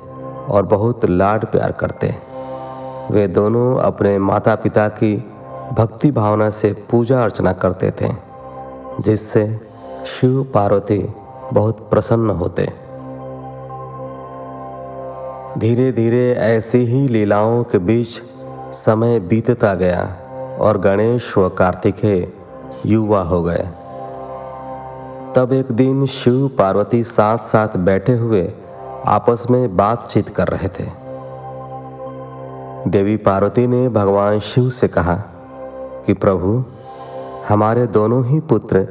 और बहुत लाड प्यार करते। वे दोनों अपने माता पिता की भक्ति भावना से पूजा अर्चना करते थे, जिससे शिव पार्वती बहुत प्रसन्न होते। धीरे धीरे ऐसी ही लीलाओं के बीच समय बीतता गया और गणेश व कार्तिकेय युवा हो गए। तब एक दिन शिव पार्वती साथ साथ बैठे हुए आपस में बातचीत कर रहे थे। देवी पार्वती ने भगवान शिव से कहा कि प्रभु, हमारे दोनों ही पुत्र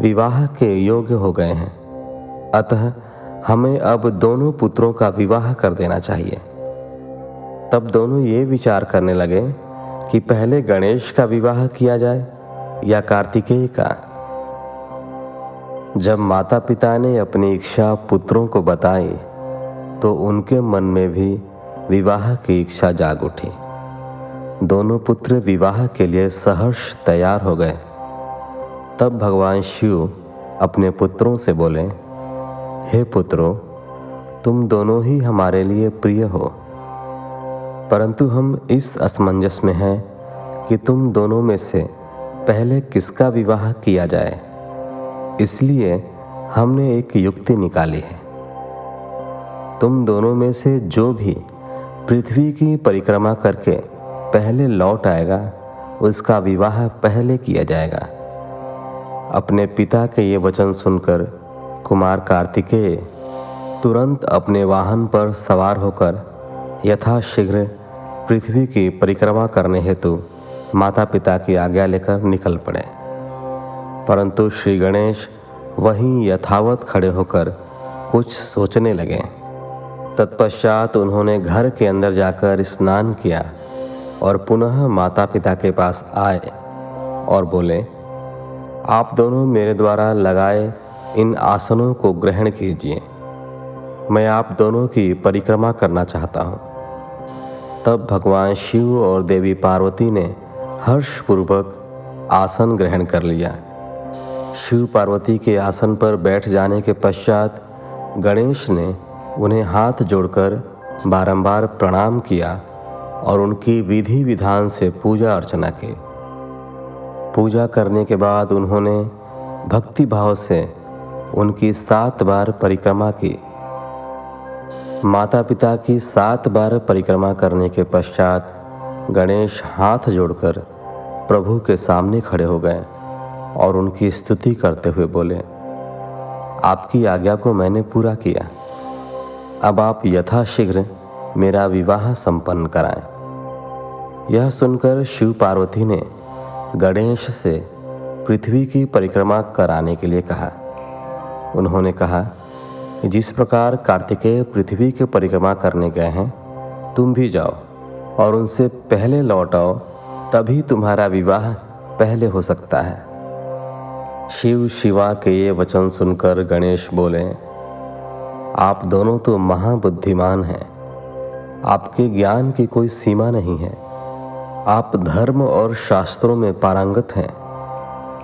विवाह के योग्य हो गए हैं। अतः हमें अब दोनों पुत्रों का विवाह कर देना चाहिए। तब दोनों ये विचार करने लगे कि पहले गणेश का विवाह किया जाए या कार्तिकेय का। जब माता पिता ने अपनी इच्छा पुत्रों को बताई तो उनके मन में भी विवाह की इच्छा जाग उठी। दोनों पुत्र विवाह के लिए सहर्ष तैयार हो गए। तब भगवान शिव अपने पुत्रों से बोले, हे पुत्रों, तुम दोनों ही हमारे लिए प्रिय हो। परंतु हम इस असमंजस में हैं कि तुम दोनों में से पहले किसका विवाह किया जाए। इसलिए हमने एक युक्ति निकाली है। तुम दोनों में से जो भी पृथ्वी की परिक्रमा करके पहले लौट आएगा, उसका विवाह पहले किया जाएगा। अपने पिता के ये वचन सुनकर कुमार कार्तिकेय तुरंत अपने वाहन पर सवार होकर यथाशीघ्र पृथ्वी की परिक्रमा करने हेतु माता पिता की आज्ञा लेकर निकल पड़े। परंतु श्री गणेश वहीं यथावत खड़े होकर कुछ सोचने लगे। तत्पश्चात उन्होंने घर के अंदर जाकर स्नान किया। और पुनः माता पिता के पास आए और बोले, आप दोनों मेरे द्वारा लगाए इन आसनों को ग्रहण कीजिए। मैं आप दोनों की परिक्रमा करना चाहता हूँ। तब भगवान शिव और देवी पार्वती ने हर्षपूर्वक आसन ग्रहण कर लिया। शिव पार्वती के आसन पर बैठ जाने के पश्चात गणेश ने उन्हें हाथ जोड़कर बारंबार प्रणाम किया। और उनकी विधि विधान से पूजा अर्चना की। पूजा करने के बाद उन्होंने भक्ति भाव से उनकी सात बार परिक्रमा की। माता पिता की सात बार परिक्रमा करने के पश्चात गणेश हाथ जोड़कर प्रभु के सामने खड़े हो गए और उनकी स्तुति करते हुए बोले, आपकी आज्ञा को मैंने पूरा किया। अब आप यथाशीघ्र मेरा विवाह संपन्न कराएँ। यह सुनकर शिव पार्वती ने गणेश से पृथ्वी की परिक्रमा कराने के लिए कहा। उन्होंने कहा, जिस प्रकार कार्तिकेय पृथ्वी की परिक्रमा करने गए हैं, तुम भी जाओ और उनसे पहले लौट आओ तभी तुम्हारा विवाह पहले हो सकता है। शिव शिवा के ये वचन सुनकर गणेश बोले, आप दोनों तो महाबुद्धिमान हैं। आपके ज्ञान की कोई सीमा नहीं है। आप धर्म और शास्त्रों में पारंगत हैं।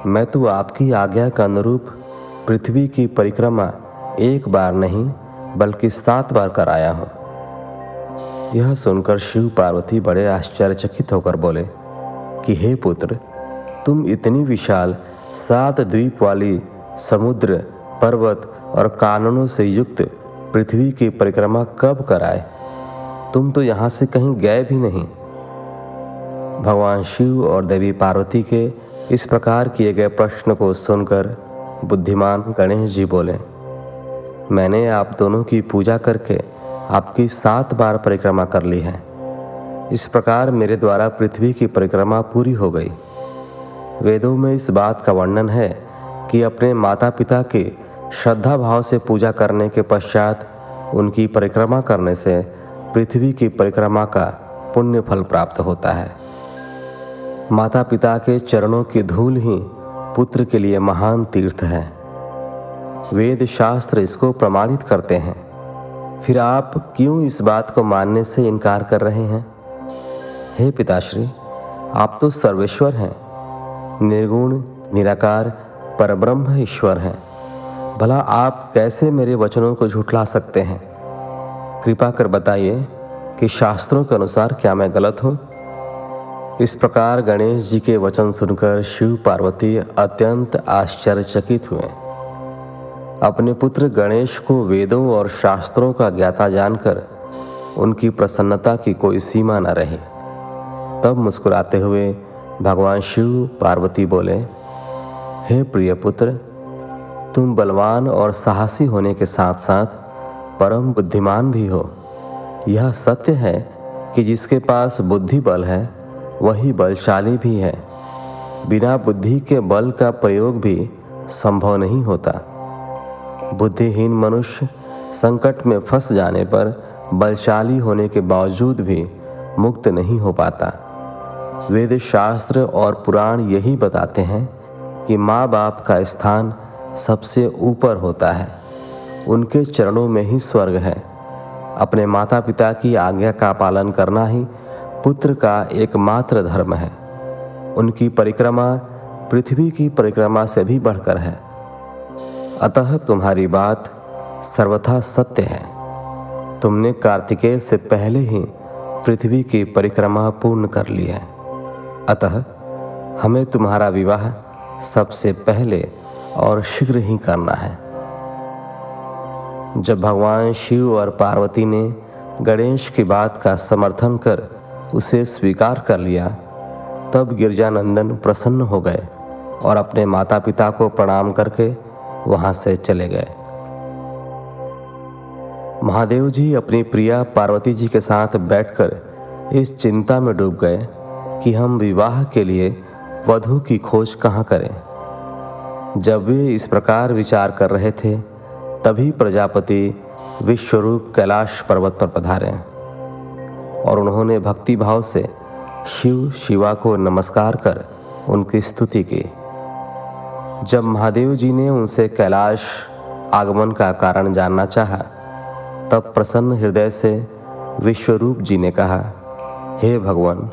मैं तो आपकी आज्ञा का अनुरूप पृथ्वी की परिक्रमा एक बार नहीं, बल्कि सात बार कराया हूँ। यह सुनकर शिव पार्वती बड़े आश्चर्यचकित होकर बोले, कि हे पुत्र, तुम इतनी विशाल, सात द्वीप वाली समुद्र, पर्वत और कानूनों से युक्त पृथ्वी की परिक्रमा कब कराए? तुम तो यहाँ से कहीं गए भी नहीं। भगवान शिव और देवी पार्वती के इस प्रकार किए गए प्रश्न को सुनकर बुद्धिमान गणेश जी बोले, मैंने आप दोनों की पूजा करके आपकी सात बार परिक्रमा कर ली है। इस प्रकार मेरे द्वारा पृथ्वी की परिक्रमा पूरी हो गई। वेदों में इस बात का वर्णन है कि अपने माता पिता की श्रद्धा भाव से पूजा करने के पश्चात उनकी परिक्रमा करने से पृथ्वी की परिक्रमा का पुण्य फल प्राप्त होता है। माता पिता के चरणों की धूल ही पुत्र के लिए महान तीर्थ है। वेद शास्त्र इसको प्रमाणित करते हैं। फिर आप क्यों इस बात को मानने से इनकार कर रहे हैं? हे पिताश्री, आप तो सर्वेश्वर हैं। निर्गुण, निराकार, परब्रह्म ईश्वर हैं। भला आप कैसे मेरे वचनों को झुठला सकते हैं? कृपा कर बताइए कि शास्त्रों के अनुसार क्या मैं गलत हूँ? इस प्रकार गणेश जी के वचन सुनकर शिव पार्वती अत्यंत आश्चर्यचकित हुए। अपने पुत्र गणेश को वेदों और शास्त्रों का ज्ञाता जानकर उनकी प्रसन्नता की कोई सीमा न रही। तब मुस्कुराते हुए भगवान शिव पार्वती बोले, हे प्रिय पुत्र, तुम बलवान और साहसी होने के साथ साथ परम बुद्धिमान भी हो। यह सत्य है कि जिसके पास बुद्धि बल है वही बलशाली भी है। बिना बुद्धि के बल का प्रयोग भी संभव नहीं होता। बुद्धिहीन मनुष्य संकट में फंस जाने पर बलशाली होने के बावजूद भी मुक्त नहीं हो पाता। वेद शास्त्र और पुराण यही बताते हैं कि माँ बाप का स्थान सबसे ऊपर होता है। उनके चरणों में ही स्वर्ग है। अपने माता पिता की आज्ञा का पालन करना ही पुत्र का एकमात्र धर्म है। उनकी परिक्रमा पृथ्वी की परिक्रमा से भी बढ़कर है। अतः तुम्हारी बात सर्वथा सत्य है। तुमने कार्तिकेय से पहले ही पृथ्वी की परिक्रमा पूर्ण कर ली है। अतः हमें तुम्हारा विवाह सबसे पहले और शीघ्र ही करना है। जब भगवान शिव और पार्वती ने गणेश की बात का समर्थन कर उसे स्वीकार कर लिया। तब गिरजानंदन प्रसन्न हो गए और अपने माता पिता को प्रणाम करके वहाँ से चले गए। महादेव जी अपनी प्रिया पार्वती जी के साथ बैठकर इस चिंता में डूब गए कि हम विवाह के लिए वधु की खोज कहाँ करें। जब वे इस प्रकार विचार कर रहे थे, तभी प्रजापति विश्वरूप कैलाश पर्वत पर पधारे। और उन्होंने भक्ति भाव से शिव शिवा को नमस्कार कर उनकी स्तुति की। जब महादेव जी ने उनसे कैलाश आगमन का कारण जानना चाहा, तब प्रसन्न हृदय से विश्वरूप जी ने कहा, हे भगवान,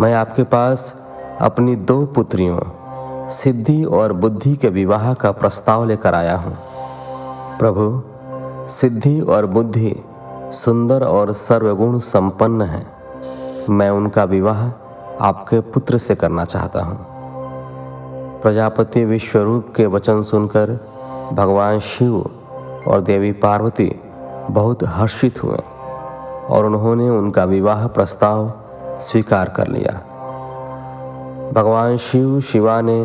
मैं आपके पास अपनी दो पुत्रियों, सिद्धि और बुद्धि के विवाह का प्रस्ताव लेकर आया हूँ। प्रभु, सिद्धि और बुद्धि सुंदर और सर्वगुण संपन्न है। मैं उनका विवाह आपके पुत्र से करना चाहता हूँ। प्रजापति विश्वरूप के वचन सुनकर भगवान शिव और देवी पार्वती बहुत हर्षित हुए और उन्होंने उनका विवाह प्रस्ताव स्वीकार कर लिया। भगवान शिव शिवा ने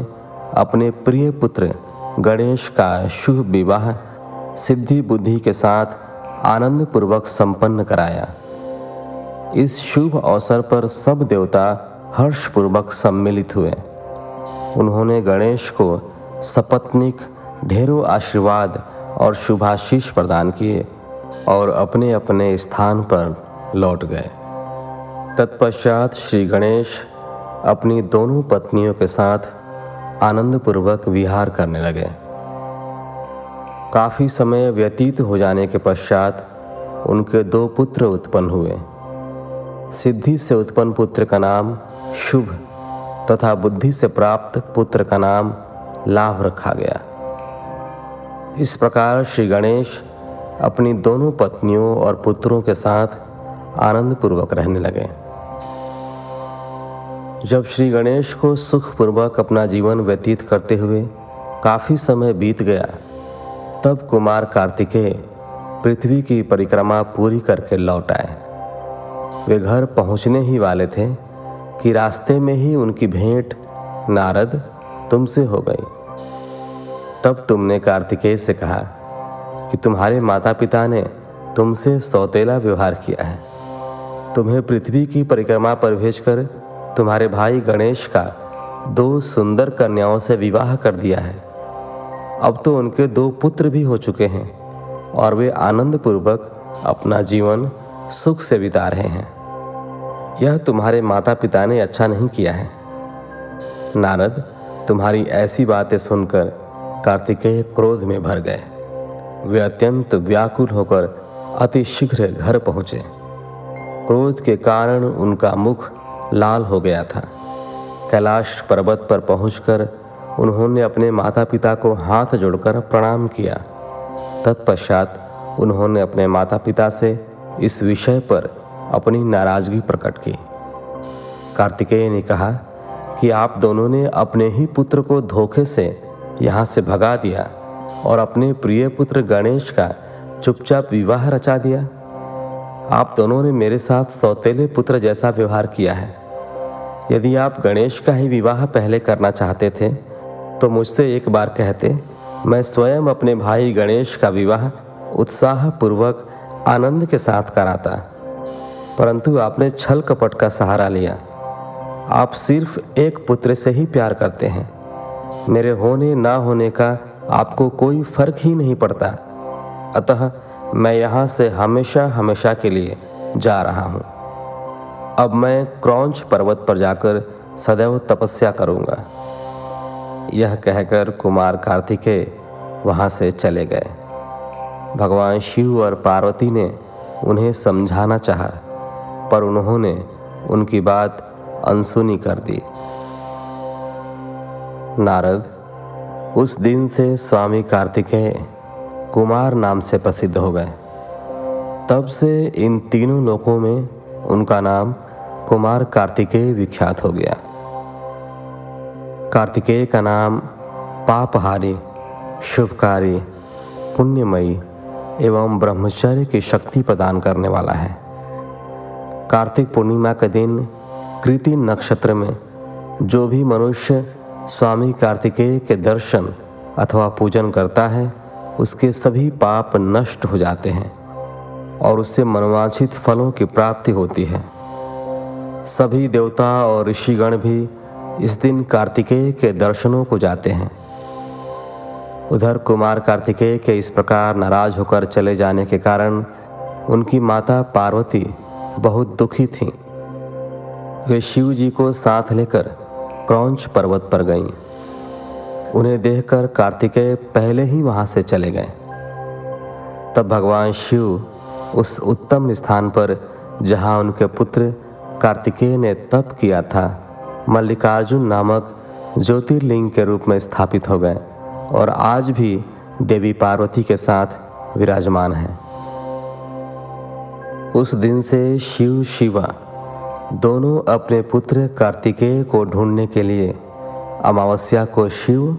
अपने प्रिय पुत्र गणेश का शुभ विवाह सिद्धि बुद्धि के साथ आनंद पूर्वक संपन्न कराया। इस शुभ अवसर पर सब देवता हर्षपूर्वक सम्मिलित हुए। उन्होंने गणेश को सपत्निक, ढेरों आशीर्वाद और शुभाशीष प्रदान किए और अपने अपने स्थान पर लौट गए। तत्पश्चात श्री गणेश अपनी दोनों पत्नियों के साथ आनंदपूर्वक विहार करने लगे। काफ़ी समय व्यतीत हो जाने के पश्चात उनके दो पुत्र उत्पन्न हुए। सिद्धि से उत्पन्न पुत्र का नाम शुभ तथा बुद्धि से प्राप्त पुत्र का नाम लाभ रखा गया। इस प्रकार श्री गणेश अपनी दोनों पत्नियों और पुत्रों के साथ आनंदपूर्वक रहने लगे। जब श्री गणेश को सुखपूर्वक अपना जीवन व्यतीत करते हुए काफ़ी समय बीत गया तब कुमार कार्तिकेय पृथ्वी की परिक्रमा पूरी करके लौट आए। वे घर पहुँचने ही वाले थे कि रास्ते में ही उनकी भेंट, नारद, तुमसे हो गई। तब तुमने कार्तिकेय से कहा कि तुम्हारे माता पिता ने तुमसे सौतेला व्यवहार किया है। तुम्हें पृथ्वी की परिक्रमा पर भेजकर तुम्हारे भाई गणेश का दो सुंदर कन्याओं से विवाह कर दिया है। अब तो उनके दो पुत्र भी हो चुके हैं और वे आनंद पूर्वक अपना जीवन सुख से बिता रहे हैं। यह तुम्हारे माता पिता ने अच्छा नहीं किया है। नारद, तुम्हारी ऐसी बातें सुनकर कार्तिकेय क्रोध में भर गए। वे अत्यंत व्याकुल होकर अति शीघ्र घर पहुँचे। क्रोध के कारण उनका मुख लाल हो गया था। कैलाश पर्वत पर पहुंचकर उन्होंने अपने माता पिता को हाथ जोड़कर प्रणाम किया। तत्पश्चात उन्होंने अपने माता पिता से इस विषय पर अपनी नाराज़गी प्रकट की। कार्तिकेय ने कहा कि आप दोनों ने अपने ही पुत्र को धोखे से यहाँ से भगा दिया और अपने प्रिय पुत्र गणेश का चुपचाप विवाह रचा दिया। आप दोनों ने मेरे साथ सौतेले पुत्र जैसा व्यवहार किया है। यदि आप गणेश का ही विवाह पहले करना चाहते थे तो मुझसे एक बार कहते, मैं स्वयं अपने भाई गणेश का विवाह उत्साहपूर्वक आनंद के साथ कराता, परंतु आपने छल कपट का सहारा लिया। आप सिर्फ़ एक पुत्र से ही प्यार करते हैं। मेरे होने ना होने का आपको कोई फ़र्क ही नहीं पड़ता। अतः मैं यहाँ से हमेशा हमेशा के लिए जा रहा हूँ। अब मैं क्रौंच पर्वत पर जाकर सदैव तपस्या करूँगा। यह कहकर कुमार कार्तिकेय वहाँ से चले गए। भगवान शिव और पार्वती ने उन्हें समझाना चाहा, पर उन्होंने उनकी बात अनसुनी कर दी। नारद, उस दिन से स्वामी कार्तिकेय कुमार नाम से प्रसिद्ध हो गए। तब से इन तीनों लोकों में उनका नाम कुमार कार्तिकेय विख्यात हो गया। कार्तिकेय का नाम पापहारी, शुभकारी, पुण्यमयी एवं ब्रह्मचर्य की शक्ति प्रदान करने वाला है। कार्तिक पूर्णिमा के दिन कृति नक्षत्र में जो भी मनुष्य स्वामी कार्तिकेय के दर्शन अथवा पूजन करता है, उसके सभी पाप नष्ट हो जाते हैं और उससे मनवांछित फलों की प्राप्ति होती है। सभी देवता और ऋषिगण भी इस दिन कार्तिकेय के दर्शनों को जाते हैं। उधर कुमार कार्तिकेय के इस प्रकार नाराज़ होकर चले जाने के कारण उनकी माता पार्वती बहुत दुखी थीं। वे शिव जी को साथ लेकर क्रौंच पर्वत पर गईं। उन्हें देखकर कार्तिकेय पहले ही वहाँ से चले गए। तब भगवान शिव उस उत्तम स्थान पर जहाँ उनके पुत्र कार्तिकेय ने तप किया था मल्लिकार्जुन नामक ज्योतिर्लिंग के रूप में स्थापित हो गए और आज भी देवी पार्वती के साथ विराजमान हैं। उस दिन से शिव, शिवा दोनों अपने पुत्र कार्तिकेय को ढूँढने के लिए अमावस्या को शिव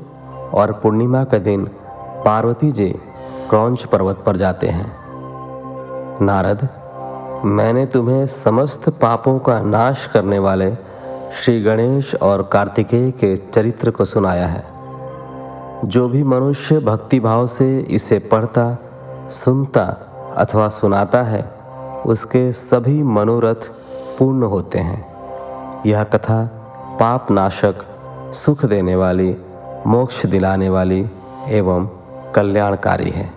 और पूर्णिमा के दिन पार्वती जी क्रौंच पर्वत पर जाते हैं। नारद, मैंने तुम्हें समस्त पापों का नाश करने वाले श्री गणेश और कार्तिकेय के चरित्र को सुनाया है। जो भी मनुष्य भक्तिभाव से इसे पढ़ता, सुनता अथवा सुनाता है, उसके सभी मनोरथ पूर्ण होते हैं। यह कथा पाप नाशक सुख देने वाली, मोक्ष दिलाने वाली एवं कल्याणकारी है।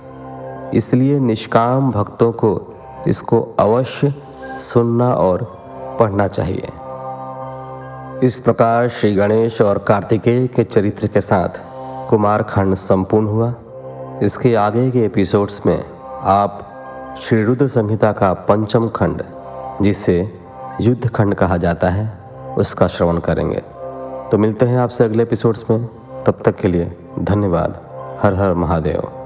इसलिए निष्काम भक्तों को इसको अवश्य सुनना और पढ़ना चाहिए। इस प्रकार श्री गणेश और कार्तिकेय के चरित्र के साथ कुमारखंड संपूर्ण हुआ। इसके आगे के एपिसोड्स में आप श्री रुद्र संहिता का पंचम खंड, जिसे युद्ध खंड कहा जाता है, उसका श्रवण करेंगे। तो मिलते हैं आपसे अगले एपिसोड्स में। तब तक के लिए धन्यवाद। हर हर महादेव।